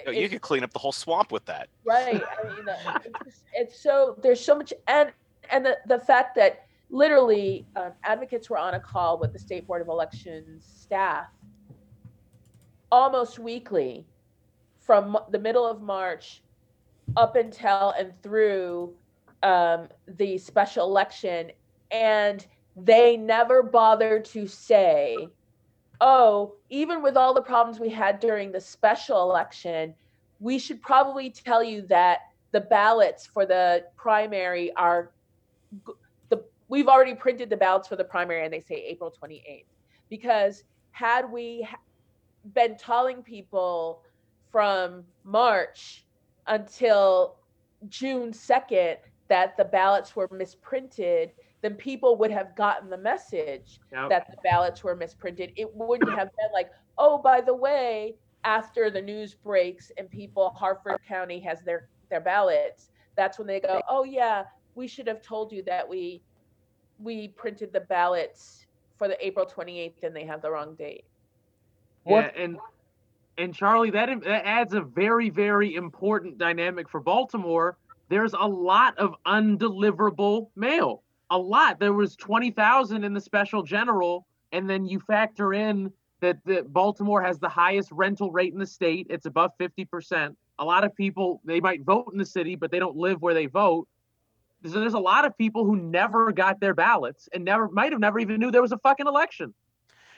Yo, you could clean up the whole swamp with that. right. I mean, it's, it's so there's so much, and and the the fact that literally um, advocates were on a call with the state board of elections staff almost weekly from the middle of March up until and through um, the special election, and they never bothered to say, oh, even with all the problems we had during the special election, we should probably tell you that the ballots for the primary are the we've already printed the ballots for the primary and they say April 28th because had we been telling people from March until June 2nd that the ballots were misprinted, then people would have gotten the message Yep. that the ballots were misprinted. It wouldn't have been like, oh, by the way, after the news breaks and people, Harford County has their, their ballots, that's when they go, oh, yeah, we should have told you that we we printed the ballots for the April 28th and they have the wrong date. Yeah, and and Charlie, that that adds a very very important dynamic for Baltimore. There's a lot of undeliverable mail. A lot. There was twenty thousand in the special general, and then you factor in that that Baltimore has the highest rental rate in the state. It's above fifty percent. A lot of people they might vote in the city, but they don't live where they vote. So there's a lot of people who never got their ballots and never might have never even knew there was a fucking election.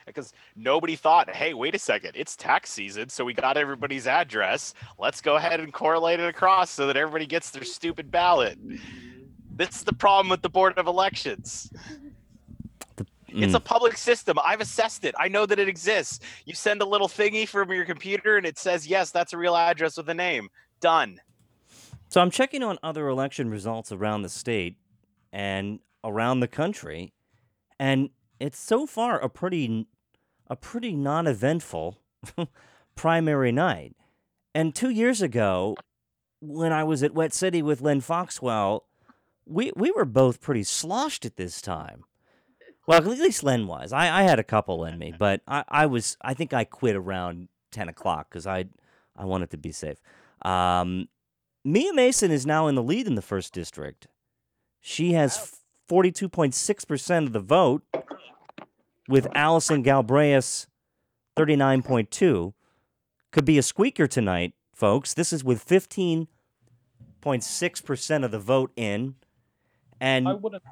Because nobody thought, hey, wait a second, it's tax season, so we got everybody's address. Let's go ahead and correlate it across so that everybody gets their stupid ballot. This is the problem with the Board of Elections. It's a mm. public system. I've assessed it. I know that it exists. You send a little thingy from your computer and it says, yes, that's a real address with a name. Done. So I'm checking on other election results around the state and around the country, and it's so far a pretty a pretty non-eventful primary night. And two years ago, when I was at Wet City with Len Foxwell, we we were both pretty sloshed at this time. Well, at least Len was. I, I had a couple in me, but I, I was I think I quit around ten o'clock because I I wanted to be safe. Um, Mia Mason is now in the lead in the first district. She has forty two point six percent of the vote, with Allison Galbraith thirty nine point two. Could be a squeaker tonight, folks. This is with fifteen point six percent of the vote in, and I wouldn't.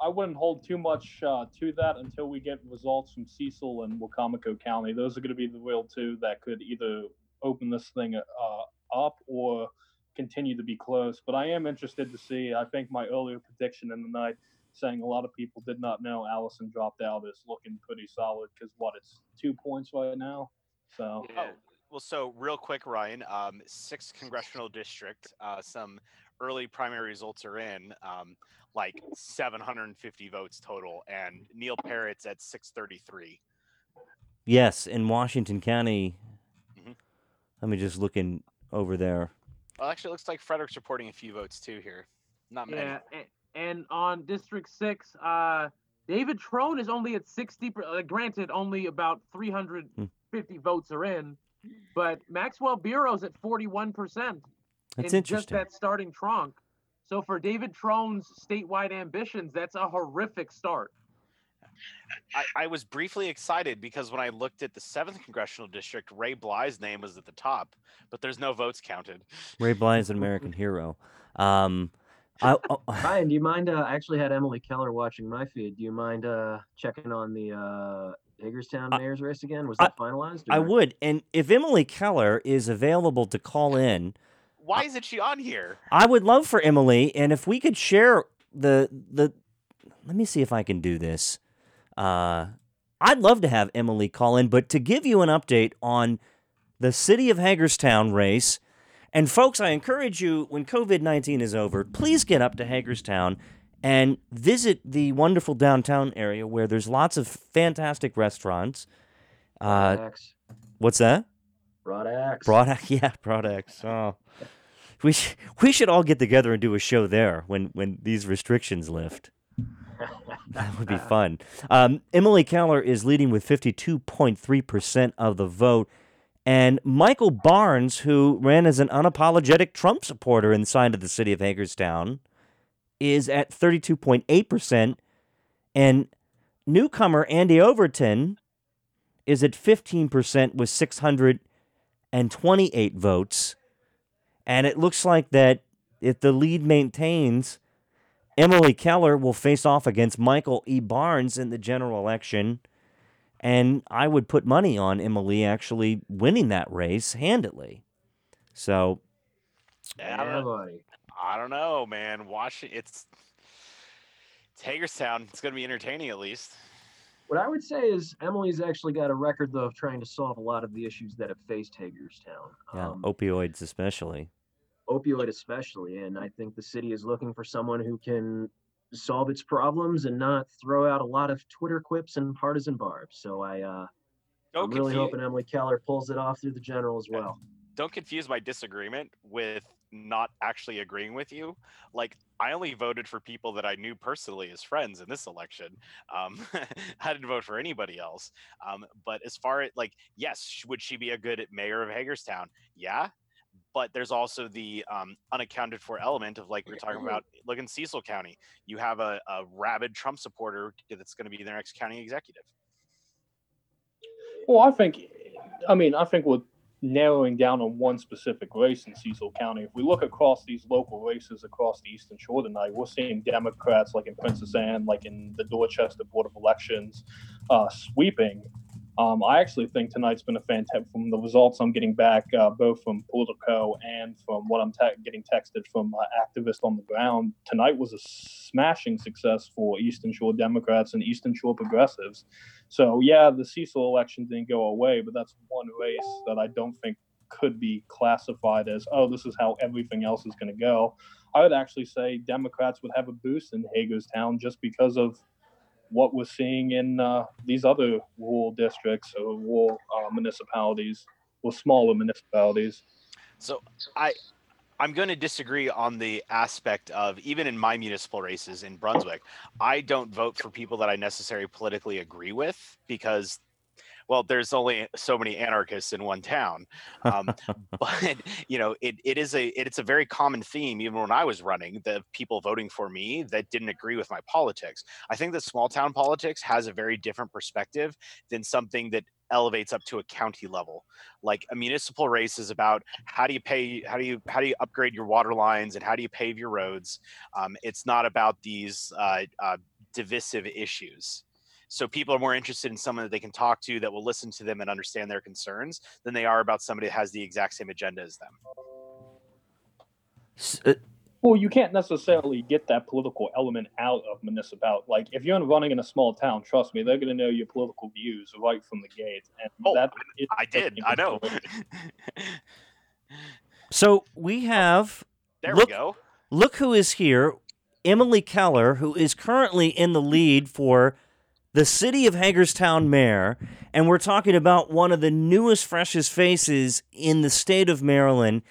I wouldn't hold too much uh, to that until we get results from Cecil and Wicomico County. Those are going to be the real two that could either open this thing uh, up or continue to be close. But I am interested to see. I think my earlier prediction in the night, saying a lot of people did not know Allison dropped out, is looking pretty solid because what it's two points right now. So Oh, well, so real quick, Ryan, um, sixth congressional district, uh, some early primary results are in, um, like 750 votes total, and Neil Parrott's at 633. yes, in Washington County. Mhm. Let me just look in over there. Well, actually, it looks like Frederick's reporting a few votes too here. Not many. Yeah, a- and on District Six, uh, David Trone is only at sixty. Uh, granted, only about three hundred fifty votes are in, but Maxwell Bero's at forty-one percent. That's in interesting. Just that starting trunk. So for David Trone's statewide ambitions, that's a horrific start. I, I was briefly excited because when I looked at the seventh congressional district, Ray Bly's name was at the top, but there's no votes counted. Ray Bly is an American hero. Um, I, oh, Ryan, do you mind? Uh, I actually had Emily Keller watching my feed. Do you mind uh, checking on the uh, Hagerstown mayor's race again? Was that finalized? I would, and if Emily Keller is available to call in, Why isn't she on here? I would love for Emily, and if we could share the the, let me see if I can do this. Uh, I'd love to have Emily call in, but to give you an update on the city of Hagerstown race, and folks, I encourage you when COVID nineteen is over, please get up to Hagerstown and visit the wonderful downtown area where there's lots of fantastic restaurants. Uh, what's that? Broad axe. Broad Axe, yeah, Broad Axe. Oh, we sh- we should all get together and do a show there when when these restrictions lift. That would be fun. Um, Emily Keller is leading with fifty two point three percent of the vote, and Michael Barnes, who ran as an unapologetic Trump supporter inside of the city of Hagerstown, is at thirty two point eight percent, and newcomer Andy Overton is at fifteen percent with 628 votes. And it looks like that if the lead maintains Emily Keller will face off against Michael E. Barnes in the general election. And I would put money on Emily actually winning that race handily. So, Yeah, I don't know. I don't know, man. Watch it's it's Hagerstown. It's gonna be entertaining at least. What I would say is Emily's actually got a record though of trying to solve a lot of the issues that have faced Hagerstown. yeah, Um, opioids especially. opioid especially and i think the city is looking for someone who can solve its problems and not throw out a lot of twitter quips and partisan barbs so i uh Don't i'm really hoping emily keller pulls it off through the general as well don't confuse my disagreement with not actually agreeing with you. Like I only voted for people that I knew personally as friends in this election. Um, I didn't vote for anybody else. Um, but as far as like, yes, would she be a good mayor of Hagerstown? Yeah. But there's also the um, unaccounted for element of like we we're talking about. Look in Cecil County, you have a, a rabid Trump supporter that's going to be their next county executive. Well, I think, I mean, I think with narrowing down on one specific race in Cecil County, if we look across these local races across the Eastern Shore tonight, we're seeing Democrats like in Princess Anne, like in the Dorchester Board of Elections, uh, sweeping. Um, I actually think tonight's been a fantastic, from the results I'm getting back, uh, both from Politico and from what I'm te- getting texted from uh, activists on the ground. Tonight was a smashing success for Eastern Shore Democrats and Eastern Shore progressives. So yeah, the Cecil election didn't go away, but that's one race that I don't think could be classified as oh, this is how everything else is going to go. I would actually say Democrats would have a boost in Hagerstown just because of what we're seeing in uh, these other rural districts or rural uh, municipalities or smaller municipalities. So I I'm going to disagree on the aspect of even in my municipal races in Brunswick, I don't vote for people that I necessarily politically agree with because well, there's only so many anarchists in one town. Um, but you know, it, it is a it's a very common theme. Even when I was running, the people voting for me that didn't agree with my politics. I think that small town politics has a very different perspective than something that elevates up to a county level. Like a municipal race is about how do you pay, how do you how do you upgrade your water lines, and how do you pave your roads. Um, it's not about these uh, uh, divisive issues. So people are more interested in someone that they can talk to that will listen to them and understand their concerns than they are about somebody that has the exact same agenda as them. Uh, Well, you can't necessarily get that political element out of municipal. Like if you're running in a small town, trust me, they're going to know your political views right from the gate. And Oh, that is I did. I know. So we have there look, we go. Look who is here. Emily Keller, who is currently in the lead for the city of Hagerstown mayor, and we're talking about one of the newest, freshest faces in the state of Maryland.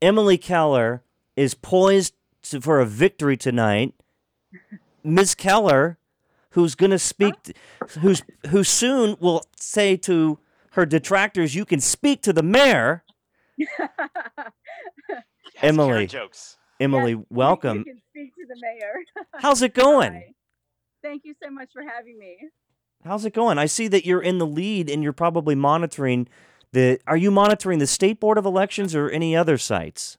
Emily Keller is poised to, for a victory tonight. Ms. Keller, who's going to speak, who's who soon will say to her detractors, "You can speak to the mayor." Has Karen Emily. jokes. Emily, welcome. You can speak to the mayor. How's it going? Hi. Thank you so much for having me. How's it going? I see that you're in the lead and you're probably monitoring the are you monitoring the state board of elections or any other sites?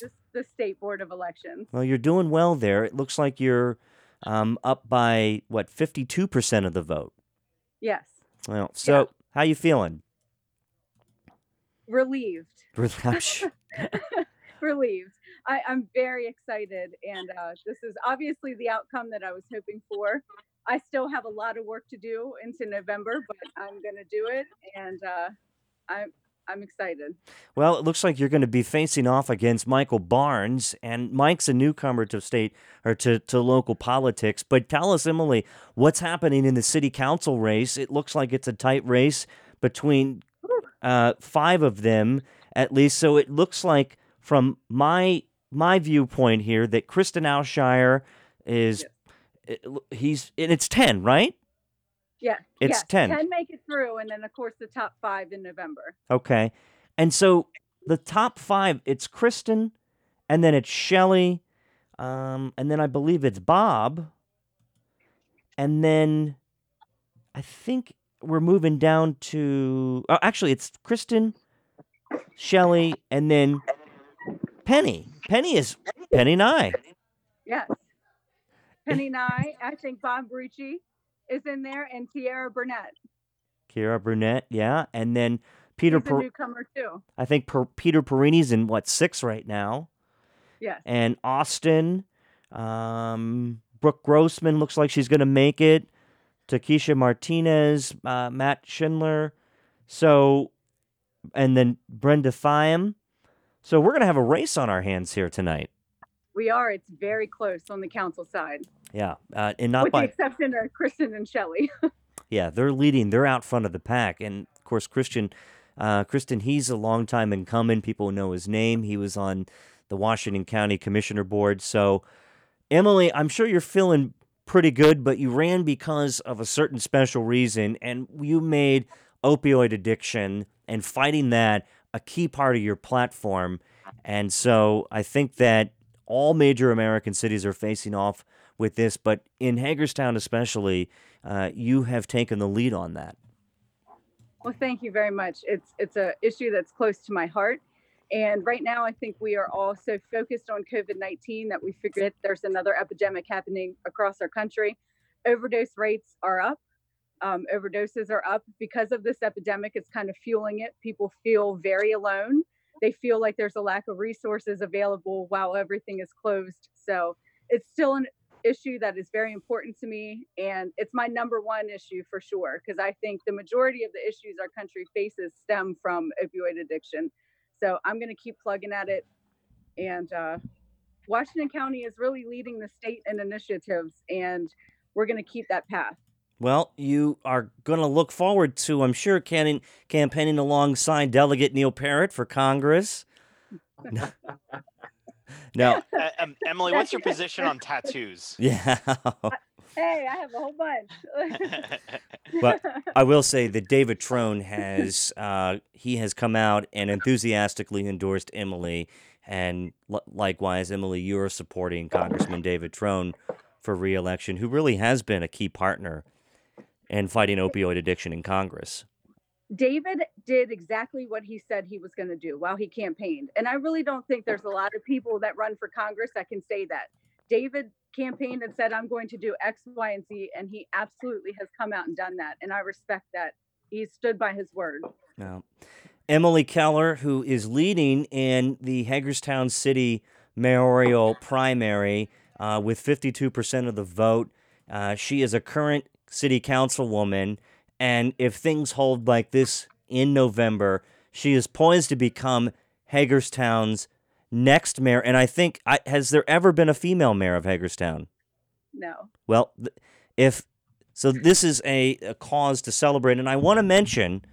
This the state board of elections. Well, you're doing well there. It looks like you're um, up by what 52% of the vote. Yes, Well, so how you feeling? relieved. Relax. relieved. I, I'm very excited, and uh, this is obviously the outcome that I was hoping for. I still have a lot of work to do into November, but I'm going to do it, and uh, I'm I'm excited. Well, it looks like you're going to be facing off against Michael Barnes, and Mike's a newcomer to state or to, to local politics. But tell us, Emily, what's happening in the city council race? It looks like it's a tight race between uh, five of them, at least. So it looks like, from my my viewpoint here, that Kristin Aleshire is he's and it's ten, right? Yeah, It's yes, 10. Ten make it through, and then of course the top five in November. Okay. And so the top five, it's Kristin, and then it's Shelly, um, and then I believe it's Bob. And then I think we're moving down to oh, actually it's Kristin, Shelly, and then Penny. Penny is Penny I. Yes, Penny Nigh. I think Bob Bruchey is in there, and Tiara Burnett. Tiara Burnett, yeah, and then Peter. He's Per- newcomer too. I think per- Peter Perini's in what six right now, Yes. and Austin. Um, Brooke Grossman looks like she's going to make it. Takesha Martinez, uh, Matt Schindler. So, and then Brenda Thiam. So we're going to have a race on our hands here tonight. We are. It's very close on the council side, Yeah, uh, and not with by the exception of Kristin and Shelley. Yeah, they're leading. They're out front of the pack, and of course, Christian, uh, Kristin, he's a long longtime incumbent. People know his name. He was on the Washington County Commissioner Board. So, Emily, I'm sure you're feeling pretty good, but you ran because of a certain special reason, and you made opioid addiction and fighting that a key part of your platform. And so, I think that all major American cities are facing off with this, but in Hagerstown especially, uh, you have taken the lead on that. Well, thank you very much. It's it's a issue that's close to my heart. And right now, I think we are all so focused on COVID 19 that we forget there's another epidemic happening across our country. Overdose rates are up. Um, overdoses are up because of this epidemic. It's kind of fueling it. People feel very alone. They feel like there's a lack of resources available while everything is closed. So it's still an issue that is very important to me. And it's my number one issue for sure, because I think the majority of the issues our country faces stem from opioid addiction. So I'm going to keep plugging at it. And uh, Washington County is really leading the state in initiatives, and we're going to keep that path. Well, you are going to look forward to, I'm sure, canning, campaigning alongside Delegate Neil Parrott for Congress. no, Uh, um, Emily, what's your position on tattoos? yeah. Hey, I have a whole bunch. but I will say that David Trone has uh, he has come out and enthusiastically endorsed Emily, and li- likewise, Emily, you're supporting Congressman David Trone for reelection, who really has been a key partner in fighting opioid addiction in Congress. David did exactly what he said he was going to do while he campaigned. And I really don't think there's a lot of people that run for Congress that can say that. David campaigned and said, I'm going to do X, Y, and Z. And he absolutely has come out and done that. And I respect that. He stood by his word. Now, Emily Keller, who is leading in the Hagerstown City mayoral primary uh, with 52% of the vote. Uh, she is a current city councilwoman. And if things hold like this in November, she is poised to become Hagerstown's next mayor. And I think, I, has there ever been a female mayor of Hagerstown? No. Well, if so, this is a, a cause to celebrate. And I want to mention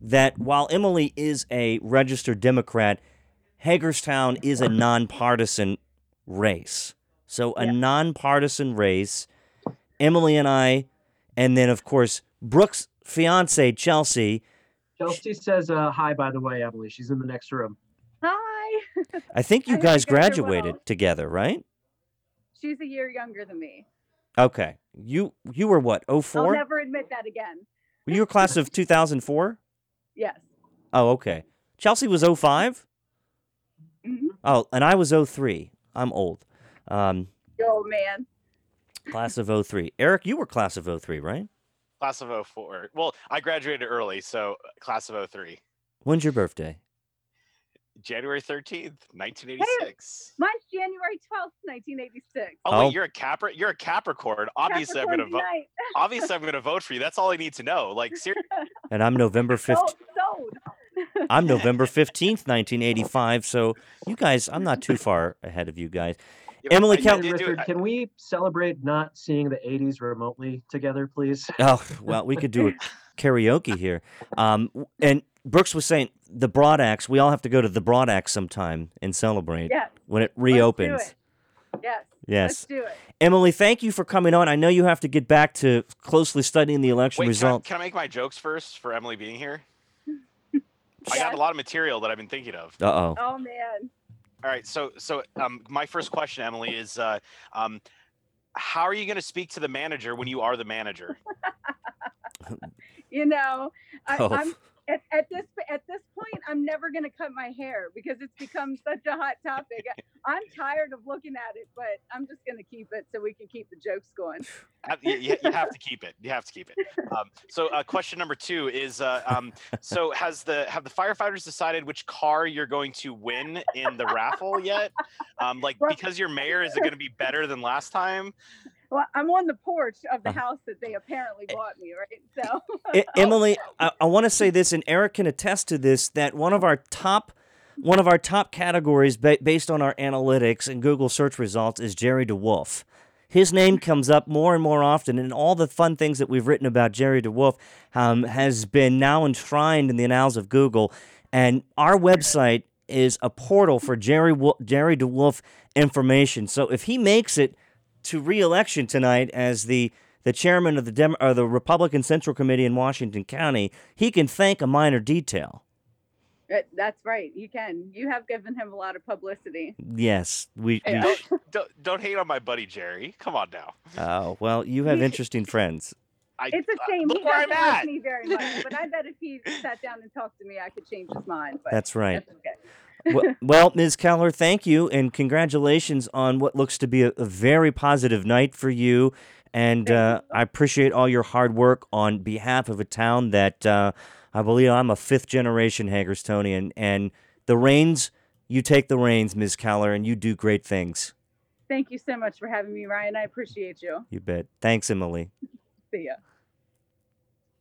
that while Emily is a registered Democrat, Hagerstown is a nonpartisan race. So, a nonpartisan race. Emily and I, and then, of course, Brooke's fiance, Chelsea. Chelsea says uh, hi, by the way, Emily. She's in the next room. Hi. I think you I guys you guys are graduated well. together, right? She's a year younger than me. Okay. You you were what, I'll never admit that again. Were you a class of 2004? Yes. Oh, okay. Chelsea was 5 Mhm. Oh, and I was 03. I'm old. Um, Oh, man. Class of 03. Eric, you were class of 03, right? Class of 04. Well, I graduated early, so uh, class of 03. When's your birthday? January 13th, 1986. Mine's January 12th, 1986. Oh, Oh. wait, you're a Capri- you're a Capricorn. Obviously, I'm gonna vote. Obviously, I'm gonna vote for you. That's all I need to know. Like, seriously. And I'm November 15th. Sold. sold. I'm November 15th, 1985. So you guys, I'm not too far ahead of you guys. Emily I Kel- do- Richard, I- can we celebrate not seeing the 80s remotely together, please? Oh, well, we could do a karaoke here. Um, and Brooks was saying the Broad Axe, we all have to go to the Broad Axe sometime and celebrate Yes. when it reopens. it. Yes. Yes. Let's do it. Emily, thank you for coming on. I know you have to get back to closely studying the election Wait, can I, result. can I make my jokes first for Emily being here? I Yes. got a lot of material that I've been thinking of. Uh oh. Oh, man. All right, so so um, my first question, Emily, is uh, um, how are you going to speak to the manager when you are the manager? You know, I, Oh. At, at this at this point, I'm never going to cut my hair because it's become such a hot topic. I'm tired of looking at it, but I'm just going to keep it so we can keep the jokes going. Uh, You, you- you have to keep it. You have to keep it. Um, so, uh, question number two is: uh, um, So, has the have the firefighters decided which car you're going to win in the raffle yet? Um, like, because you're mayor, is it going to be better than last time? Well, I'm on the porch of the uh-huh. house that they apparently eh, bought me, right? Eh, so, I- eh, oh. Emily, I, I want to say this, and Eric can attest to this: that one of our top, one of our top categories ba- based on our analytics and Google search results is Jerry DeWolf. His name comes up more and more often, and all the fun things that we've written about Jerry DeWolf um, has been now enshrined in the annals of Google. And our website is a portal for Jerry Jerry DeWolf information. So if he makes it to re-election tonight as the the chairman of the Dem- or the Republican Central Committee in Washington County, he can thank a Miner Detail. Uh, that's right. You can. You have given him a lot of publicity. Yes, we. Hey, we don't, don't don't hate on my buddy Jerry. Come on now. oh well, you have interesting friends. I, It's a uh, shame. look he doesn't like me very much, but I bet if he sat down and talked to me, I could change his mind. But That's right. That's okay. Well, well, Ms. Keller, thank you and congratulations on what looks to be a, a very positive night for you. And uh, I appreciate all your hard work on behalf of a town that uh, I believe I'm a fifth generation Hagerstonian. And the reins, you take the reins, Ms. Keller, and you do great things. Thank you so much for having me, Ryan. I appreciate you. You bet. Thanks, Emily. See ya.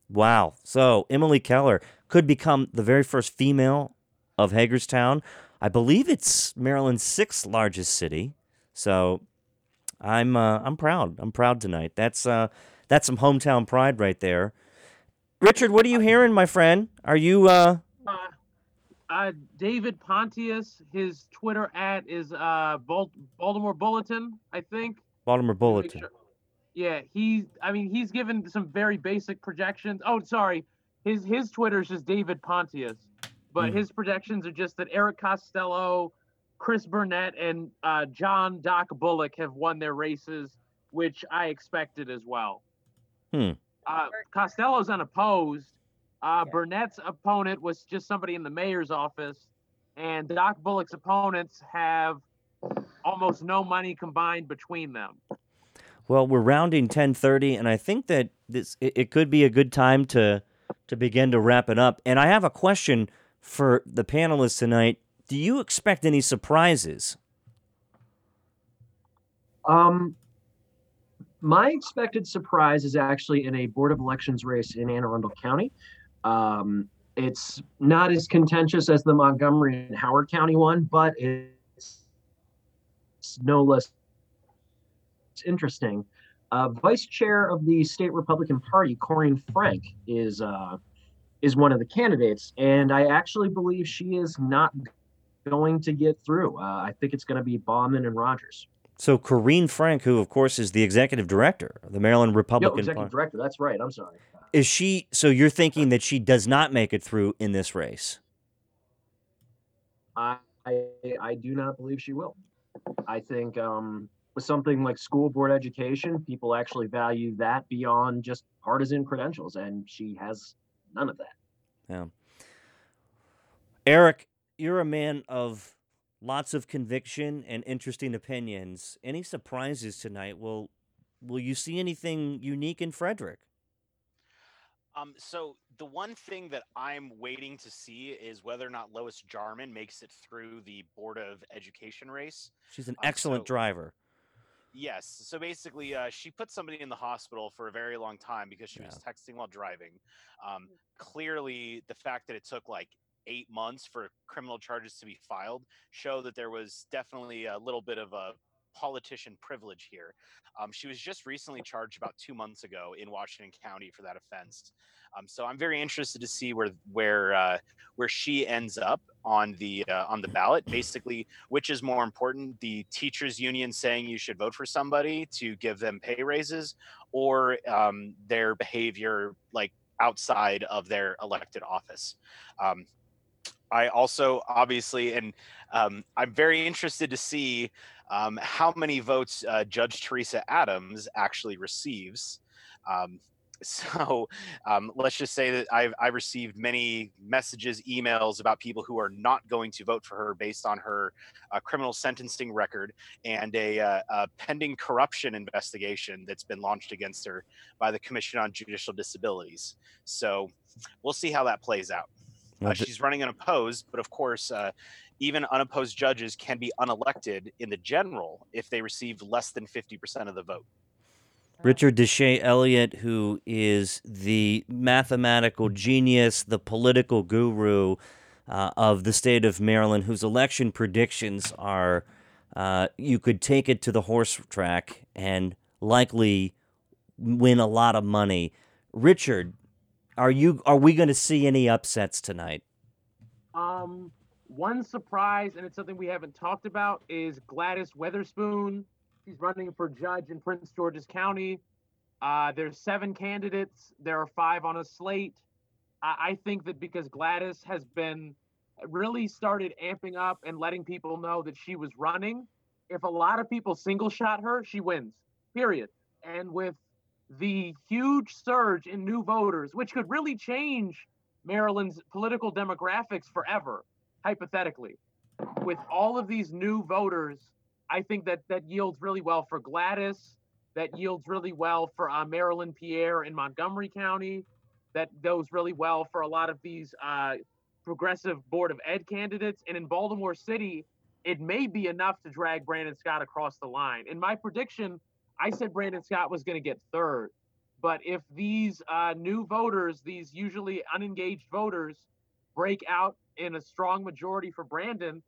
Wow. So Emily Keller could become the very first female of Hagerstown. I believe it's Maryland's sixth largest city. So I'm uh, I'm proud. I'm proud tonight. That's uh that's some hometown pride right there. Richard, what are you hearing, my friend? Are you uh Uh, uh, David Pontius, his Twitter at is uh, Bal- Baltimore Bulletin, I think. Baltimore Bulletin? Yeah, he. I mean, he's given some very basic projections. Oh, sorry, his his Twitter is just David Pontius, but Mhm. his projections are just that Eric Costello, Chris Burnett, and uh, John Doc Bullock have won their races, which I expected as well. Hmm. Uh, Costello's unopposed. Uh, Burnett's opponent was just somebody in the mayor's office, and Doc Bullock's opponents have almost no money combined between them. Well, we're rounding 10:30 and I think that this it, it could be a good time to to begin to wrap it up. And I have a question for the panelists tonight. Do you expect any surprises? Um, my expected surprise is actually in a board of elections race in Anne Arundel County. Um, it's not as contentious as the Montgomery and Howard County one, but it's, it's no less interesting. Uh, Vice Chair of the state Republican Party, Corinne Frank, is uh, is one of the candidates, and I actually believe she is not going to get through. Uh, I think it's going to be Bauman and Rogers. So Corrine Frank, who of course is the executive director of the Maryland Republican executive Party, director. That's right. I'm sorry. is she? So you're thinking that she does not make it through in this race? I I, I do not believe she will. I think um, with something like school board education, people actually value that beyond just partisan credentials, and she has none of that. Yeah. Eric, you're a man of lots of conviction and interesting opinions. Any surprises tonight? Will Will you see anything unique in Frederick? Um, so the one thing that I'm waiting to see is whether or not Lois Jarman makes it through the Board of Education race. She's an Um, excellent so- driver. Yes. So basically, uh, she put somebody in the hospital for a very long time because she was texting while driving. Um, clearly, the fact that it took like eight months for criminal charges to be filed show that there was definitely a little bit of a politician privilege here. Um, she was just recently charged about two months ago in Washington County for that offense. Um, so I'm very interested to see where where uh, where she ends up on the uh, on the ballot. Basically, which is more important: the teachers' union saying you should vote for somebody to give them pay raises, or um, their behavior like outside of their elected office. Um, I also obviously, and um, I'm very interested to see um, how many votes uh, Judge Teresa Adams actually receives. Um, so um, let's just say that I've, I received many messages, emails about people who are not going to vote for her based on her uh, criminal sentencing record and a, uh, a, pending corruption investigation that's been launched against her by the Commission on Judicial Disabilities. So we'll see how that plays out. Uh, she's running unopposed, but of course, uh, even unopposed judges can be unelected in the general if they receive less than 50% of the vote. Richard Deshay Elliott, who is the mathematical genius, the political guru uh, of the state of Maryland, whose election predictions are uh, you could take it to the horse track and likely win a lot of money. Richard, are you are we going to see any upsets tonight? Um, one surprise, and it's something we haven't talked about, is Gladys Weatherspoon. She's running for judge in Prince George's County. Uh, there's seven candidates. There are five on a slate. I, I think that because Gladys has been really started amping up and letting people know that she was running, if a lot of people single shot her, she wins. Period. And with the huge surge in new voters, which could really change Maryland's political demographics forever, hypothetically. With all of these new voters, I think that that yields really well for Gladys. That yields really well for uh, Marilyn Pierre in Montgomery County. That goes really well for a lot of these uh, progressive Board of Ed candidates. And in Baltimore City, it may be enough to drag Brandon Scott across the line. And my prediction, I said Brandon Scott was going to get third. But if these uh, new voters, these usually unengaged voters, break out in a strong majority for Brandon,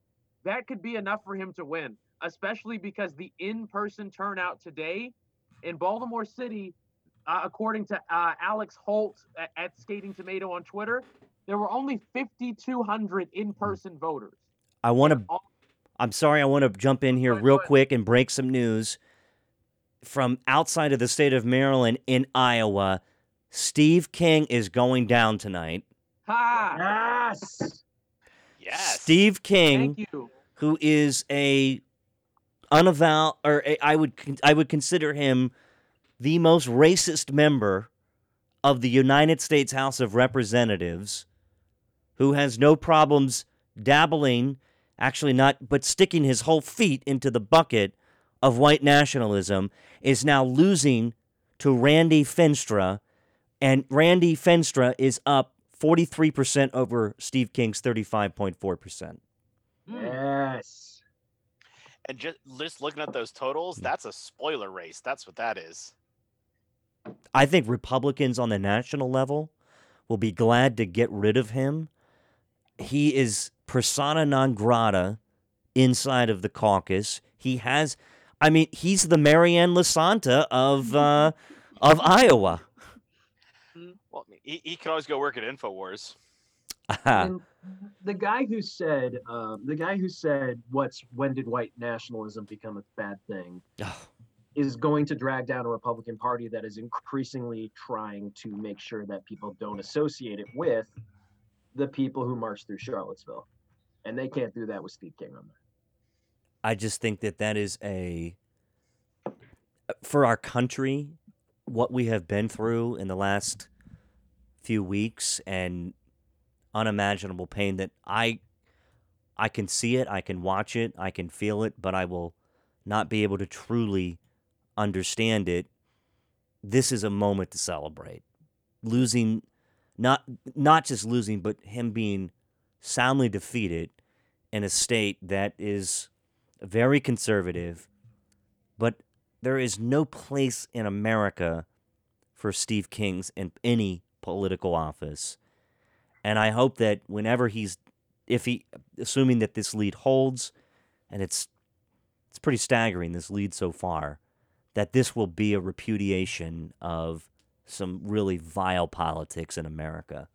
that could be enough for him to win, especially because the in person turnout today in Baltimore City, uh, according to uh, Alex Holt at, at Skating Tomato on Twitter, there were only 5,200 in person voters. I want to. I'm sorry, I want to jump in here real quick and break some news from outside of the state of Maryland in Iowa. Steve King is going down tonight. Ha! Yes. Yes. Steve King, who is a unavow or a, I would I would consider him the most racist member of the United States House of Representatives, who has no problems dabbling, actually not, but sticking his whole feet into the bucket of white nationalism, is now losing to Randy Feenstra, and Randy Feenstra is up 43% over Steve King's 35.4%. Yes. And just, just looking at those totals, that's a spoiler race. That's what that is. I think Republicans on the national level will be glad to get rid of him. He is persona non grata inside of the caucus. He has, I mean, he's the Mary Ann Lisanti of uh, of Iowa. Well, he, he could always go work at Infowars. And the guy who said, um, the guy who said, "What's when did white nationalism become a bad thing?" is going to drag down a Republican Party that is increasingly trying to make sure that people don't associate it with the people who marched through Charlottesville, and they can't do that with Steve King on there. I just think that that is a uh, for our country what we have been through in the last few weeks and unimaginable pain that I I can see it, I can watch it, I can feel it, but I will not be able to truly understand it. This is a moment to celebrate. Losing not not just losing, but him being soundly defeated in a state that is very conservative, but there is no place in America for Steve King's in any political office. And I hope that whenever he's, if he, assuming that this lead holds, and it's, it's pretty staggering, this lead so far, that this will be a repudiation of some really vile politics in America.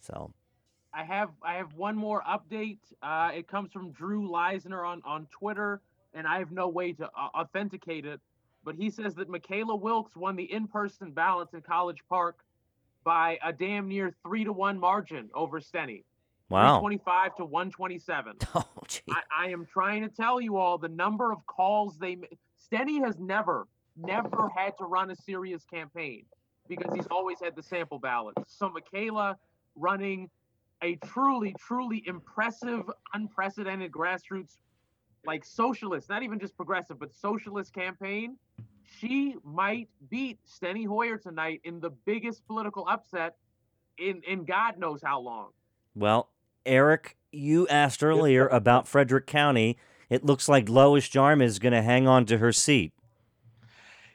So, I have I have one more update. Uh, it comes from Drew Leisner on on Twitter, and I have no way to uh, authenticate it. But he says that Mckayla Wilkes won the in-person ballots in College Park by a damn near three to one margin over Steny. wow. 25 to 127. Oh, gee. I, I am trying to tell you all the number of calls they Steny has never, never had to run a serious campaign because he's always had the sample ballots. So Mckayla running a truly, truly impressive, unprecedented grassroots, like socialist, not even just progressive, but socialist campaign. She might beat Steny Hoyer tonight in the biggest political upset in in God knows how long. Well, Eric, you asked earlier about Frederick County. It looks like Lois Jarman is going to hang on to her seat.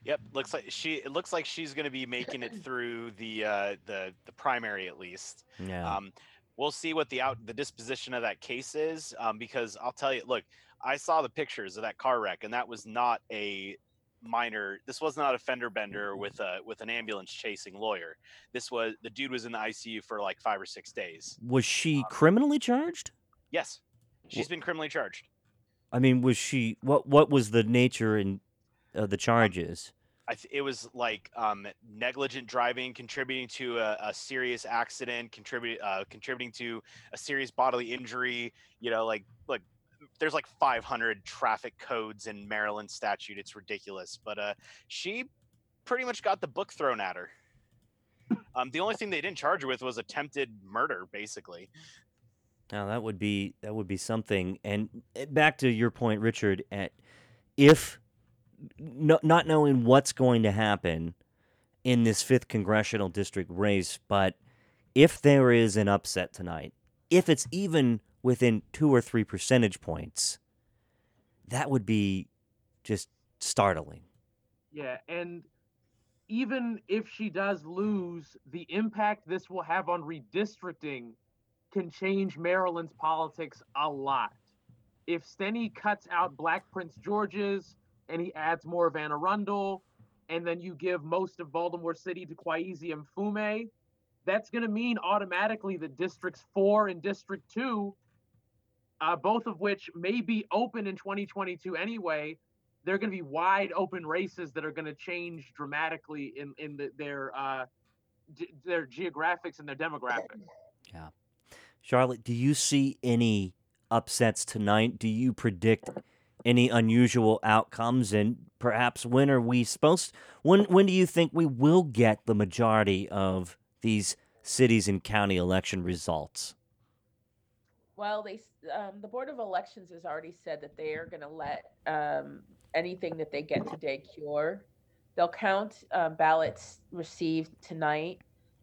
Yep, looks like she. It looks like she's going to be making it through the uh, the the primary at least. Yeah. Um, we'll see what the out the disposition of that case is um, because I'll tell you. Look, I saw the pictures of that car wreck, and that was not a minor. This was not a fender bender with a with an ambulance chasing lawyer. This was the dude was in the ICU for like five or six days. Was she criminally charged? Yes, she's been criminally charged. I mean, was she what what was the nature and uh, the charges? Th- it was like um, negligent driving, contributing to a, a serious accident, contribute uh, contributing to a serious bodily injury. You know, like like there's like 500 traffic codes in Maryland statute. It's ridiculous, but uh, she pretty much got the book thrown at her. Um, the only thing they didn't charge her with was attempted murder, basically. Now that would be that would be something. And eh, back to your point, Richard, at if no, not knowing what's going to happen in this fifth congressional district race, but if there is an upset tonight, if it's even within two or three percentage points, that would be just startling. Yeah, and even if she does lose, the impact this will have on redistricting can change Maryland's politics a lot. If Steny cuts out Black Prince George's and he adds more of Anne Arundel, and then you give most of Baltimore City to Kweisi Mfume, that's going to mean automatically that districts four and district two, uh, both of which may be open in 2022 anyway, they're going to be wide open races that are going to change dramatically in in the, their uh, g- their geographics and their demographics. Yeah. Charlotte, do you see any upsets tonight? Do you predict any unusual outcomes? And perhaps when are we supposed when when do you think we will get the majority of these cities and county election results? Well, they um, the board of elections has already said that they are going to let um, anything that they get today cure. They'll count um, ballots received tonight,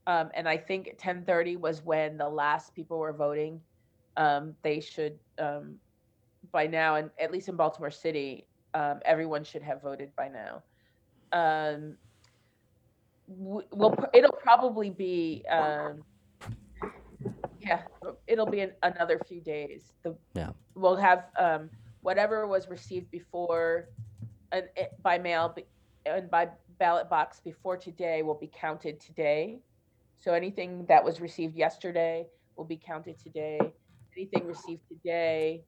um, and I think 10:30 was when the last people were voting. Um, they should um, by now, and at least in Baltimore City, um, everyone should have voted by now. Um, w- will pr- it'll probably be. Um, yeah, it'll be an, another few days. The Yeah. we'll have um, whatever was received before, and eh, by mail and by ballot box before today will be counted today. So anything that was received yesterday will be counted today. Anything received today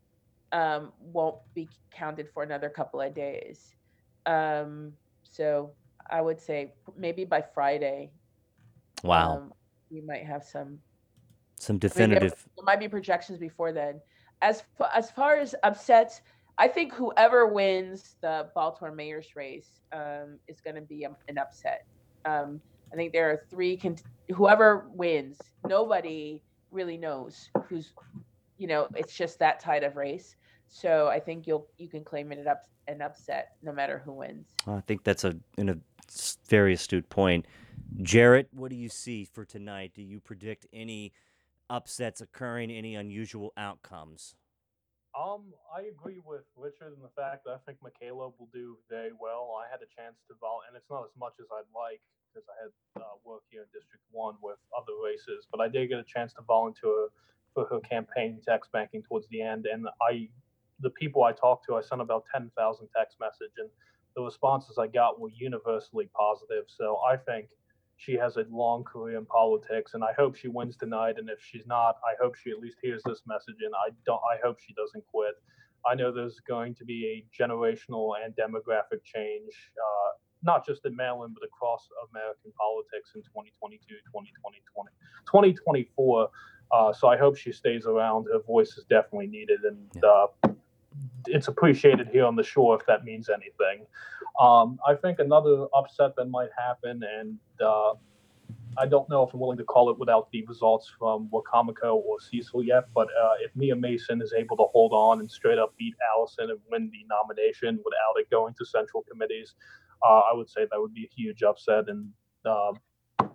um, won't be counted for another couple of days. Um, so I would say maybe by Friday, Wow. um, we might have some Some I mean, there- definitive There might be projections before then. As as far as upsets, I think whoever wins the Baltimore mayor's race um, is going to be a, an upset. Um, I think there are three. Con- whoever wins, nobody really knows who's. You know, it's just that tight of race. So I think you'll you can claim it up an upset no matter who wins. I think that's a in a very astute point. Jarrett, what do you see for tonight? Do you predict any upsets occurring, any unusual outcomes? Um, I agree with Richard in the fact that I think Mckayla will do very well. I had a chance to vote, and it's not as much as I'd like because I had uh, work here in District One with other races, but I did get a chance to volunteer for her campaign text banking towards the end, and I, the people I talked to, I sent about ten thousand text message, and the responses I got were universally positive. So I think she has a long career in politics, and I hope she wins tonight. And if she's not, I hope she at least hears this message, and I don't. I hope she doesn't quit. I know there's going to be a generational and demographic change, uh, not just in Maryland, but across American politics in 2022, 2020, 2024. Uh, so I hope she stays around. Her voice is definitely needed, and uh, it's appreciated here on the shore if that means anything. Um, I think another upset that might happen, and uh, I don't know if I'm willing to call it without the results from Wicomico or Cecil yet, but uh, if Mia Mason is able to hold on and straight up beat Allison and win the nomination without it going to central committees, uh, I would say that would be a huge upset. And uh,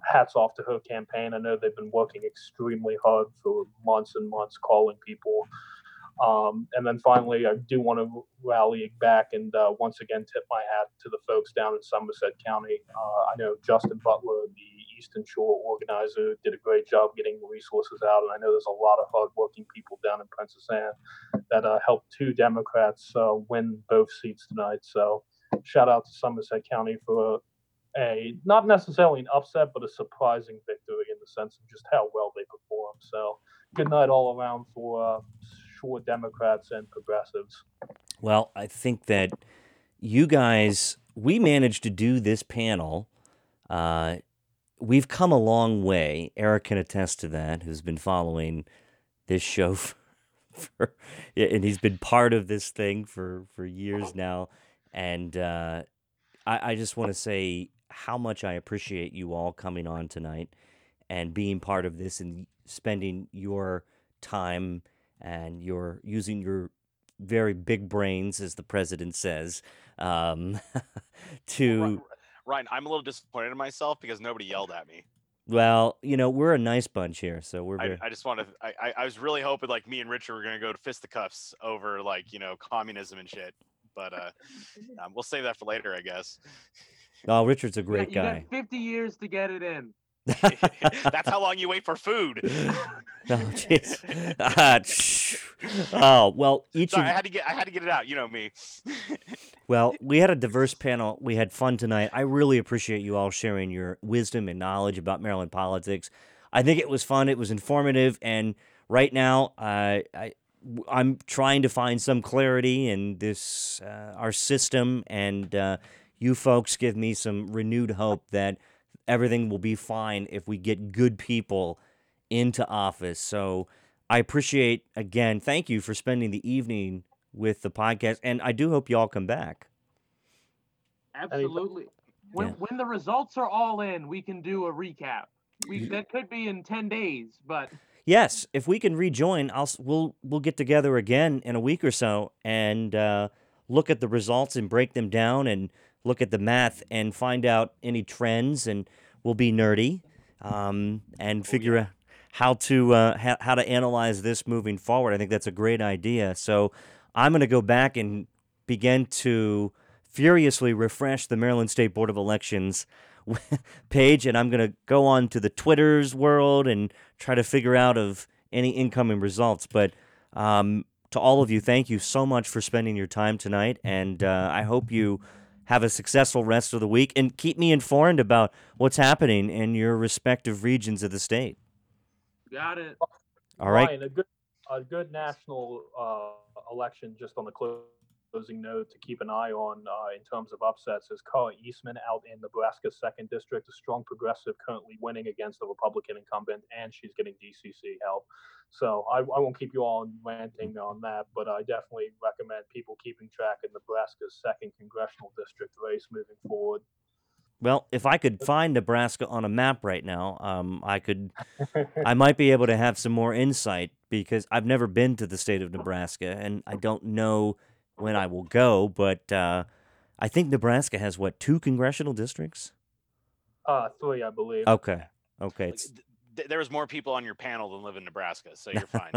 hats off to her campaign. I know they've been working extremely hard for months and months, calling people. Um, and then finally, I do want to rally back and uh, once again tip my hat to the folks down in Somerset County. Uh, I know Justin Butler, the Eastern Shore organizer, did a great job getting the resources out. And I know there's a lot of hardworking people down in Princess Anne that uh, helped two Democrats uh, win both seats tonight. So shout out to Somerset County for a not necessarily an upset, but a surprising victory in the sense of just how well they performed. So good night all around for uh, Shore Democrats and progressives. Well, I think that you guys, we managed to do this panel. Uh, we've come a long way. Eric can attest to that, who's been following this show for, for and he's been part of this thing for, for years now. And uh, I, I just want to say how much I appreciate you all coming on tonight and being part of this and spending your time and your using your very big brains, as the president says, um, to. Ryan, I'm a little disappointed in myself because nobody yelled at me. Well, you know, we're a nice bunch here, so we're. I, I just want to. I, I was really hoping like me and Richard were gonna go to fisticuffs over like you know communism and shit, but uh, um, we'll save that for later, I guess. Oh, Richard's a great you guy. got 50 years to get it in. That's how long you wait for food. oh, jeez. Shh. oh, well, each Sorry, of I had to get I had to get it out. You know me. Well, we had a diverse panel. We had fun tonight. I really appreciate you all sharing your wisdom and knowledge about Maryland politics. I think it was fun. It was informative, and right now, uh, I I'm trying to find some clarity in this uh, our system, and uh, you folks give me some renewed hope that everything will be fine if we get good people into office. So I appreciate again. Thank you for spending the evening with the podcast, and I do hope you all come back. Absolutely. When Yeah. when the results are all in, we can do a recap. We that could be in 10 days, but Yes, if we can rejoin, I'll we'll we'll get together again in a week or so and uh, look at the results and break them down and look at the math and find out any trends and we'll be nerdy um, and figure out how to uh, ha- how to analyze this moving forward. I think that's a great idea. So I'm going to go back and begin to furiously refresh the Maryland State Board of Elections page, and I'm going to go on to the Twitter's world and try to figure out of any incoming results. But um, to all of you, thank you so much for spending your time tonight, and uh, I hope you have a successful rest of the week and keep me informed about what's happening in your respective regions of the state. got it. All right. Ryan, a good, a good national uh, election, just on the closing note to keep an eye on uh, in terms of upsets, is Kara Eastman out in Nebraska's second district, a strong progressive currently winning against the Republican incumbent, and she's getting DCC help. So I, I won't keep you all ranting on that, but I definitely recommend people keeping track of Nebraska's second congressional district race moving forward. Well, if I could find Nebraska on a map right now, um, I could, I might be able to have some more insight because I've never been to the state of Nebraska and I don't know when I will go. But uh, I think Nebraska has what two congressional districts? Uh, three, I believe. Okay, okay. It's, Th- there was more people on your panel than live in Nebraska, so you're fine.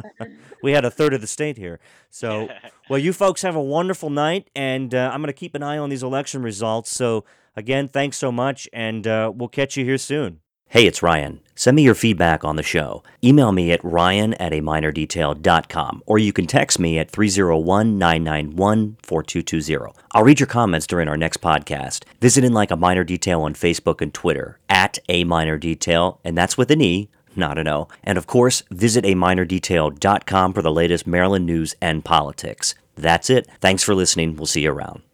we had a third of the state here. So, well, you folks have a wonderful night, and uh, I'm going to keep an eye on these election results. So, again, thanks so much, and uh, we'll catch you here soon. Hey, it's Ryan. Send me your feedback on the show. Email me at ryan at a minerdetail.com, or you can text me at 301 991 4220. I'll read your comments during our next podcast. Visit In Like a Miner Detail on Facebook and Twitter, at A Miner Detail, and that's with an E, not an O. And of course, visit a minerdetail.com for the latest Maryland news and politics. That's it. Thanks for listening. We'll see you around.